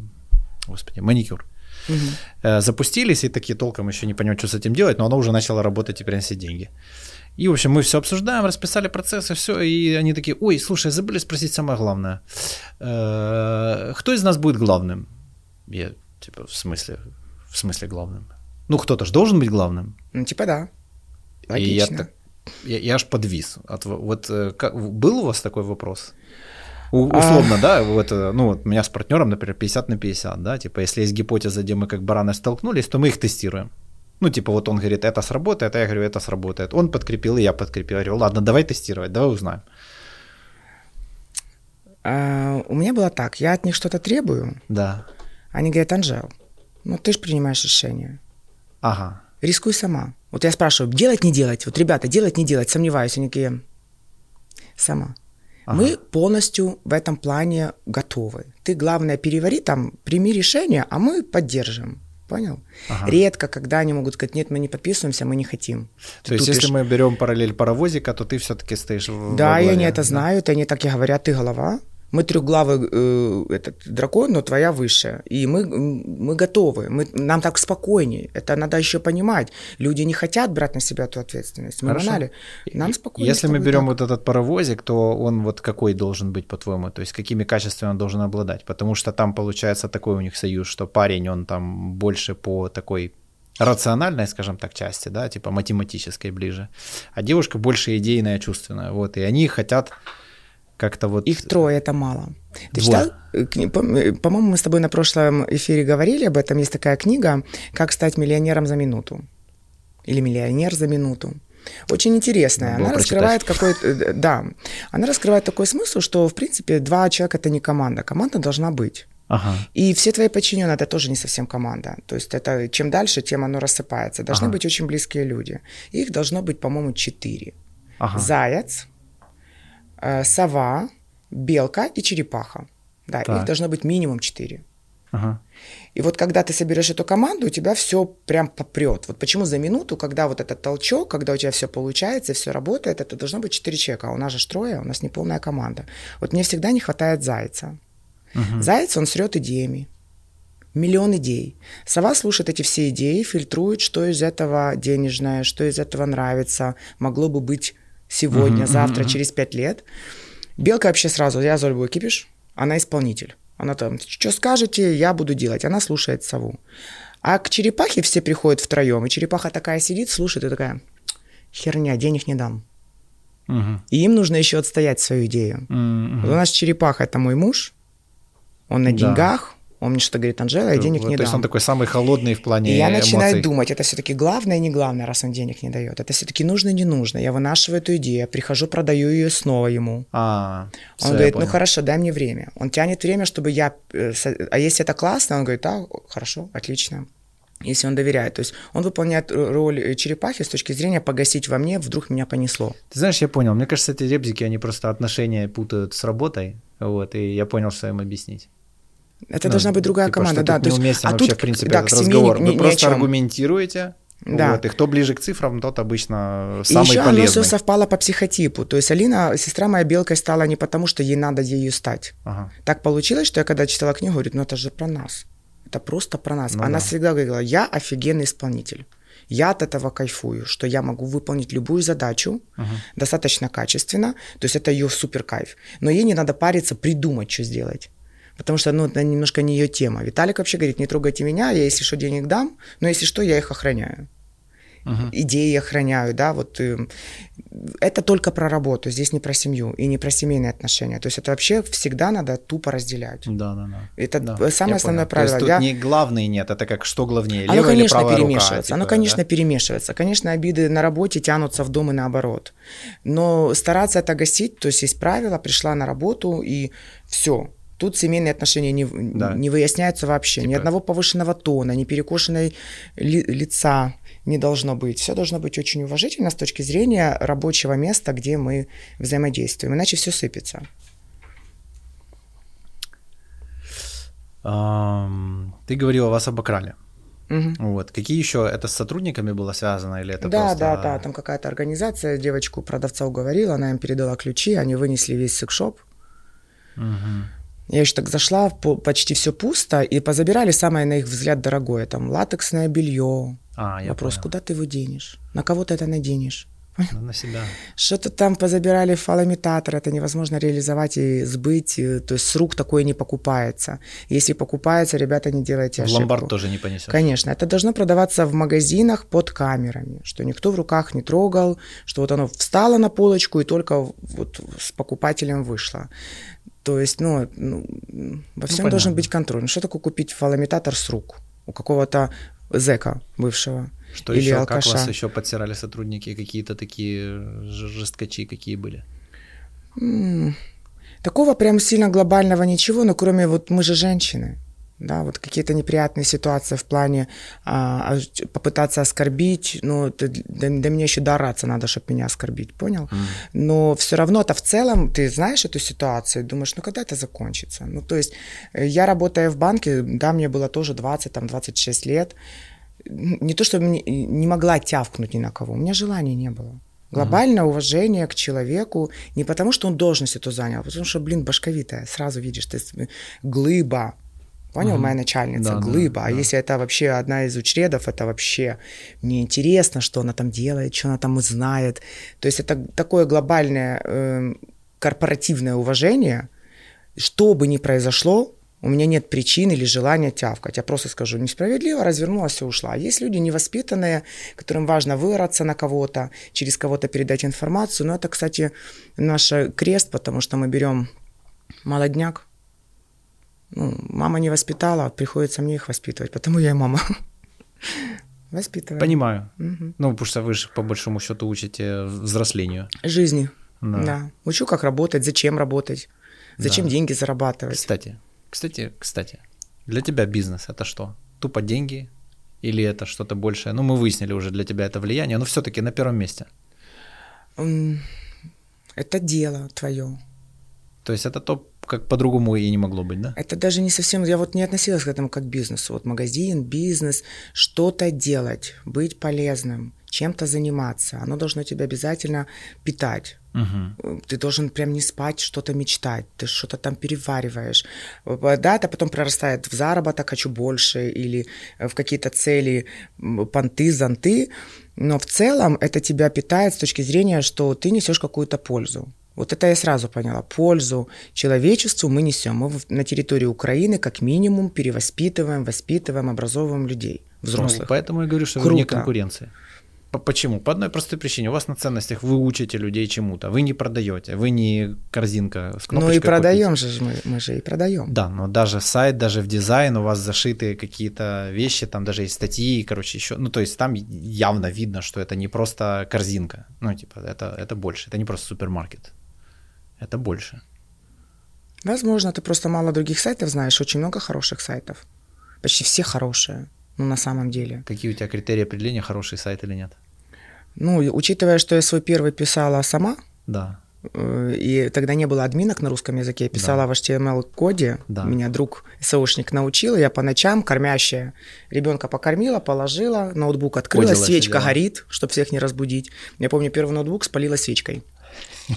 господи, маникюр. Угу. Запустились и такие толком еще не понимают, что с этим делать, но оно уже начало работать и приносить деньги. И, в общем, мы все обсуждаем, расписали процессы, все, и они такие, ой, слушай, забыли спросить самое главное. Э, кто из нас будет главным? Я, типа, в смысле, в смысле главным? Ну, кто-то же должен быть главным. Ну, типа, да. Логично. И я, я, я аж подвис. От, вот э, как, был у вас такой вопрос? Условно, а... да, вот, э, ну, вот у меня с партнером, например, 50 на 50, да, типа, если есть гипотеза, где мы как бараны столкнулись, то мы их тестируем. Ну, типа, вот он говорит, это сработает, а я говорю, это сработает. Он подкрепил, и я подкрепил. Я говорю, ладно, давай тестировать, давай узнаем. А, у меня было так, я от них что-то требую. Да. Они говорят, Анжел, ну ты же принимаешь решение. Ага. Рискуй сама. Вот я спрашиваю, делать, не делать? Вот, ребята, делать, не делать? Сомневаюсь. Они такие, сама. Ага. Мы полностью в этом плане готовы. Ты, главное, перевари там, прими решение, а мы поддержим. Понял? Ага. Редко, когда они могут сказать, нет, мы не подписываемся, мы не хотим. Ты То есть, если мы берем параллель паровозика, то ты все-таки стоишь в Да, и они это да? знают, они так и говорят, ты голова, мы трехглавый э, этот дракон, но твоя выше. И мы, мы готовы. Мы, нам так спокойнее. Это надо еще понимать. Люди не хотят брать на себя эту ответственность. Мы Хорошо. Гнали. Нам спокойно. Если мы берем так. вот этот паровозик, то он вот какой должен быть, по-твоему? То есть какими качествами он должен обладать? Потому что там получается такой у них союз, что парень, он там больше по такой рациональной, скажем так, части, да, типа математической ближе, а девушка больше идейная, чувственная, вот, и они хотят как-то вот... Их трое, это мало. Ты читал? По-моему, мы с тобой на прошлом эфире говорили об этом. Есть такая книга «Как стать миллионером за минуту». Или «Миллионер за минуту». Очень интересная. она раскрывает какой-то... Э, да. Она раскрывает такой смысл, что, в принципе, два человека – это не команда. Команда должна быть. Ага. И все твои подчиненные это тоже не совсем команда. То есть это чем дальше, тем оно рассыпается. Должны ага. быть очень близкие люди. Их должно быть, по-моему, четыре. Ага. Заяц, Э, сова, белка и черепаха. Да, так. их должно быть минимум четыре. Ага. И вот когда ты соберешь эту команду, у тебя все прям попрет. Вот почему за минуту, когда вот этот толчок, когда у тебя все получается, все работает, это должно быть четыре человека. А у нас же трое, у нас не полная команда. Вот мне всегда не хватает зайца. Угу. Заяц, он срет идеями. Миллион идей. Сова слушает эти все идеи, фильтрует, что из этого денежное, что из этого нравится, могло бы быть сегодня, mm-hmm, завтра, mm-hmm. через пять лет. Белка вообще сразу, я любой кипиш, она исполнитель. Она там, что скажете, я буду делать. Она слушает сову. А к черепахе все приходят втроем, и черепаха такая сидит, слушает и такая, херня, денег не дам. Угу. И им нужно еще отстоять свою идею. Угу. Вот у нас черепаха это мой муж, он на да. деньгах, Он мне что-то говорит, Анжела, я денег вот, не то дам. есть он такой самый холодный в плане И я начинаю эмоций. думать, это все-таки главное, не главное, раз он денег не дает. Это все-таки нужно, не нужно. Я вынашиваю эту идею, я прихожу, продаю ее снова ему. А, Он говорит, ну хорошо, дай мне время. Он тянет время, чтобы я... э, А если это классно, он говорит, да, хорошо, отлично. Если он доверяет. То есть он выполняет р- роль э, черепахи с точки зрения погасить во мне, вдруг меня понесло. Ты знаешь, я понял. Мне кажется, эти ребзики, они просто отношения путают с работой. Вот, и я понял, что им объяснить. Это Ну, должна быть другая типа, команда, да. то есть- а вообще, тут, в принципе, да, этот разговор. ни- Вы о просто аргументируете, Да. вот, и кто ближе к цифрам, тот обычно И самый еще оно полезный. все совпало по психотипу. То есть Алина, сестра моя белкой стала не потому, что ей надо ею стать. Ага. Так получилось, что я когда читала книгу, говорю, ну это же про нас. Это просто про нас. Ну Она да. всегда говорила, я офигенный исполнитель. Я от этого кайфую, что я могу выполнить любую задачу достаточно качественно. То есть это ее супер кайф. Но ей не надо париться, придумать, что сделать. Потому что, ну, это немножко не ее тема. Виталик вообще говорит, не трогайте меня, я, если что, денег дам, но если что, я их охраняю. Мгм. Идеи охраняю, да, вот э, это только про работу, здесь не про семью и не про семейные отношения. То есть это вообще всегда надо тупо разделять. Да, да, да. Это Да, самое основное понял. То есть правило. тут Я- не главный нет, это как что главнее, Оно, левая или конечно, правая рука, перемешивается. Оно, типа, конечно, да? перемешивается. Конечно, обиды на работе тянутся в дом и наоборот. Но стараться это гасить, то есть есть правило, пришла на работу и все. Тут семейные отношения не, Да. не выясняются вообще. Ни Типа- одного повышенного тона, ни перекошенной ли- лица не должно быть. Все должно быть очень уважительно с точки зрения рабочего места, где мы взаимодействуем. Иначе все сыпется. Ты говорила, вас обокрали. Мгм. Вот. Какие еще? Это с сотрудниками было связано или это да, просто... да, да, там какая-то организация, девочку продавца уговорила, она им передала ключи, они вынесли весь секшоп. Мгм. Я еще так зашла, по- почти все пусто, и позабирали самое, на их взгляд, дорогое. Там латексное белье. А, я Вопрос, понял. куда ты его денешь? На кого ты это наденешь? Ну, На себя. Что-то там позабирали фалоимитатор, это невозможно реализовать и сбыть, то есть с рук такое не покупается. Если покупается, ребята, не делайте В ошибку. ломбард тоже не понесешь. Конечно, это должно продаваться в магазинах под камерами, что никто в руках не трогал, что вот оно встало на полочку и только вот с покупателем вышло. То есть, ну, ну, во всем должен понятно. быть контроль. Ну, что такое купить фалоимитатор с рук у какого-то зэка бывшего Что или еще? алкаша? Как вас еще подсирали сотрудники? Какие-то такие жесткачи какие были? М, Такого прям сильно глобального ничего, но кроме вот мы же женщины. Да, вот какие-то неприятные ситуации в плане а, а, попытаться оскорбить, ну, это да, да мне еще дораться надо, чтобы меня оскорбить, понял? Но все равно это в целом, ты знаешь эту ситуацию, думаешь, ну когда это закончится? Ну, то есть э, я работая в банке, да, мне было тоже 20, там, 26 лет, не то, чтобы не, могла тявкнуть ни на кого, у меня желания не было. Глобальное уважение к человеку не потому, что он должность эту занял, а потому что, блин, башковитая, сразу видишь, ты с- глыба. Понял, моя начальница, Да, да, глыба. а да. если это вообще одна из учредов, это вообще мне интересно, что она там делает, что она там знает. То есть это такое глобальное эм, корпоративное уважение, что бы ни произошло, у меня нет причин или желания тявкать. Я просто скажу, несправедливо, развернулась и ушла. Есть люди невоспитанные, которым важно выораться на кого-то, через кого-то передать информацию. Но это, кстати, наш крест, потому что мы берем молодняк. Ну, мама не воспитала, приходится мне их воспитывать, потому я и мама. Воспитываю. Понимаю. Мгм. Ну, потому что вы же по большому счету учите взрослению. Жизни. Да. Да. Учу, как работать, зачем работать, зачем Да. деньги зарабатывать. Кстати, кстати, кстати, для тебя бизнес это что? Тупо деньги? Или это что-то большее? Ну, мы выяснили уже, для тебя это влияние, но все-таки на первом месте. Это дело твое. То есть это то, как по-другому и не могло быть, да? Это даже не совсем, я вот не относилась к этому как к бизнесу. Вот магазин, бизнес, что-то делать, быть полезным, чем-то заниматься. Оно должно тебя обязательно питать. Угу. Ты должен прям не спать, что-то мечтать, ты что-то там перевариваешь. Э, Да, это потом прорастает в заработок, хочу больше, или э, в какие-то цели, понты, зонты. Но в целом это тебя питает с точки зрения, что ты несешь какую-то пользу. Вот это я сразу поняла. Пользу человечеству мы несем. Мы на территории Украины как минимум перевоспитываем, воспитываем, образовываем людей, взрослых. Ну, поэтому я говорю, что вы вне Круто. конкуренции. Почему? По одной простой причине. У вас на ценностях вы учите людей чему-то, вы не продаете, вы не корзинка с Ну и продаем же мы, мы же и продаем. Да, но даже сайт, даже в дизайн у вас зашиты какие-то вещи, там даже есть статьи, короче, еще, ну то есть там явно видно, что это не просто корзинка, ну типа это, это больше, это не просто супермаркет, это больше. Возможно, ты просто мало других сайтов знаешь, очень много хороших сайтов, почти все хорошие, ну на самом деле. Какие у тебя критерии определения, хороший сайт или нет? Ну, учитывая, что я свой первый писала сама, да. Э, и тогда не было админок на русском языке, я писала да. в HTML-коде, да. меня друг СОшник научил, я по ночам кормящая ребенка покормила, положила, ноутбук открыла, Кодила свечка сидела. горит, чтобы всех не разбудить. Я помню, первый ноутбук спалила свечкой.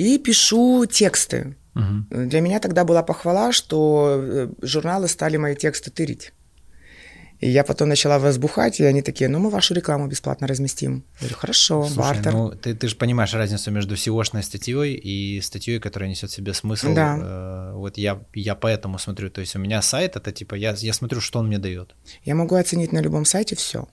И пишу тексты. Угу. Для меня тогда была похвала, что э, журналы стали мои тексты тырить. И я потом начала возбухать, и они такие, ну, мы вашу рекламу бесплатно разместим. Я говорю, хорошо, Слушай, бартер. ну, ты, ты же понимаешь разницу между SEO-шной статьей и статьей, которая несет в себе смысл. Да. Э, вот я, я поэтому смотрю, то есть у меня сайт, это типа, я, я смотрю, что он мне дает. Я могу оценить на любом сайте все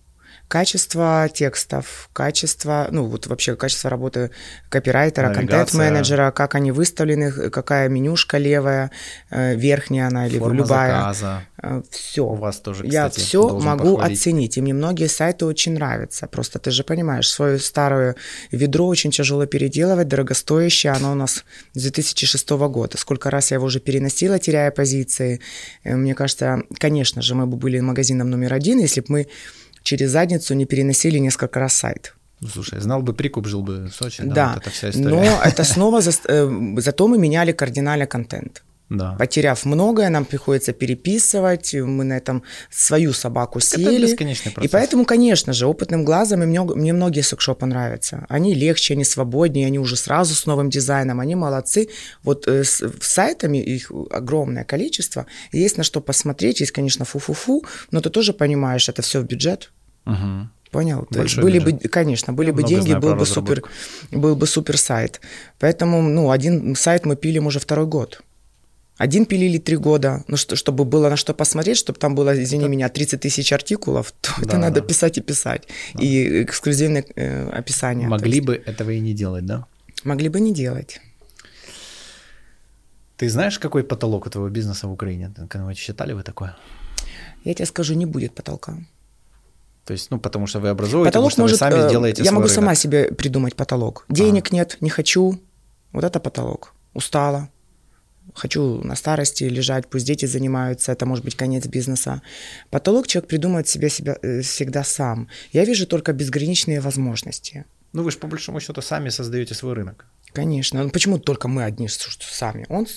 качество текстов, качество, ну вот вообще качество работы копирайтера, контент-менеджера, как они выставлены, какая менюшка левая, э, верхняя она или Форма любая. Заказа. Э, все. У вас тоже, кстати, Я все могу похвалить. оценить, и мне многие сайты очень нравятся. Просто ты же понимаешь, свое старое ведро очень тяжело переделывать, дорогостоящее, оно у нас с 2006 года. Сколько раз я его уже переносила, теряя позиции. Э, мне кажется, конечно же, мы бы были магазином номер один, если бы мы через задницу не переносили несколько раз сайт. Ну, слушай, знал бы прикуп, жил бы в Сочи, да, да вот эта вся история. но это снова, за, э, зато мы меняли кардинально контент. Да. Потеряв многое, нам приходится переписывать, мы на этом свою собаку съели. Это и поэтому, конечно же, опытным глазом мне, мне многие секшопы нравятся. Они легче, они свободнее, они уже сразу с новым дизайном, они молодцы. Вот э, с, с сайтами их огромное количество, есть на что посмотреть, есть, конечно, фу-фу-фу, но ты тоже понимаешь, это все в бюджет. Угу. Понял? То есть были бюджет. бы, конечно, были Я бы деньги, был бы супер, был бы супер сайт. Поэтому, ну, один сайт мы пилим уже второй год. Один пилили три года, ну, что, чтобы было на что посмотреть, чтобы там было, извини это... меня, 30 тысяч артикулов, то да, это надо да. писать и писать. Да. И эксклюзивное э, описание. Могли бы этого и не делать, да? Могли бы не делать. Ты знаешь, какой потолок у твоего бизнеса в Украине? Считали вы такое? Я тебе скажу, не будет потолка. То есть, ну, потому что вы образуете, потолок потому что может, вы сами делаете Я могу рынок. сама себе придумать потолок. Денег а. нет, не хочу. Вот это потолок. Устала. Хочу на старости лежать, пусть дети занимаются, это может быть конец бизнеса. Потолок человек придумает себе себя э, всегда сам. Я вижу только безграничные возможности. Ну вы же по большому счету сами создаете свой рынок. Конечно. Ну, почему только мы одни сами? Он,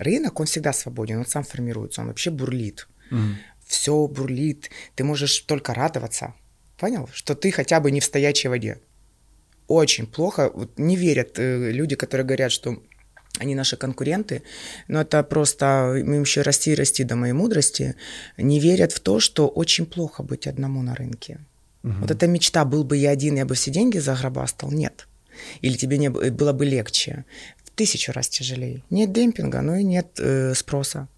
рынок, он всегда свободен, он сам формируется, он вообще бурлит. Угу все бурлит, ты можешь только радоваться. Понял? Что ты хотя бы не в стоячей воде. Очень плохо. Вот не верят э, люди, которые говорят, что они наши конкуренты, но это просто им еще расти и расти до моей мудрости, не верят в то, что очень плохо быть одному на рынке. Угу. Вот эта мечта, был бы я один, я бы все деньги загробастал, нет. Или тебе не, было бы легче. В тысячу раз тяжелее. Нет демпинга, ну и нет э, спроса.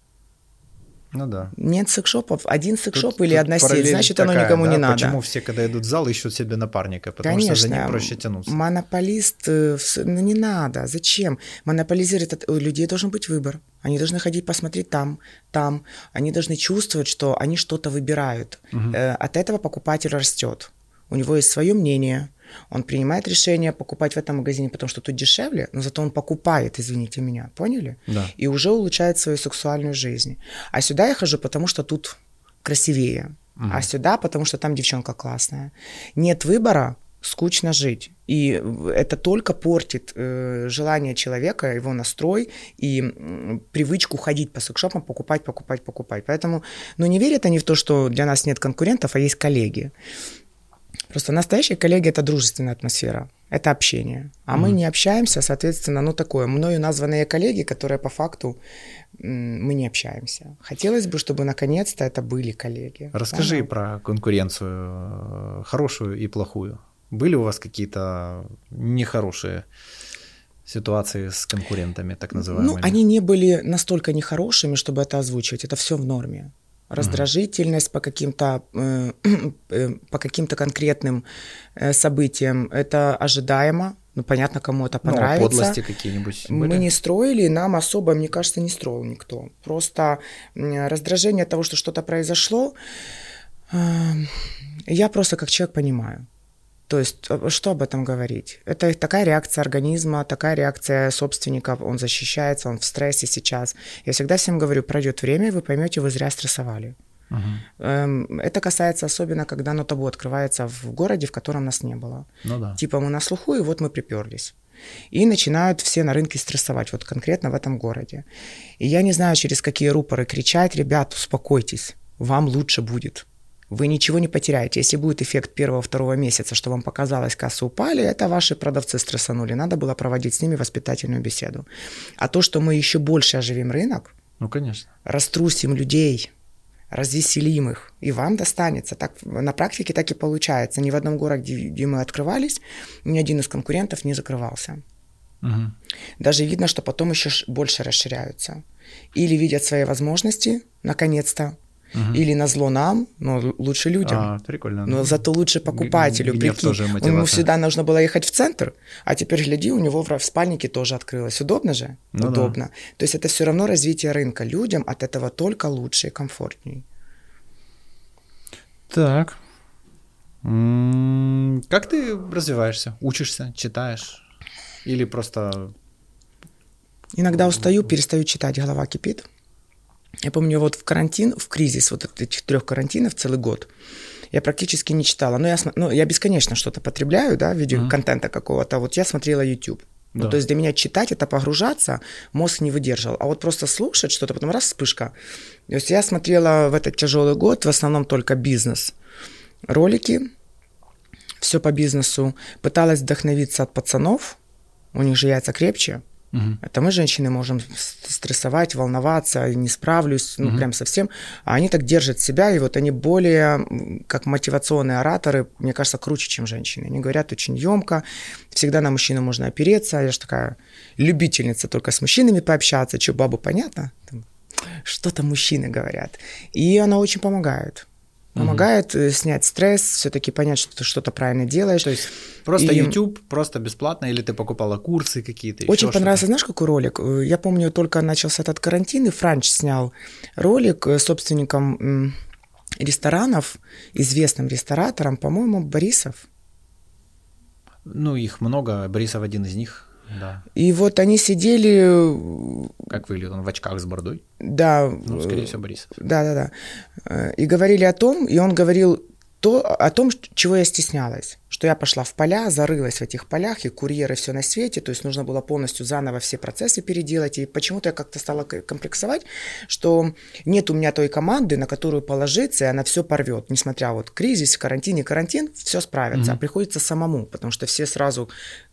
Ну да. Нет секшопов. Один секшоп или тут одна сеть, значит, такая, оно никому да? не надо. Почему все, когда идут в зал, ищут себе напарника? Потому Конечно, что за ним проще тянуться. Монополист, э, ну не надо. Зачем? Монополизировать, у людей должен быть выбор. Они должны ходить посмотреть там, там. Они должны чувствовать, что они что-то выбирают. Угу. От этого покупатель растет. У него есть свое мнение, он принимает решение покупать в этом магазине, потому что тут дешевле, но зато он покупает, извините меня, поняли? Да. И уже улучшает свою сексуальную жизнь. А сюда я хожу, потому что тут красивее. Угу. А сюда, потому что там девчонка классная. Нет выбора, скучно жить. И это только портит э, желание человека, его настрой и э, привычку ходить по секшопам, покупать, покупать, покупать. Поэтому, ну, не верят они в то, что для нас нет конкурентов, а есть коллеги. Просто настоящие коллеги – это дружественная атмосфера, это общение. А mm-hmm. мы не общаемся, соответственно, ну такое, мною названные коллеги, которые по факту мы не общаемся. Хотелось бы, чтобы наконец-то это были коллеги. Расскажи да? про конкуренцию, э, хорошую и плохую. Были у вас какие-то нехорошие ситуации с конкурентами, так называемыми? Ну, они не были настолько нехорошими, чтобы это озвучивать. Это все в норме. Раздражительность по каким-то э, э, по каким-то конкретным э, событиям. Это ожидаемо. Ну, понятно, кому это понравится. Ну, подлости какие-нибудь были? Мы не строили, нам особо, мне кажется, не строил никто. Просто раздражение от того, что что-то произошло, я просто как человек понимаю. То есть что об этом говорить? Это такая реакция организма, такая реакция собственников, он защищается, он в стрессе сейчас. Я всегда всем говорю, пройдет время, и вы поймете, вы зря стрессовали. Uh-huh. Это касается особенно, когда оно табу открывается в городе, в котором нас не было. Ну да. Типа мы на слуху, и вот мы приперлись. И начинают все на рынке стрессовать, вот конкретно в этом городе. И я не знаю, через какие рупоры кричать, ребят, успокойтесь, вам лучше будет. Вы ничего не потеряете. Если будет эффект первого-второго месяца, что вам показалось, кассы упали, это ваши продавцы стрессанули. Надо было проводить с ними воспитательную беседу. А то, что мы еще больше оживим рынок, ну, конечно. раструсим людей, развеселим их, и вам достанется. Так, на практике так и получается. Ни в одном городе, где мы открывались, ни один из конкурентов не закрывался. Угу. Даже видно, что потом еще больше расширяются. Или видят свои возможности, наконец-то, Угу. Или на зло нам, но лучше людям. А, прикольно. Но зато лучше покупателю. Гнев прикинь, тоже ему всегда нужно было ехать в центр, а теперь гляди, у него в спальнике тоже открылось. Удобно же? Ну, Удобно. Да. То есть это все равно развитие рынка. Людям от этого только лучше и комфортней. Так. Как ты развиваешься? Учишься, читаешь? Или просто... Иногда устаю, перестаю читать, голова кипит. Я помню, вот в карантин, в кризис вот этих трех карантинов целый год, я практически не читала. Но я, ну, я бесконечно что-то потребляю, да, в виде mm-hmm. контента какого-то. Вот я смотрела YouTube. Да. Ну, то есть для меня читать это погружаться, мозг не выдержал. А вот просто слушать что-то, потом раз вспышка. То есть я смотрела в этот тяжелый год в основном только бизнес. Ролики, все по бизнесу. Пыталась вдохновиться от пацанов, у них же яйца крепче. Угу. Это мы, женщины, можем стрессовать, волноваться, не справлюсь, ну, угу. прям совсем. А они так держат себя, и вот они более, как мотивационные ораторы, мне кажется, круче, чем женщины. Они говорят очень емко, всегда на мужчину можно опереться. Я же такая любительница только с мужчинами пообщаться, что бабу понятно? Что-то мужчины говорят. И она очень помогает помогает угу. снять стресс, все-таки понять, что ты что-то правильно делаешь. То есть просто и... YouTube, просто бесплатно, или ты покупала курсы какие-то? Очень понравился, знаешь, какой ролик? Э, я помню, только начался этот карантин, и Франч снял ролик э, собственником ресторанов, известным ресторатором, по-моему, Борисов. Ну, их много, Борисов один из них. Да. И вот они сидели... Э, как выглядит он в очках с бородой? Да. Ну, скорее всего, Борисов. Да, да, да. Э, и говорили о том, и он говорил то, о том, чего я стеснялась, что я пошла в поля, зарылась в этих полях, и курьеры все на свете, то есть нужно было полностью заново все процессы переделать, и почему-то я как-то стала комплексовать, что нет у меня той команды, на которую положиться, и она все порвет, несмотря вот кризис, карантин и карантин, все справится, mm-hmm. а приходится самому, потому что все сразу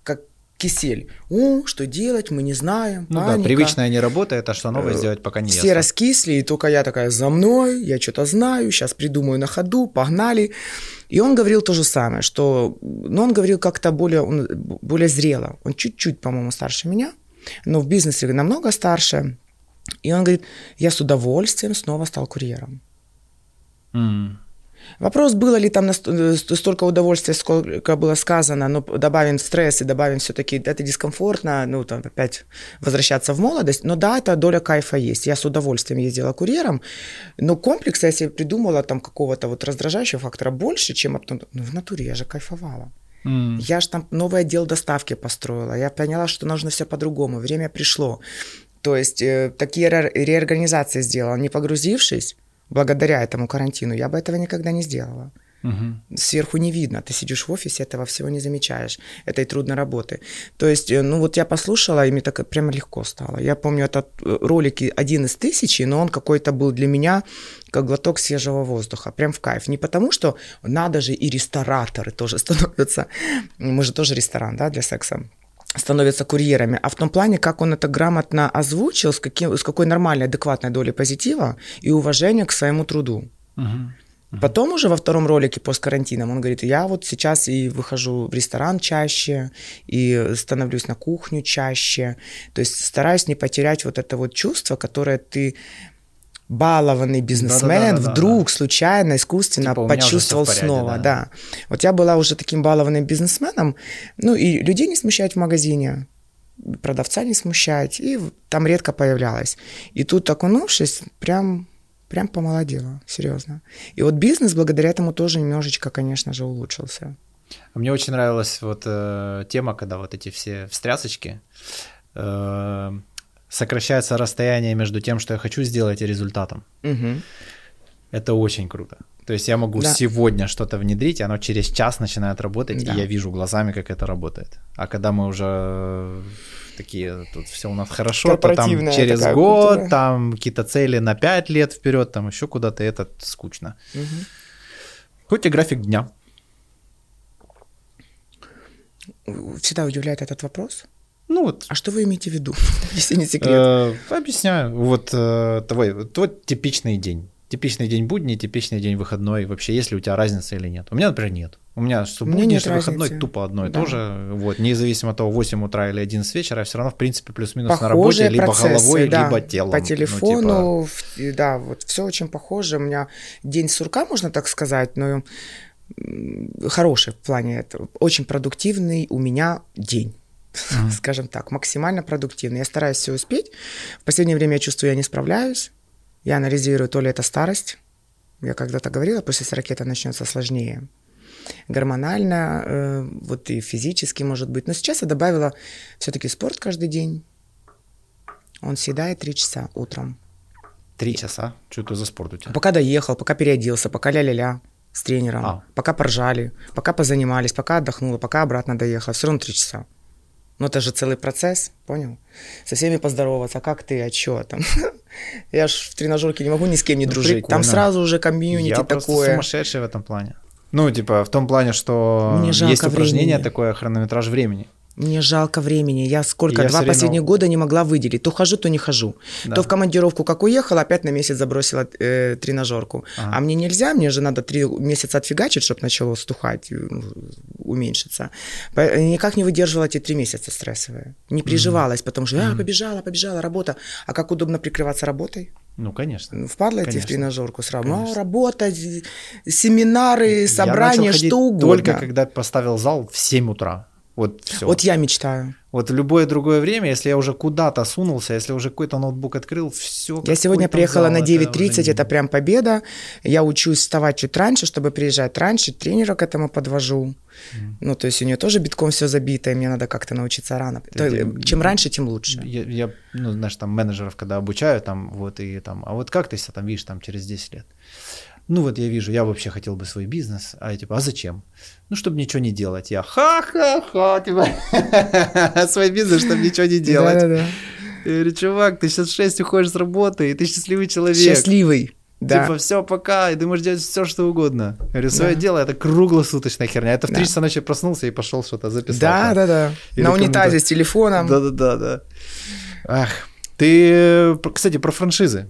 как кисель. О, что делать, мы не знаем. Ну паника. да, привычная не работает, а что новое э, сделать пока не Все ясно. раскисли, и только я такая за мной, я что-то знаю, сейчас придумаю на ходу, погнали. И он говорил то же самое, что, ну, он говорил как-то более, он, более зрело. Он чуть-чуть, по-моему, старше меня, но в бизнесе намного старше. И он говорит, я с удовольствием снова стал курьером. Mm. Вопрос, было ли там э, столько удовольствия, сколько было сказано, но добавим стресс и добавим все-таки, это дискомфортно, ну, там, опять возвращаться в молодость. Но да, эта доля кайфа есть. Я с удовольствием ездила курьером, но комплекс я себе придумала там какого-то вот раздражающего фактора больше, чем ну, в натуре я же кайфовала. Mm. Я же там новый отдел доставки построила. Я поняла, что нужно все по-другому. Время пришло. То есть э, такие ре- реорганизации сделала, не погрузившись благодаря этому карантину, я бы этого никогда не сделала. Угу. Сверху не видно, ты сидишь в офисе, этого всего не замечаешь, этой трудной работы. То есть, э, ну вот я послушала, и мне так прямо легко стало. Я помню этот э, ролик один из тысячи, но он какой-то был для меня как глоток свежего воздуха, прям в кайф. Не потому, что надо же и рестораторы тоже становятся, мы же тоже ресторан, да, для секса становятся курьерами, а в том плане, как он это грамотно озвучил, с, каким, с какой нормальной, адекватной долей позитива и уважения к своему труду. Потом уже во втором ролике посткарантином он говорит, я вот сейчас и выхожу в ресторан чаще, и становлюсь на кухню чаще. То есть стараюсь не потерять вот это вот чувство, которое ты балованный бизнесмен Да-да-да-да-да. вдруг случайно, искусственно Типа, почувствовал снова, да. да. Вот я была уже таким балованным бизнесменом, ну и людей не смущать в магазине, продавца не смущать, и там редко появлялась. И тут, окунувшись, прям, прям помолодела, серьезно. И вот бизнес благодаря этому тоже немножечко, конечно же, улучшился. Мне очень нравилась вот э, тема, когда вот эти все встрясочки, э, сокращается расстояние между тем, что я хочу сделать, и результатом. Мгм. Это очень круто. То есть я могу Да. сегодня что-то внедрить, оно через час начинает работать, Да. и я вижу глазами, как это работает. А когда мы уже э, такие, тут все у нас хорошо, то там через год, культура. там какие-то цели на 5 лет вперед, там еще куда-то, это скучно. Мгм. Какой у тебя график дня? Всегда удивляет этот вопрос. Ну вот, А что вы имеете в виду, если не секрет? Э, Объясняю. Вот э, твой, твой типичный день. Типичный день будний, типичный день выходной. Вообще, есть ли у тебя разница или нет? У меня, например, нет. У меня что будний, нет что выходной разницы. тупо одно и Да. то же. Вот, независимо от того, 8 утра или 11 вечера, я все равно, в принципе, плюс-минус на работе, либо процессы, головой, да, либо телом. По Ну, телефону, типа, в- и да, вот все очень похоже. У меня день сурка, можно так сказать, но хороший в плане этого. Очень продуктивный у меня день. Мгм. Скажем так, максимально продуктивный. Я стараюсь все успеть. В последнее время я чувствую, я не справляюсь. Я анализирую, то ли это старость. Я когда-то говорила, после 40 это начнется сложнее. Гормонально, э, вот и физически, может быть. Но сейчас я добавила все-таки спорт каждый день. Он съедает 3 часа утром. Три часа. Что это за спорт у тебя? Пока доехал, пока переоделся, пока ля-ля-ля с тренером, А. пока поржали, пока позанимались, пока отдохнула, пока обратно доехала. Все равно 3 часа. Ну, это же целый процесс, понял? Со всеми поздороваться, а как ты, а чё там? Я ж в тренажерке не могу ни с кем не Ну, дружить. Там прикольно. сразу уже комьюнити Я просто такое. сумасшедший в этом плане. Ну, типа, в том плане, что есть упражнение времени. такое хронометраж времени. Мне жалко времени. Я сколько, Я два время- последних года не могла выделить. То хожу, то не хожу. Да. То в командировку как уехала, опять на месяц забросила э, тренажерку. Ага. А мне нельзя, мне же надо три месяца отфигачить, чтобы начало стухать, э, ну, уменьшиться. Никак не выдерживала эти три месяца стрессовые. Не приживалась, потому что а, побежала, побежала, работа. А как удобно прикрываться работой? Ну, конечно. Ну, Впадло идти в тренажерку сразу. Ну, работа, семинары, Я собрания, что угодно. Только когда поставил зал в 7 утра. Вот все. Вот я мечтаю. Вот в любое другое время, если я уже куда-то сунулся, если уже какой-то ноутбук открыл, все. Я сегодня приехала на 9.30, это прям победа. Я учусь вставать чуть раньше, чтобы приезжать раньше, тренера к этому подвожу. Ну, то есть у нее тоже битком все забито, и мне надо как-то научиться рано. То- Ты- чем раньше, тем лучше. Я, я, ну, знаешь, там менеджеров, когда обучаю, там, вот, и там, а вот как ты себя там видишь, там, через 10 лет? Ну, вот я вижу, я вообще хотел бы свой бизнес, а я типа, а зачем? Ну, чтобы ничего не делать. Я ха-ха-ха, типа, свой бизнес, чтобы ничего не делать. Да-да-да. Я говорю, чувак, ты сейчас в 6 уходишь с работы, и ты счастливый человек. Счастливый. Да. Типа, все, пока, и ты можешь делать все, что угодно. Я говорю, свое Да. дело это круглосуточная херня. Это в 3 Да. часа ночи проснулся и пошел что-то записать. да, да, да. Или На унитазе с телефоном. Да, да, да, да. Ах, ты, э, кстати, про франшизы.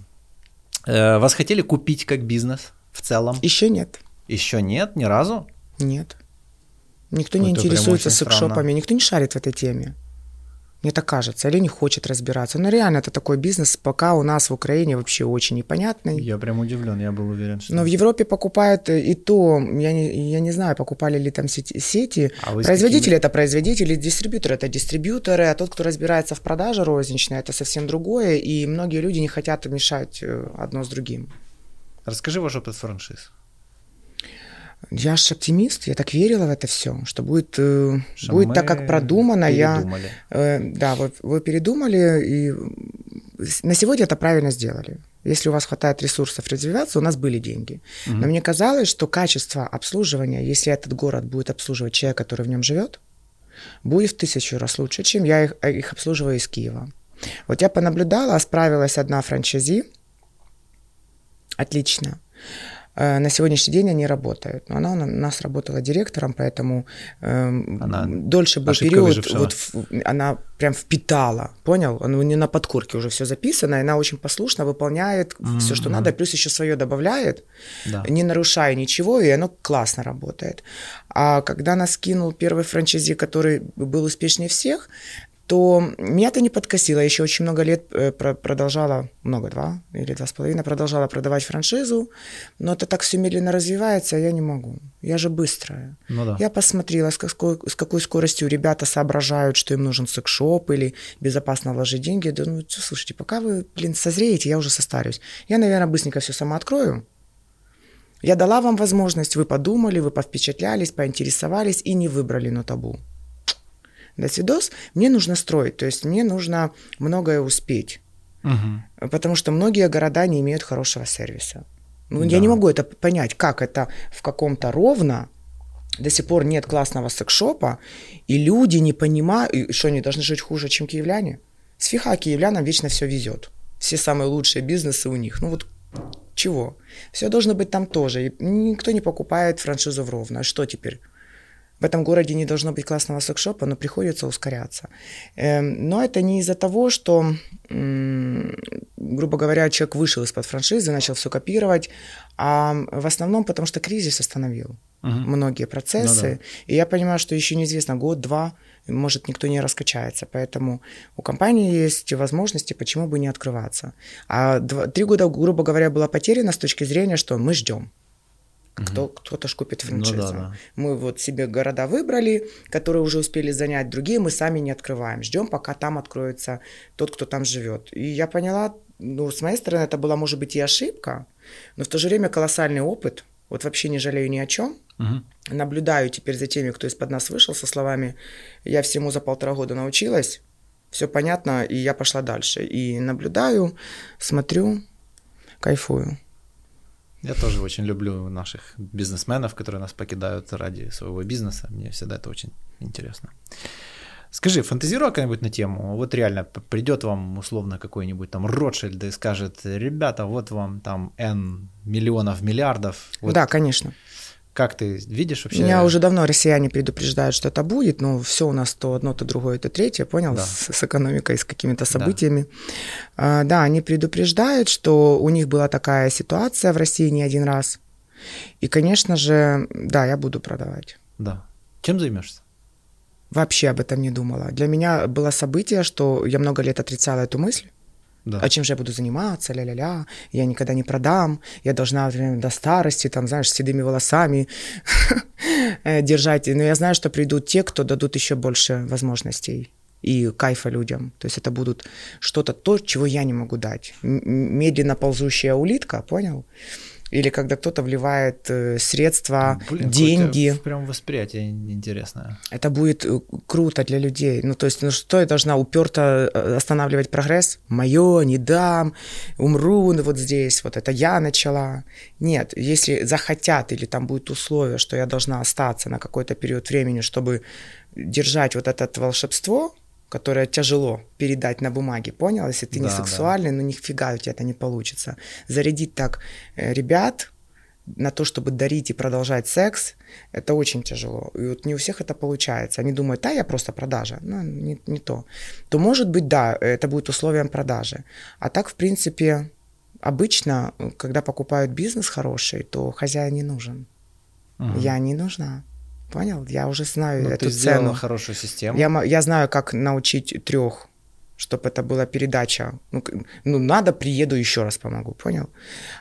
Э, Вас хотели купить как бизнес в целом? Еще нет. Еще нет, ни разу. Нет. Никто не Вот это прям интересуется секшопами, никто не шарит в этой теме. Мне так кажется, или не хочет разбираться. Но реально это такой бизнес, пока у нас в Украине вообще очень непонятный. Я прям удивлен, я был уверен, что... Но в Европе покупают э, и то, я не, я не знаю, покупали ли там сети. сети. А Производители это производители, дистрибьюторы это дистрибьюторы, а тот, кто разбирается в продаже розничной, это совсем другое. И многие люди не хотят мешать э, одно с другим. Расскажи ваш опыт франшиз. Я же оптимист, я так верила в это все, что будет, э, Что будет мы так, как продумано. Я, передумали. Э, да, вы, вы передумали, и на сегодня это правильно сделали. Если у вас хватает ресурсов развиваться, у нас были деньги. Мгм. Но мне казалось, что качество обслуживания, если этот город будет обслуживать человек, который в нем живет, будет в тысячу раз лучше, чем я их, э, их обслуживаю из Киева. Вот я понаблюдала, справилась одна франчайзи, отлично. Э, На сегодняшний день они работают. Но она у нас работала директором, поэтому эм, Она дольше был период. выжившего. Вот в- она прям впитала, понял? Она не на подкорке уже все записано, и она очень послушно выполняет все, что надо, плюс еще свое добавляет, Да. не нарушая ничего, и оно классно работает. А когда нас кинул первый франчайзи, который был успешнее всех, то меня это не подкосило. Я еще очень много лет э, продолжала, много, два или два с половиной, продолжала продавать франшизу, но это так все медленно развивается, а я не могу. Я же быстрая. Ну да. Я посмотрела, с какой, с какой скоростью ребята соображают, что им нужен секшоп или безопасно вложить деньги. Да, ну, слушайте, пока вы, блин, созреете, я уже состарюсь. Я, наверное, быстренько все сама открою. Я дала вам возможность, вы подумали, вы повпечатлялись, поинтересовались и не выбрали на табу до свидос, мне нужно строить, то есть мне нужно многое успеть. Угу. Потому что многие города не имеют хорошего сервиса. Ну, да. Я не могу это понять, как это в каком-то ровно до сих пор нет классного секшопа, и люди не понимают, что они должны жить хуже, чем киевляне. С фиха киевлянам вечно все везет. Все самые лучшие бизнесы у них. Ну вот чего? Все должно быть там тоже. И никто не покупает франшизу в Ровно. А что теперь? В этом городе не должно быть классного секшопа, но приходится ускоряться. Эм, но это не из-за того, что, грубо говоря, человек вышел из-под франшизы, начал все копировать, а в основном потому, что кризис остановил угу. многие процессы. Ну, да. И я понимаю, что еще неизвестно, год-два, может, никто не раскачается. Поэтому у компании есть возможности, почему бы не открываться. А два, три года, грубо говоря, было потеряно с точки зрения, что мы ждем. Кто, угу. Кто-то ж купит франшизу. Ну, да, да. Мы вот себе города выбрали, которые уже успели занять, другие мы сами не открываем. Ждем, пока там откроется тот, кто там живет. И я поняла, ну, с моей стороны, это была, может быть, и ошибка, но в то же время колоссальный опыт. Вот вообще не жалею ни о чем. Угу. Наблюдаю теперь за теми, кто из-под нас вышел, со словами «я всему за полтора года научилась», все понятно, и я пошла дальше. И наблюдаю, смотрю, кайфую. Я тоже очень люблю наших бизнесменов, которые нас покидают ради своего бизнеса. Мне всегда это очень интересно. Скажи, фантазируй как-нибудь на тему, вот реально придет вам условно какой-нибудь там Ротшильд и скажет, ребята, вот вам там N миллионов, миллиардов. Вот да, конечно. Как ты видишь вообще? Меня уже давно россияне предупреждают, что это будет, но все у нас то одно, то другое, то третье, понял, да. с, с экономикой, с какими-то событиями. Да. А, да, они предупреждают, что у них была такая ситуация в России не один раз. И, конечно же, да, я буду продавать. Да. Чем займешься? Вообще об этом не думала. Для меня было событие, что я много лет отрицала эту мысль. Да. А чем же я буду заниматься, ля-ля-ля, я никогда не продам, я должна например, до старости, там, знаешь, с седыми волосами э, держать. Но я знаю, что придут те, кто дадут еще больше возможностей и кайфа людям. То есть это будут что-то то, чего я не могу дать. Медленно ползущая улитка, понял? Или когда кто-то вливает э, средства, Блин, деньги. Прям восприятие интересное. Это будет э, круто для людей. Ну, то есть, ну что я должна уперто э, останавливать прогресс? Мое, не дам, умру вот здесь, вот это я начала. Нет, если захотят или там будет условие, что я должна остаться на какой-то период времени, чтобы держать вот это волшебство, которое тяжело передать на бумаге, понял? Если ты да, не сексуальный, да. ну нифига у тебя это не получится. Зарядить так э, ребят на то, чтобы дарить и продолжать секс, это очень тяжело. И вот не у всех это получается. Они думают, да, я просто продажа. Ну, не, не то. То, может быть, да, это будет условием продажи. А так, в принципе, обычно, когда покупают бизнес хороший, то хозяин не нужен. Угу. Я не нужна. Понял? Я уже знаю ну, эту ты цену. хорошую систему. Я, я знаю, как научить трех, чтобы это была передача. Ну, ну, надо, приеду еще раз помогу, понял?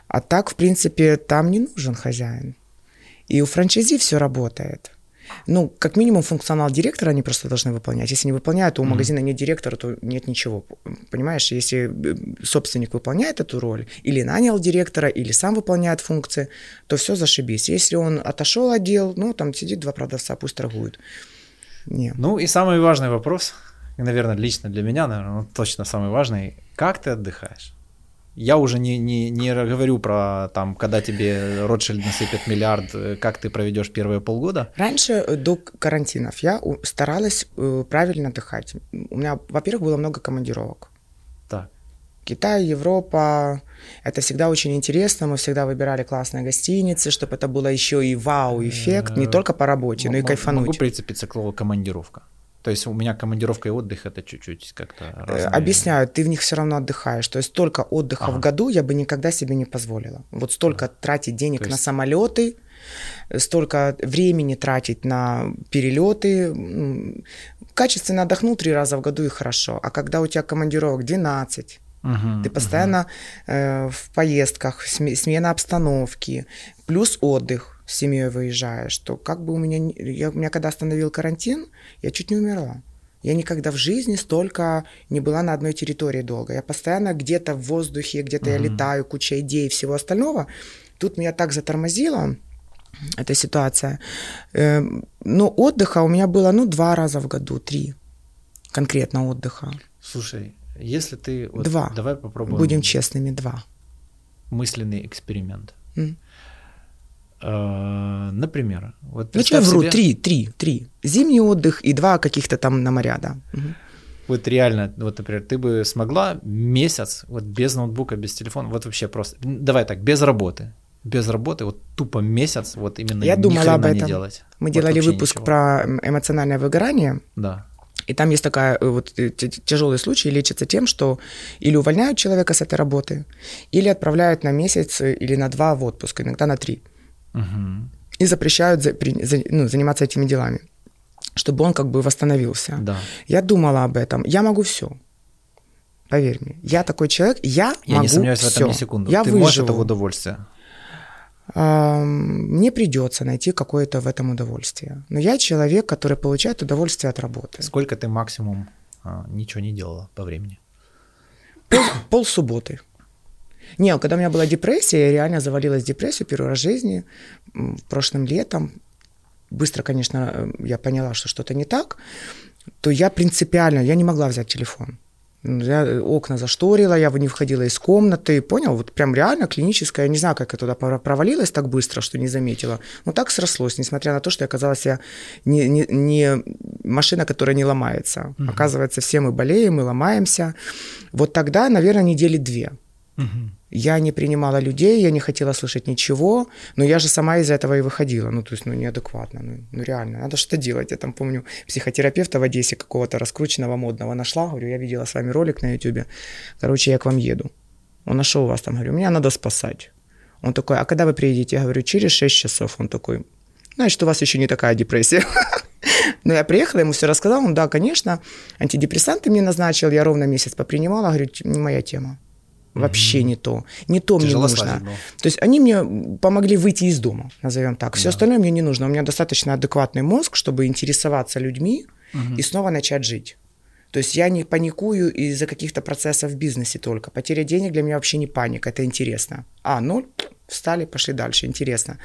А так, в принципе, там не нужен хозяин. И у франчайзи все работает ну, как минимум функционал директора они просто должны выполнять. Если не выполняют, то у mm-hmm. магазина нет директора, то нет ничего. Понимаешь, если э, собственник выполняет эту роль, или нанял директора, или сам выполняет функции, то все зашибись. Если он отошел отдел, ну, там сидит два продавца, пусть торгуют. Нет. Ну и самый важный вопрос, наверное, лично для меня, наверное, точно самый важный. Как ты отдыхаешь? Я уже не, не, не говорю про там, когда тебе Ротшильд насыпет миллиард, э, как ты проведешь первые полгода. Раньше э, до карантинов я старалась э, правильно отдыхать. У меня, во-первых, было много командировок. Так. Китай, Европа. Это всегда очень интересно. Мы всегда выбирали классные гостиницы, чтобы это было еще и вау-эффект, не только по работе, но и кайфануть. Могу прицепиться к слову командировка. То есть у меня командировка и отдых это чуть-чуть как-то э, разные. Объясняю, ты в них все равно отдыхаешь. То есть столько отдыха ага. в году я бы никогда себе не позволила. Вот столько ага. тратить денег есть... на самолеты, столько времени тратить на перелеты. Качественно отдохнул три раза в году и хорошо. А когда у тебя командировок 12, Угу, ты постоянно угу. э, в поездках, смена обстановки, плюс отдых с семьей выезжаешь, то как бы у меня, я, у меня когда остановил карантин, я чуть не умерла. Я никогда в жизни столько не была на одной территории долго. Я постоянно где-то в воздухе, где-то угу. я летаю, куча идей и всего остального. Тут меня так затормозило, эта ситуация. Э, но отдыха у меня было, ну, два раза в году, три конкретно отдыха. Слушай, если ты... Вот, два. Давай попробуем. Будем честными, два. Мысленный эксперимент. Mm. Uh, например, вот ну я вру, себе... три, три, три. Зимний отдых и два каких-то там на моря, да. Угу. Вот реально, вот, например, ты бы смогла месяц вот без ноутбука, без телефона, вот вообще просто, давай так, без работы, без работы, вот тупо месяц, вот именно Я думала об этом. не делать. Мы вот делали выпуск ничего. про эмоциональное выгорание. Да. И там есть такая э, вот э, тяжелый случай, лечится тем, что или увольняют человека с этой работы, или отправляют на месяц э, или на два в отпуск, иногда на три. Угу. И запрещают за, за, ну, заниматься этими делами, чтобы он как бы восстановился. Да. Я думала об этом. Я могу все. Поверь мне, я такой человек, я, я могу не сомневаюсь все. в этом ни секунду. Я Ты выживу. можешь этого удовольствия мне придется найти какое-то в этом удовольствие. Но я человек, который получает удовольствие от работы. Сколько ты максимум а, ничего не делала по времени? Пол, пол субботы. Не, когда у меня была депрессия, я реально завалилась в депрессию первый раз в жизни, прошлым летом. Быстро, конечно, я поняла, что что-то не так. То я принципиально, я не могла взять телефон. Я э, окна зашторила, я не входила из комнаты, понял? Вот прям реально клиническая, я не знаю, как я туда провалилась так быстро, что не заметила. Но так срослось, несмотря на то, что я оказалась я не, не, не машина, которая не ломается. Угу. Оказывается, все мы болеем, мы ломаемся. Вот тогда, наверное, недели две. Угу. Я не принимала людей, я не хотела слышать ничего, но я же сама из этого и выходила. Ну, то есть, ну, неадекватно. Ну, ну реально, надо что-то делать. Я там помню психотерапевта в Одессе какого-то раскрученного, модного нашла. Говорю, я видела с вами ролик на YouTube. Короче, я к вам еду. Он нашел вас там. Говорю, меня надо спасать. Он такой, а когда вы приедете? Я говорю, через 6 часов. Он такой, значит, у вас еще не такая депрессия. Но я приехала, ему все рассказала. Он, да, конечно, антидепрессанты мне назначил. Я ровно месяц попринимала. Говорю, не моя тема. Вообще mm-hmm. не то. Не то Тяжело мне нужно. То есть они мне помогли выйти из дома, назовем так. Все да. остальное мне не нужно. У меня достаточно адекватный мозг, чтобы интересоваться людьми mm-hmm. и снова начать жить. То есть я не паникую из-за каких-то процессов в бизнесе только. Потеря денег для меня вообще не паника, это интересно. А, ну, встали, пошли дальше, интересно.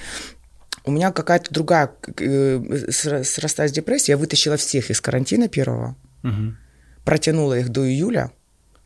У меня какая-то другая, э, срастаясь депрессия, я вытащила всех из карантина первого, угу. протянула их до июля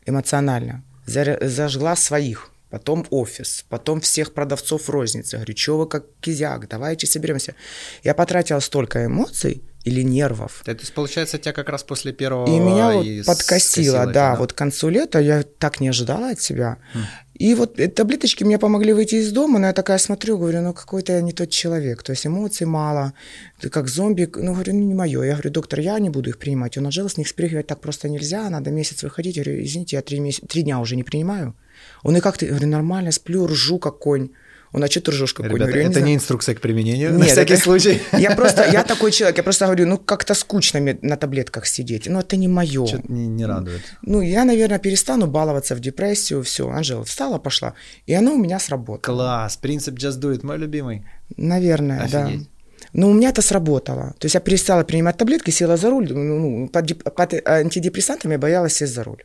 эмоционально зажгла своих, потом офис, потом всех продавцов розницы. Говорю, что вы как кизяк, давайте соберемся. Я потратила столько эмоций или нервов. Это получается, тебя как раз после первого... И меня вот подкосило, да, да, вот к концу лета я так не ожидала от себя. Хм. И вот таблеточки мне помогли выйти из дома, но я такая смотрю, говорю, ну какой-то я не тот человек, то есть эмоций мало, ты как зомби, ну говорю, ну не мое. Я говорю, доктор, я не буду их принимать. Он отжил, с них спрыгивать так просто нельзя, надо месяц выходить. Я говорю, извините, я три, меся... три дня уже не принимаю. Он и как ты? Я говорю, нормально, сплю, ржу как конь. А ты ржешь какой Ребята, это не, не инструкция к применению, Нет, на всякий это, случай. Я просто, я такой человек, я просто говорю, ну как-то скучно на таблетках сидеть, ну это не мое. Что-то не, не радует. Ну я, наверное, перестану баловаться в депрессию, все, Анжела встала, пошла, и оно у меня сработало. Класс, принцип just do it, мой любимый. Наверное, Офигеть. да. Но у меня это сработало. То есть я перестала принимать таблетки, села за руль, ну, под, под антидепрессантами боялась сесть за руль.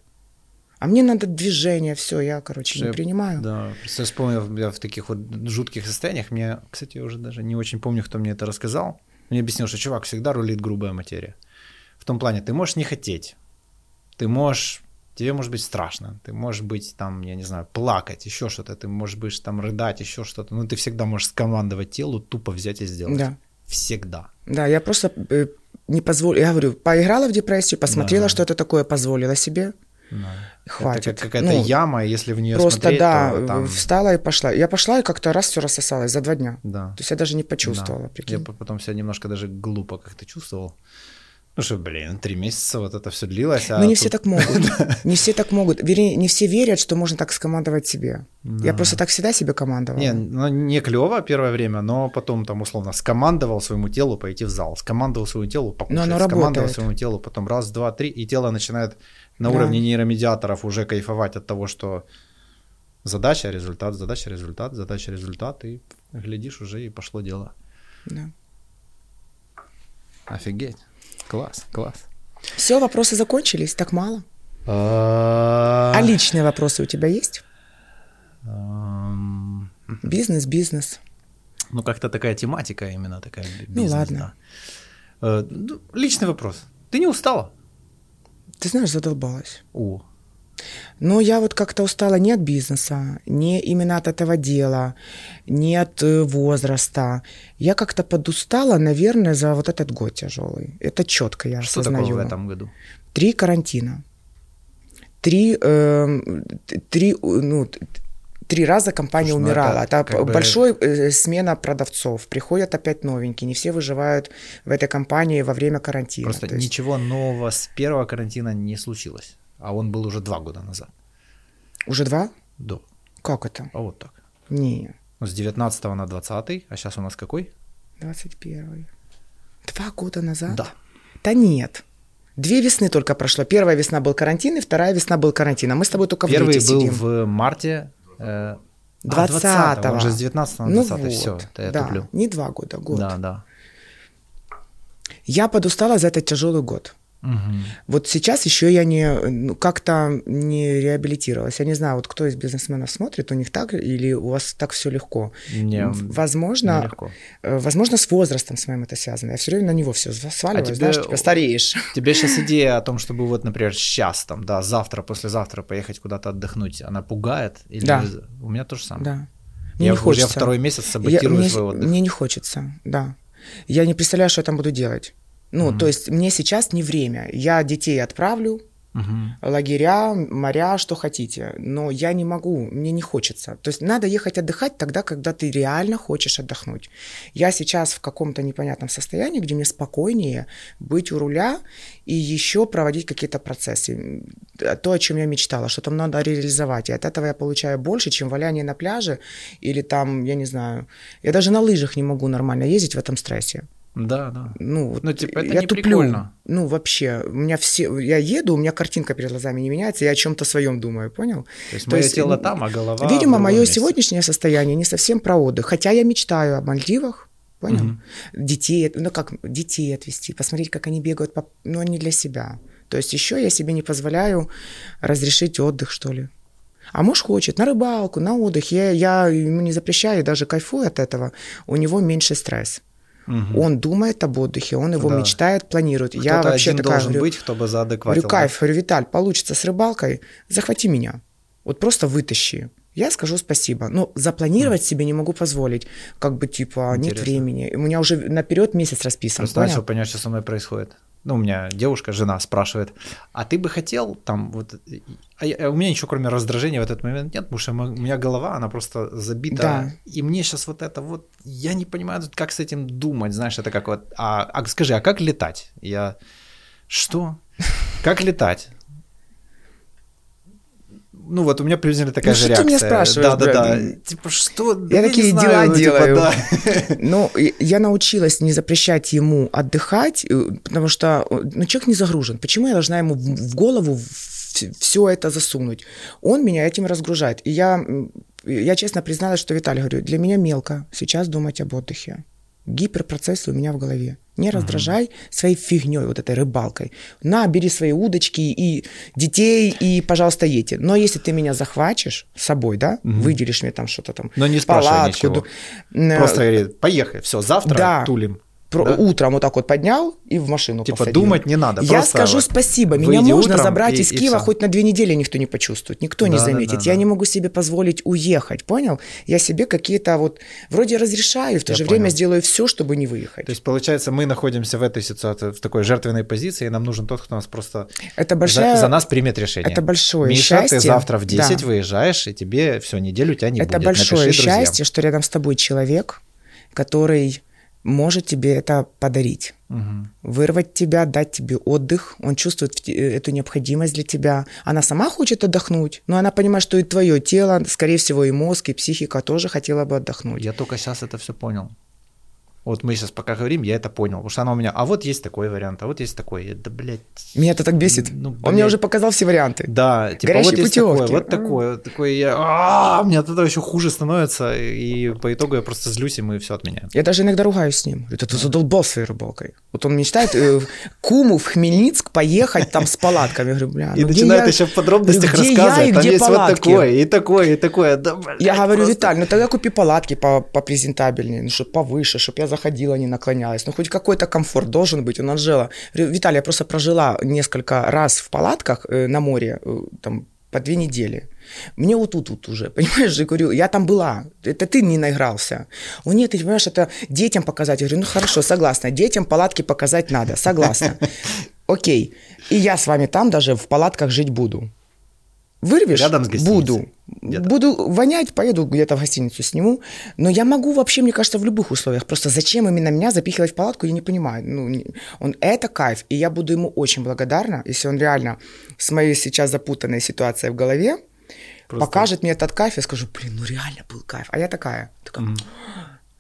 А мне надо движение, все, я, короче, не принимаю. Да, просто вспомнил, я в таких вот жутких состояниях, мне, кстати, я уже даже не очень помню, кто мне это рассказал, мне объяснил, что чувак всегда рулит грубая материя. В том плане, ты можешь не хотеть, ты можешь, тебе может быть страшно, ты можешь быть там, я не знаю, плакать, еще что-то, ты можешь быть там рыдать, еще что-то, но ты всегда можешь скомандовать телу, тупо взять и сделать. Да. Всегда. Да, я просто э, не позволила, я говорю, поиграла в депрессию, посмотрела, да. что это такое, позволила себе, да. Хватит. Это какая-то ну, яма, если в нее просто, смотреть, да, то там... встала и пошла. Я пошла и как-то раз все рассосалось за два дня. Да. То есть я даже не почувствовала. Да. Я потом себя немножко даже глупо как-то чувствовал. Ну что, блин, три месяца вот это все длилось. А ну, не тут... все так могут. Не все так могут. Вернее, не все верят, что можно так скомандовать себе. Я просто так всегда себе командовал. Не, ну, не клево первое время, но потом там условно скомандовал своему телу пойти в зал, скомандовал своему телу покушать, но оно скомандовал работает. своему телу, потом раз, два, три, и тело начинает на да. уровне нейромедиаторов уже кайфовать от того, что задача, результат, задача, результат, задача, результат, и глядишь уже и пошло дело. Да. Офигеть. Класс, класс. Все, вопросы закончились, так мало. А, а личные вопросы у тебя есть? Бизнес, бизнес. Ну, как-то такая тематика именно такая. Ну, бизнес, ну, ладно. Да. Э, ну, личный вопрос. Ты не устала? Ты знаешь, задолбалась. О, но я вот как-то устала не от бизнеса, не именно от этого дела, не от э, возраста. Я как-то подустала, наверное, за вот этот год тяжелый. Это четко я Что осознаю. такое в этом году? Три карантина. Три, э, три, ну, три раза компания Слушай, ну умирала. Это, это бы... большой э, смена продавцов. Приходят опять новенькие. Не все выживают в этой компании во время карантина. Просто есть... ничего нового с первого карантина не случилось а он был уже два года назад. Уже два? Да. Как это? А вот так. Не. Ну, с 19 на 20, а сейчас у нас какой? 21. Два года назад? Да. Да нет. Две весны только прошло. Первая весна был карантин, и вторая весна был карантин. А мы с тобой только Первый в Первый был в марте. Э, 20 -го. А, Он же с 19 на 20 ну вот, все, это я да, туплю. Не два года, год. Да, да. Я подустала за этот тяжелый год. Угу. Вот сейчас еще я не ну, как-то не реабилитировалась. Я не знаю, вот кто из бизнесменов смотрит, у них так или у вас так все легко. Не, возможно, не легко. Э, возможно, с возрастом с моим это связано. Я все время на него все сваливаю, а тебе, знаешь, типа стареешь. Тебе сейчас идея о том, чтобы вот, например, сейчас там, да, завтра, послезавтра поехать куда-то отдохнуть, она пугает? Или да. У меня то же самое. Да. Мне я не хочется. уже второй месяц саботирую я, мне, свой отдых. Мне не хочется, да. Я не представляю, что я там буду делать. Ну, mm-hmm. то есть мне сейчас не время. Я детей отправлю, uh-huh. лагеря, моря, что хотите. Но я не могу, мне не хочется. То есть надо ехать отдыхать тогда, когда ты реально хочешь отдохнуть. Я сейчас в каком-то непонятном состоянии, где мне спокойнее быть у руля и еще проводить какие-то процессы. То, о чем я мечтала, что там надо реализовать. И от этого я получаю больше, чем валяние на пляже или там, я не знаю, я даже на лыжах не могу нормально ездить в этом стрессе. Да, да. Ну, ну типа, это я не туплю. прикольно. Ну, вообще, у меня все... Я еду, у меня картинка перед глазами не меняется, я о чем-то своем думаю, понял? То есть То мое есть, тело там, а голова Видимо, мое месте. сегодняшнее состояние не совсем про отдых. Хотя я мечтаю о Мальдивах, понял? Мгм. Детей, ну как, детей отвести, посмотреть, как они бегают, по... но не для себя. То есть еще я себе не позволяю разрешить отдых, что ли. А муж хочет на рыбалку, на отдых. Я, я ему не запрещаю, даже кайфую от этого. У него меньше стресс. Мгм. Он думает об отдыхе, он его Да. мечтает, планирует. я Кто-то вообще один такая должен говорю, быть, кто бы заадекватил. говорю, да? кайф, говорю, Виталь, получится с рыбалкой, захвати меня. Вот просто вытащи. Я скажу спасибо. Но запланировать себе не могу позволить. Как бы типа нет Интересно. времени. У меня уже наперед месяц расписан. Просто понял? понять, что со мной происходит. Ну, у меня девушка, жена спрашивает, а ты бы хотел там вот... А я- а у меня ничего кроме раздражения в этот момент нет, потому что мо- у меня голова, она просто забита. Да. И мне сейчас вот это вот... Я не понимаю, как с этим думать, знаешь, это как вот... А, а скажи, а как летать? Я... Что? Как летать? Ну вот у меня приблизительно такая Ну, же что ты реакция. меня спрашиваешь, Да, да, да. Типа что? Я не такие знаю, дела ну, типа, делаю. да. И- я научилась не запрещать ему отдыхать, э, потому что э, ну, человек не загружен. Почему я должна ему в голову все это засунуть? Он меня этим разгружает. И я, я честно призналась, что Виталий, говорю, для меня мелко сейчас думать об отдыхе. Гиперпроцессы у меня в голове. Не раздражай своей фигней, вот этой рыбалкой. На, бери свои удочки и детей, и, пожалуйста, едьте. Но если ты меня захвачешь с собой, да, выделишь мне там что-то там, Но не палатку, ничего. ду- э, Просто говорит, поехали, все, завтра Да. тулим. Про- Да? утром вот так вот поднял и в машину Типа посадил. думать не надо. Я скажу вот спасибо. Меня можно забрать и- из Киева хоть на две недели никто не почувствует, никто не Да, да, заметит. да, я да. не могу себе позволить уехать, понял? Я себе какие-то вот вроде разрешаю, в то Я же понял. время сделаю все, чтобы не выехать. То есть, получается, мы находимся в этой ситуации, в такой жертвенной позиции, и нам нужен тот, кто нас просто это за, большая... за нас примет решение. это большое Миша, счастье. ты завтра в 10 Да. выезжаешь, и тебе всю неделю тебя не это будет. большое Напиши друзьям. счастье, что рядом с тобой человек, который может тебе это подарить. Мгм. Вырвать тебя, дать тебе отдых. Он чувствует эту необходимость для тебя. Она сама хочет отдохнуть, но она понимает, что и твое тело, скорее всего, и мозг, и психика тоже хотела бы отдохнуть. Я только сейчас это все понял. Вот мы сейчас пока говорим, я это понял. Потому что она у меня, а вот есть такой вариант, а вот есть такой. Я, Да, блядь. Меня это так бесит. Ну, Он мне блядь. уже показал все варианты. Да, типа Горящие вот есть такое, путевки. вот такое, вот такое. Я, а, мне от этого еще хуже становится, и по итогу я просто злюсь, и мы все отменяем. Я даже иногда ругаюсь с ним. Говорю, «Да ты задолбал своей рыбалкой. Вот он мечтает э, Куму, в Хмельницк поехать там с палатками. Я говорю, бля, И ну где начинает я- еще в подробностях где я рассказывать. и Там где есть палатки? вот такое, и такое, и такое. Да, блядь, Я говорю, просто- Виталь, ну тогда купи палатки по, попрезентабельнее, ну, чтобы повыше, чтобы я заходила, не наклонялась. Ну, хоть какой-то комфорт должен быть. Анжела. Говорю, Виталий, я просто прожила несколько раз в палатках э, на море, э, там, по две недели. Мне вот тут, тут уже, понимаешь, я говорю, я там была, это ты не наигрался. Он, нет, ты понимаешь, это детям показать. Я говорю, ну хорошо, согласна, детям палатки показать надо, согласна. Окей, и я с вами там даже в палатках жить буду. Вырвешь? Рядом с гостиницей. Буду. Где-то. Буду вонять, поеду где-то в гостиницу сниму. Но я могу вообще, мне кажется, в любых условиях. Просто зачем именно меня запихивать в палатку, я не понимаю. Ну, не- он, это кайф. И я буду ему очень благодарна, если он реально с моей сейчас запутанной ситуацией в голове Просто- покажет мне этот кайф, я скажу, блин, ну реально был кайф. А я такая, такая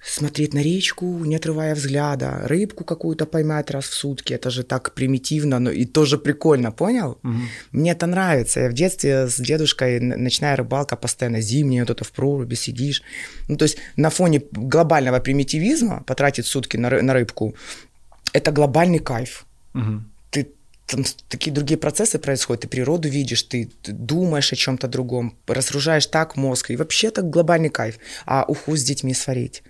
смотреть на речку, не отрывая взгляда, рыбку какую-то поймать раз в сутки, это же так примитивно, но и тоже прикольно, понял? Мне это нравится. Я в детстве с дедушкой ночная рыбалка постоянно зимняя, вот это в проруби сидишь. Ну, то есть на фоне глобального примитивизма потратить сутки на, ры- на рыбку, это глобальный кайф Мгм. Там такие другие процессы происходят, ты природу видишь, ты, думаешь о чем-то другом, разгружаешь так мозг, и вообще это глобальный кайф, а уху с детьми сварить.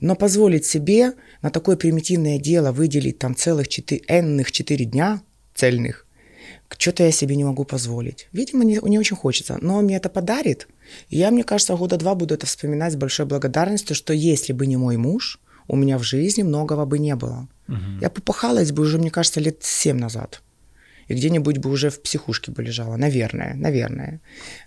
Но позволить себе на такое примитивное дело выделить там целых четыре, энных четыре дня цельных, что-то я себе не могу позволить. Видимо, не, не очень хочется, но он мне это подарит, и я, мне кажется, года два буду это вспоминать с большой благодарностью, что если бы не мой муж, у меня в жизни многого бы не было. Я попахалась бы уже, мне кажется, лет семь назад. И где-нибудь бы уже в психушке бы лежала. Наверное, наверное.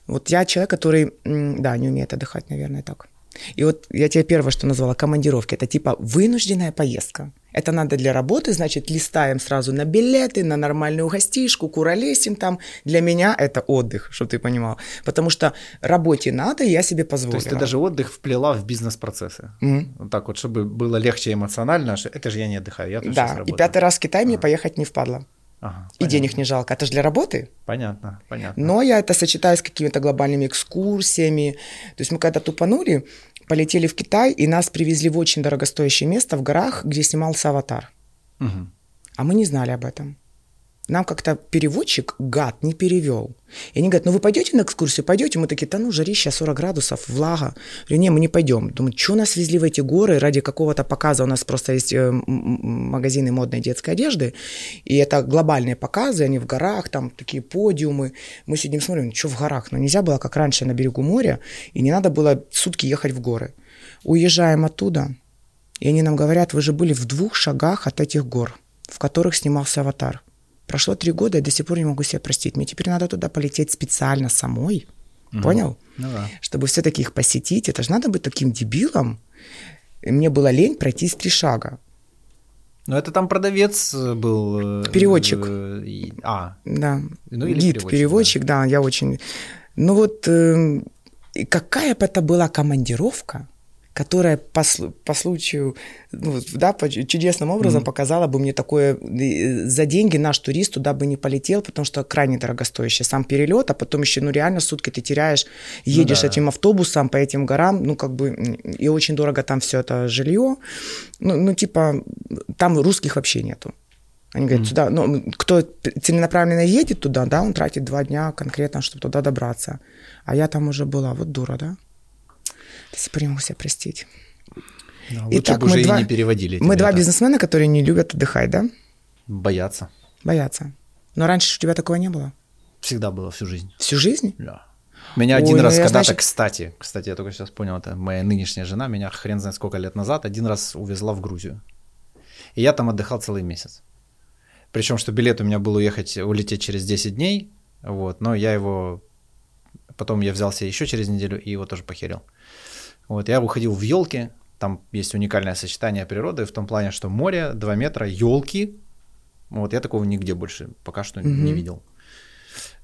Вот я человек, который, да, не умеет отдыхать, наверное, так. И вот я тебе первое, что назвала, командировки. Это типа вынужденная поездка. Это надо для работы, значит, листаем сразу на билеты, на нормальную гостишку, куролесим там. Для меня это отдых, чтобы ты понимал. Потому что работе надо, и я себе То позволила. есть ты даже отдых вплела в бизнес-процессы. Мгм. Вот так вот, чтобы было легче эмоционально. Это же я не отдыхаю, я тут Да, и пятый раз в Китай мне поехать не впадло. Ага, И понятно. денег не жалко. Это же для работы. Понятно, понятно. Но я это сочетаю с какими-то глобальными экскурсиями. То есть мы когда тупанули, полетели в Китай, и нас привезли в очень дорогостоящее место в горах, где снимался «Аватар». Мгм. А мы не знали об этом. Нам как-то переводчик, гад, не перевел. И они говорят, ну вы пойдете на экскурсию? Пойдете? Мы такие, да ну, жарища, 40 градусов, влага. Я говорю, не, мы не пойдем. Думаю, что нас везли в эти горы ради какого-то показа? У нас просто есть э, магазины модной детской одежды, и это глобальные показы, они в горах, там такие подиумы. Мы сидим, смотрим, что в горах? Но нельзя было, как раньше, на берегу моря, и не надо было сутки ехать в горы. Уезжаем оттуда, и они нам говорят, вы же были в двух шагах от этих гор, в которых снимался «Аватар». Прошло три года, я до сих пор не могу себя простить. Мне теперь надо туда полететь специально самой. Понял? Ну да. Чтобы все-таки их посетить. Это же надо быть таким дебилом. И мне было лень пройти с три шага. Ну это там продавец э, был. э, Переводчик. э, и- А, Да. Ну, или Гид, переводчик, переводчик, да. я очень... Ну вот, и какая бы это была командировка, которая по, по случаю, ну, да, по чу- чудесным образом показала бы мне такое, э, за деньги наш турист туда бы не полетел, потому что крайне дорогостоящий сам перелет, а потом еще, ну реально сутки ты теряешь, едешь да. этим автобусом по этим горам, ну как бы, и очень дорого там все это жилье, ну, ну типа, там русских вообще нету. Они говорят, сюда, ну, кто целенаправленно едет туда, да, он тратит два дня конкретно, чтобы туда добраться. А я там уже была, вот дура, да? Себя простить. да, лучше Итак, бы уже мы и два- не переводили. Мы два бизнесмена, которые не любят отдыхать, да? Боятся. Боятся. Но раньше у тебя такого не было. Всегда было всю жизнь. Всю жизнь? Да. Меня Ой, один ну раз когда-то, значит- кстати, кстати, я только сейчас понял, это моя нынешняя жена, меня хрен знает сколько лет назад, один раз увезла в Грузию. И я там отдыхал целый месяц. Причем, что билет у меня был уехать, улететь через 10 дней, вот, но я его, потом я взялся еще через неделю и его тоже похерил. Вот, я уходил в елки, Там есть уникальное сочетание природы в том плане, что море, 2 метра, елки. Вот я такого нигде больше пока что mm-hmm. не видел.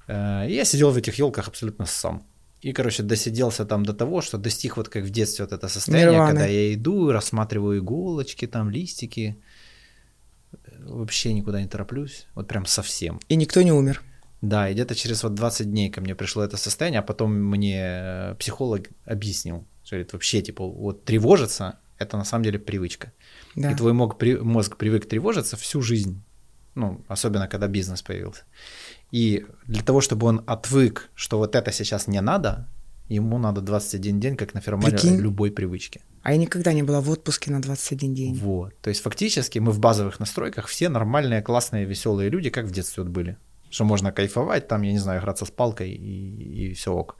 Э, и я сидел в этих елках абсолютно сам. И, короче, досиделся там до того, что достиг вот как в детстве вот это состояние, Нирвана. когда я иду, рассматриваю иголочки, там листики, вообще никуда не тороплюсь, вот прям совсем. И никто не умер. Да, и где-то через вот 20 дней ко мне пришло это состояние, а потом мне э, психолог объяснил, что говорит, вообще, типа, вот тревожиться – это на самом деле привычка. Да. И твой мозг, мозг привык тревожиться всю жизнь, ну, особенно когда бизнес появился. И для того, чтобы он отвык, что вот это сейчас не надо, ему надо 21 день, как на фермале любой привычки. А я никогда не была в отпуске на 21 день. Вот. То есть фактически мы в базовых настройках все нормальные, классные, веселые люди, как в детстве вот были. Что можно кайфовать, там, я не знаю, играться с палкой и, и все ок.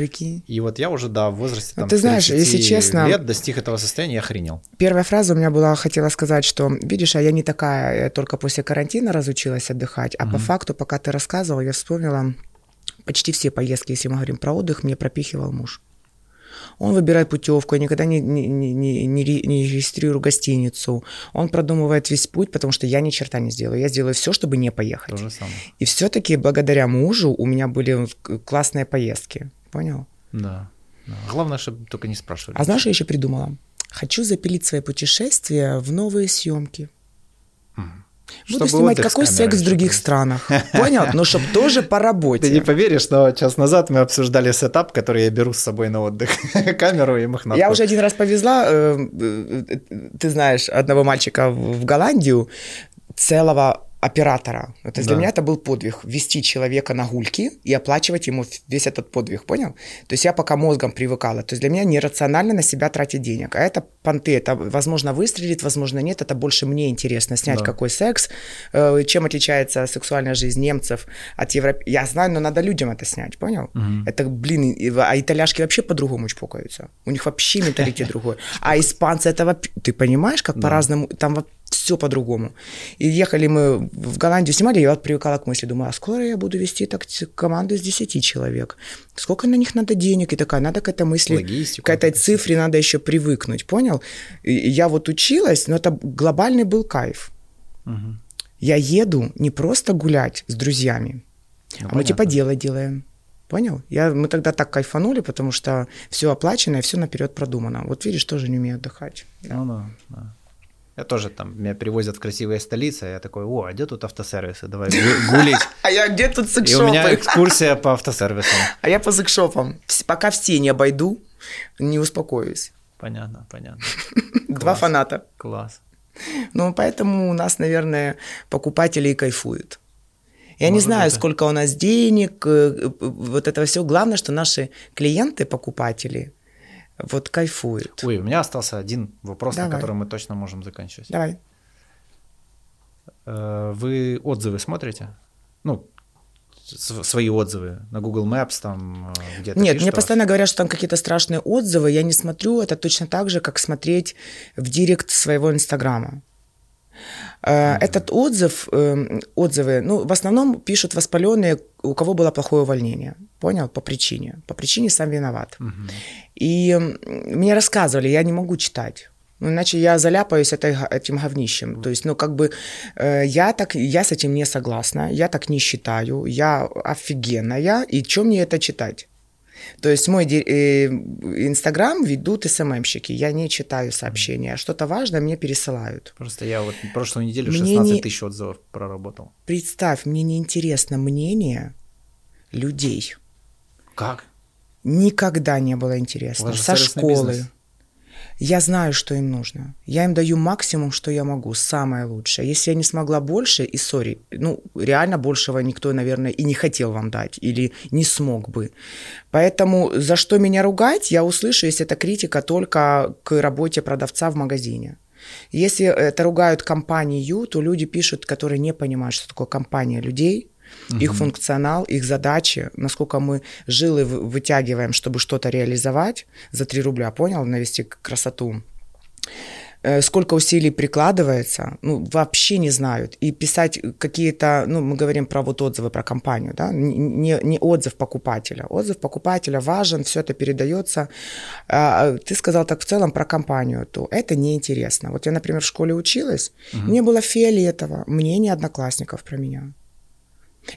Прикинь. И вот я уже, да, в возрасте там, Ты знаешь, если честно, лет достиг этого состояния, я охренел. Первая фраза у меня была, хотела сказать, что, видишь, а я не такая, я только после карантина разучилась отдыхать, а угу. по факту, пока ты рассказывал, я вспомнила почти все поездки, если мы говорим про отдых, мне пропихивал муж. Он выбирает путевку, я никогда не, не, не, не, не регистрирую гостиницу. Он продумывает весь путь, потому что я ни черта не сделаю. Я сделаю все, чтобы не поехать. То же самое. И все-таки благодаря мужу у меня были классные поездки. Понял? Да. да. Главное, чтобы только не спрашивали. А знаешь, я еще придумала? Хочу запилить свои путешествия в новые съемки. Буду чтобы снимать какой секс в других странах. Понял? Но чтобы тоже по работе. Ты не поверишь, но час назад мы обсуждали сетап, который я беру с собой на отдых. Камеру и мохнатку. Я уже один раз повезла, э, э, ты знаешь, одного мальчика в Голландию, целого оператора. То есть да. для меня это был подвиг вести человека на гульки и оплачивать ему весь этот подвиг, понял? То есть я пока мозгом привыкала. То есть для меня нерационально на себя тратить денег. А это понты, это возможно выстрелит, возможно нет. Это больше мне интересно снять да. какой секс, э, чем отличается сексуальная жизнь немцев от европейцев. Я знаю, но надо людям это снять, понял? Угу. Это, блин, а итальяшки вообще по-другому чпокаются. У них вообще менталитет другой. А испанцы этого... Ты понимаешь, как по-разному... Там все по-другому. И ехали мы в Голландию, снимали, я вот привыкала к мысли, думаю, а скоро я буду вести так команду из 10 человек. Сколько на них надо денег? И такая, надо к этой мысли, Логистику, к этой цифре надо еще привыкнуть, понял? И я вот училась, но это глобальный был кайф. Угу. Я еду не просто гулять с друзьями, ну, а понятно. мы типа дело делаем. Понял? Я, мы тогда так кайфанули, потому что все оплачено и все наперед продумано. Вот видишь, тоже не умею отдыхать. Да. Ну да, да. Я тоже там, меня перевозят в красивые столицы, я такой, о, а где тут автосервисы? Давай гулить. А я где тут секшопы? И у меня экскурсия по автосервисам. А я по секшопам. Пока все не обойду, не успокоюсь. Понятно, понятно. Два фаната. Класс. Ну, поэтому у нас, наверное, покупатели и кайфуют. Я Может, не знаю, это... сколько у нас денег, э, вот это все. Главное, что наши клиенты, покупатели, вот кайфует. Ой, у меня остался один вопрос, Давай. на который мы точно можем заканчивать. Давай. Э, вы отзывы смотрите? Ну, свои отзывы на Google Maps там э, где-то? Нет, мне постоянно говорят, что там какие-то страшные отзывы. Я не смотрю. Это точно так же, как смотреть в директ своего Инстаграма. Mm-hmm. Этот отзыв, эм, отзывы, ну, в основном пишут воспаленные, у кого было плохое увольнение. Понял? По причине. По причине сам виноват. Mm-hmm. И мне рассказывали, я не могу читать. Ну, иначе я заляпаюсь этой, этим говнищем. То есть, ну, как бы э, я так, я с этим не согласна, я так не считаю, я офигенная, и что мне это читать? То есть мой э, Инстаграм ведут СММщики, я не читаю сообщения, что-то важное мне пересылают. Просто я вот прошлую неделю 16 не... тысяч отзывов проработал. Представь, мне неинтересно мнение людей. Как? Никогда не было интересно. Со школы. Бизнес. Я знаю, что им нужно. Я им даю максимум, что я могу, самое лучшее. Если я не смогла больше, и сори, ну, реально большего никто, наверное, и не хотел вам дать, или не смог бы. Поэтому за что меня ругать, я услышу, если это критика только к работе продавца в магазине. Если это ругают компанию, то люди пишут, которые не понимают, что такое компания людей, угу. их функционал, их задачи, насколько мы жилы вытягиваем, чтобы что-то реализовать за 3 рубля, понял, навести красоту. э, сколько усилий прикладывается, ну, вообще не знают. И писать какие-то, ну, мы говорим про вот отзывы про компанию, да, не, не отзыв покупателя. Отзыв покупателя важен, все это передается. А, ты сказал так в целом про компанию, то это неинтересно. Вот я, например, в школе училась, угу. мне было фиолетово, мнение одноклассников про меня.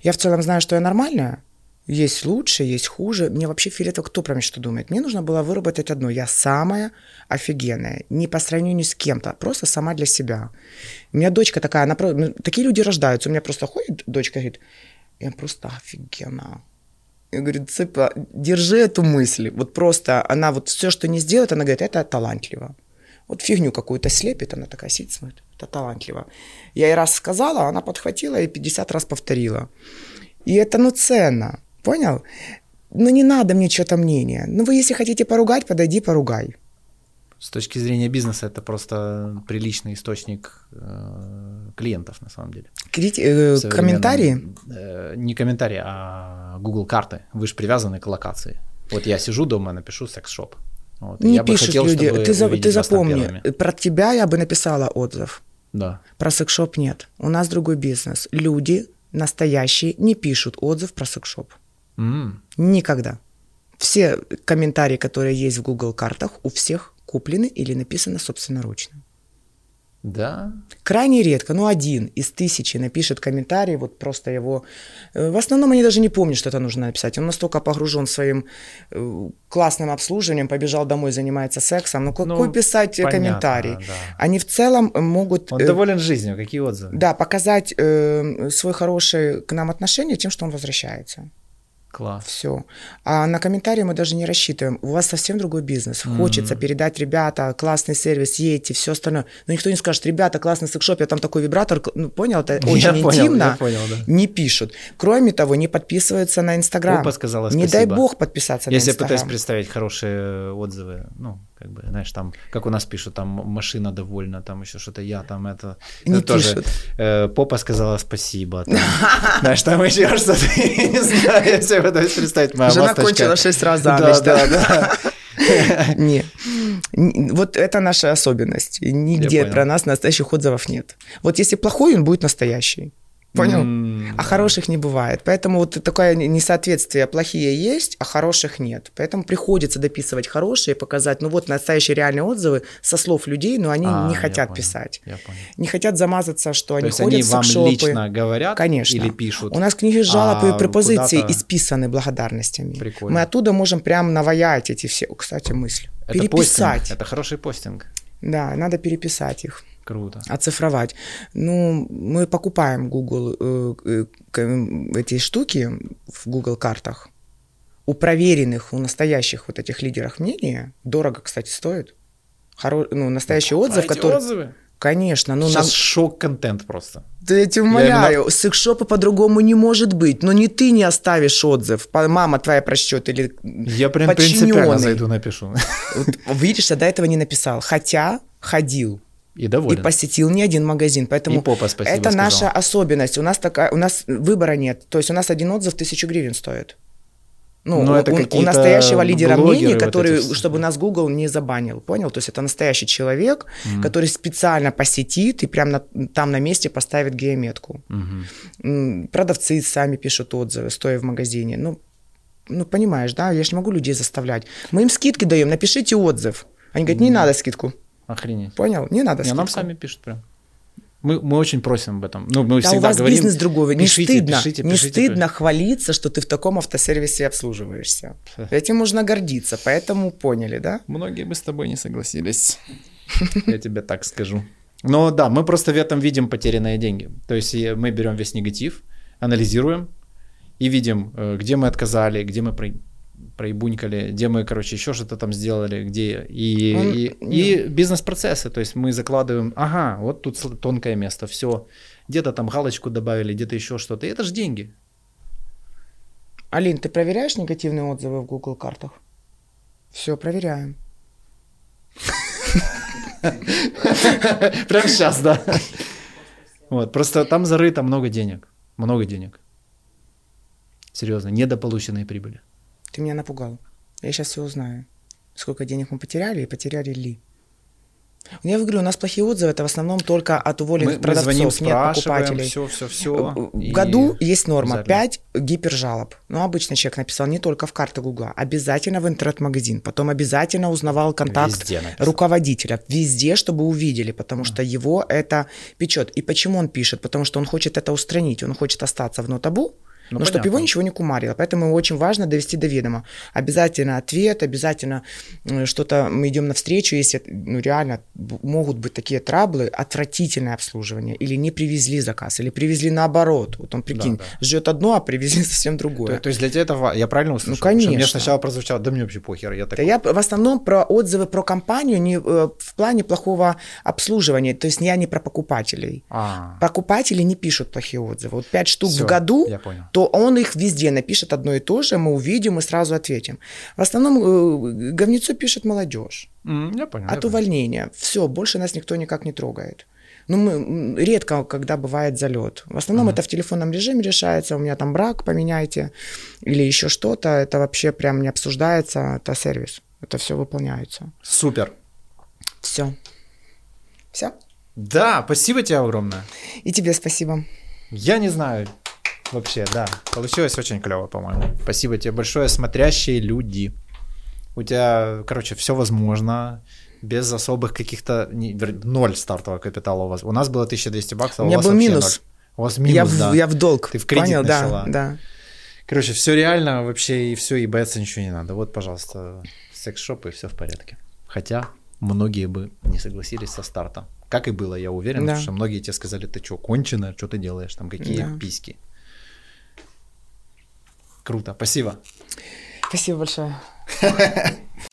Я в целом знаю, что я нормальная, есть лучше, есть хуже. Мне вообще фиолетово кто про меня что думает. Мне нужно было выработать одно. Я самая офигенная. Не по сравнению с кем-то, просто сама для себя. У меня дочка такая, она, ну, такие люди рождаются. У меня просто ходит дочка говорит, я просто офигенная. Я говорю, цыпа, держи эту мысль. Вот просто она вот все, что не сделает, она говорит, это талантливо. Вот фигню какую-то слепит, она такая сидит, смотрит, это талантливо. Я ей раз сказала, она подхватила и 50 раз повторила. И это, ну, ценно. Понял? Ну, не надо мне что-то мнение. Ну, вы, если хотите поругать, подойди, поругай. С точки зрения бизнеса это просто приличный источник э, клиентов на самом деле. Крити- э, комментарии? Э, не комментарии, а Google карты. Вы же привязаны к локации. Вот я сижу дома, напишу секс-шоп. Вот, не я пишут хотел, люди. Ты, за, ты запомни, про тебя я бы написала отзыв. Да. Про секс-шоп нет. У нас другой бизнес. Люди настоящие не пишут отзыв про секс-шоп. Mm. Никогда. Все комментарии, которые есть в Google картах, у всех куплены или написаны собственноручно. Да. Крайне редко, ну один из тысячи напишет комментарий, вот просто его... Э, в основном они даже не помнят, что это нужно написать. Он настолько погружен своим э, классным обслуживанием, побежал домой, занимается сексом. Ну какой ну, писать понятно, комментарий? Да. Они в целом могут... Он э, доволен жизнью, какие отзывы? Да, показать э, свой хороший к нам отношение тем, что он возвращается. Класс. Все. А на комментарии мы даже не рассчитываем. У вас совсем другой бизнес. Хочется mm-hmm. передать, ребята, классный сервис, едьте, все остальное. Но никто не скажет, ребята, классный секшоп, я там такой вибратор. Ну, понял, это очень я интимно. Понял, я понял, да. Не пишут. Кроме того, не подписываются на Инстаграм. Опа сказала Не дай бог подписаться Если на Инстаграм. Я пытаюсь представить хорошие отзывы, ну, как бы, знаешь, там, как у нас пишут, там, машина довольна, там еще что-то, я там это... Не это пишут. Тоже, э, попа сказала спасибо. Там, знаешь, там еще что-то, не знаю, себе пытаюсь представить. Моя Жена масточка. кончила шесть раз за ночь. Да, да, да. Не. Вот это наша особенность. Нигде про нас настоящих отзывов нет. Вот если плохой, он будет настоящий. Понял? Mm, а хороших не бывает. Поэтому вот такое несоответствие. Плохие есть, а хороших нет. Поэтому приходится дописывать хорошие, показать, ну вот настоящие реальные отзывы со слов людей, но они а, не хотят понял, писать. Я понял. Не хотят замазаться, что То они есть ходят они в вам лично говорят Конечно. или пишут? У нас книги жалоб а и препозиции исписаны благодарностями. Прикольно. Мы оттуда можем прям наваять эти все, кстати, мысли. Это Переписать. Постинг. Это хороший постинг. Да, надо переписать их. Круто. Оцифровать. Ну, мы покупаем Google э, э, эти штуки в Google картах. У проверенных, у настоящих вот этих лидеров мнения, дорого, кстати, стоит. Хоро... Ну, настоящий ну, отзыв, который... отзывы? Конечно. Ну, Сейчас нам... шок-контент просто. Да я тебя умоляю, именно... секс-шопа по-другому не может быть. Но не ты не оставишь отзыв, мама твоя прочтет или Я прям принципиально зайду напишу. Вот, видишь, я до этого не написал. Хотя ходил. И доволен. И посетил не один магазин. Поэтому и попа спасибо это сказал. наша особенность. У нас, такая, у нас выбора нет. То есть у нас один отзыв тысячу гривен стоит. Ну, Но у, это у, у настоящего лидера мнений, который, вот эти... чтобы нас Google не забанил, понял? То есть это настоящий человек, mm-hmm. который специально посетит и прямо на, там на месте поставит геометку. Mm-hmm. Продавцы сами пишут отзывы, стоя в магазине. Ну, ну, понимаешь, да? Я же не могу людей заставлять. Мы им скидки даем, напишите отзыв. Они говорят, не mm-hmm. надо скидку. Охренеть. Понял? Не надо Не, нам сами пишут прям. Мы, мы очень просим об этом. Ну, мы да всегда у вас говорим, бизнес другой. Не пишите, стыдно, пишите, не пишите, стыдно хвалиться, что ты в таком автосервисе обслуживаешься. Этим можно гордиться. Поэтому поняли, да? Многие бы с тобой не согласились. Я тебе так скажу. Но да, мы просто в этом видим потерянные деньги. То есть мы берем весь негатив, анализируем и видим, э, где мы отказали, где мы проебунькали, где мы, короче, еще что-то там сделали, где и, Он, и, и бизнес-процессы, то есть мы закладываем, ага, вот тут тонкое место, все, где-то там галочку добавили, где-то еще что-то, и это же деньги. Алин, ты проверяешь негативные отзывы в Google картах? Все, проверяем. Прям сейчас, да. Вот, просто там зарыто много денег, много денег. Серьезно, недополученные прибыли. Ты меня напугал. Я сейчас все узнаю. Сколько денег мы потеряли и потеряли ли. Я говорю, у нас плохие отзывы, это в основном только от уволенных Мы, мы продавцов, звоним, нет покупателей. все, все, все. В году есть норма 5 гипержалоб. Ну, обычно человек написал не только в карты Гугла, обязательно в интернет-магазин, потом обязательно узнавал контакт Везде написал. руководителя, везде, чтобы увидели, потому что его это печет. И почему он пишет? Потому что он хочет это устранить, он хочет остаться в нотабу, Ну, но чтобы понятно. его ничего не кумарило. Поэтому очень важно довести до ведома. Обязательно ответ, обязательно э, что-то мы идем навстречу, если ну, реально могут быть такие траблы, отвратительное обслуживание, или не привезли заказ, или привезли наоборот. Вот он, прикинь, Да, ждет одно, а привезли совсем другое. То, то есть для тебя это ва- я правильно услышал? Ну, что Мне конечно. сначала прозвучало, да мне вообще похер, я Да такой. я в основном про отзывы про компанию не, э, в плане плохого обслуживания, то есть я не про покупателей. А, Покупатели не пишут плохие отзывы. Вот пять штук Всё, в году, я понял. То он их везде напишет одно и то же, мы увидим и сразу ответим. В основном э, говнецо пишет молодежь м, я понял. я от понял. увольнения. Все, больше нас никто никак не трогает. Ну, мы редко, когда бывает залет. В основном это в телефонном режиме решается. У меня там брак, поменяйте. Или еще что-то. Это вообще прям не обсуждается. Это сервис. Это все выполняется. Супер. Все. Все. Да, спасибо тебе огромное. И тебе спасибо. Я не знаю. Вообще, да. Получилось очень клево, по-моему. Спасибо тебе большое, смотрящие люди. У тебя, короче, все возможно. Без особых каких-то... Ноль стартового капитала у вас. У нас было 1200 баксов, а У у меня вас был минус. ноль. У вас минус, я, в, да. я в долг. Ты в кредит Понял? начала. Да, да. Короче, все реально вообще, и все, и бояться ничего не надо. Вот, пожалуйста, секс-шоп, и все в порядке. Хотя многие бы не согласились со старта. Как и было, я уверен, Да. потому что многие тебе сказали, ты что, кончено, что ты делаешь, там какие Да. письки. Круто, спасибо. Спасибо большое.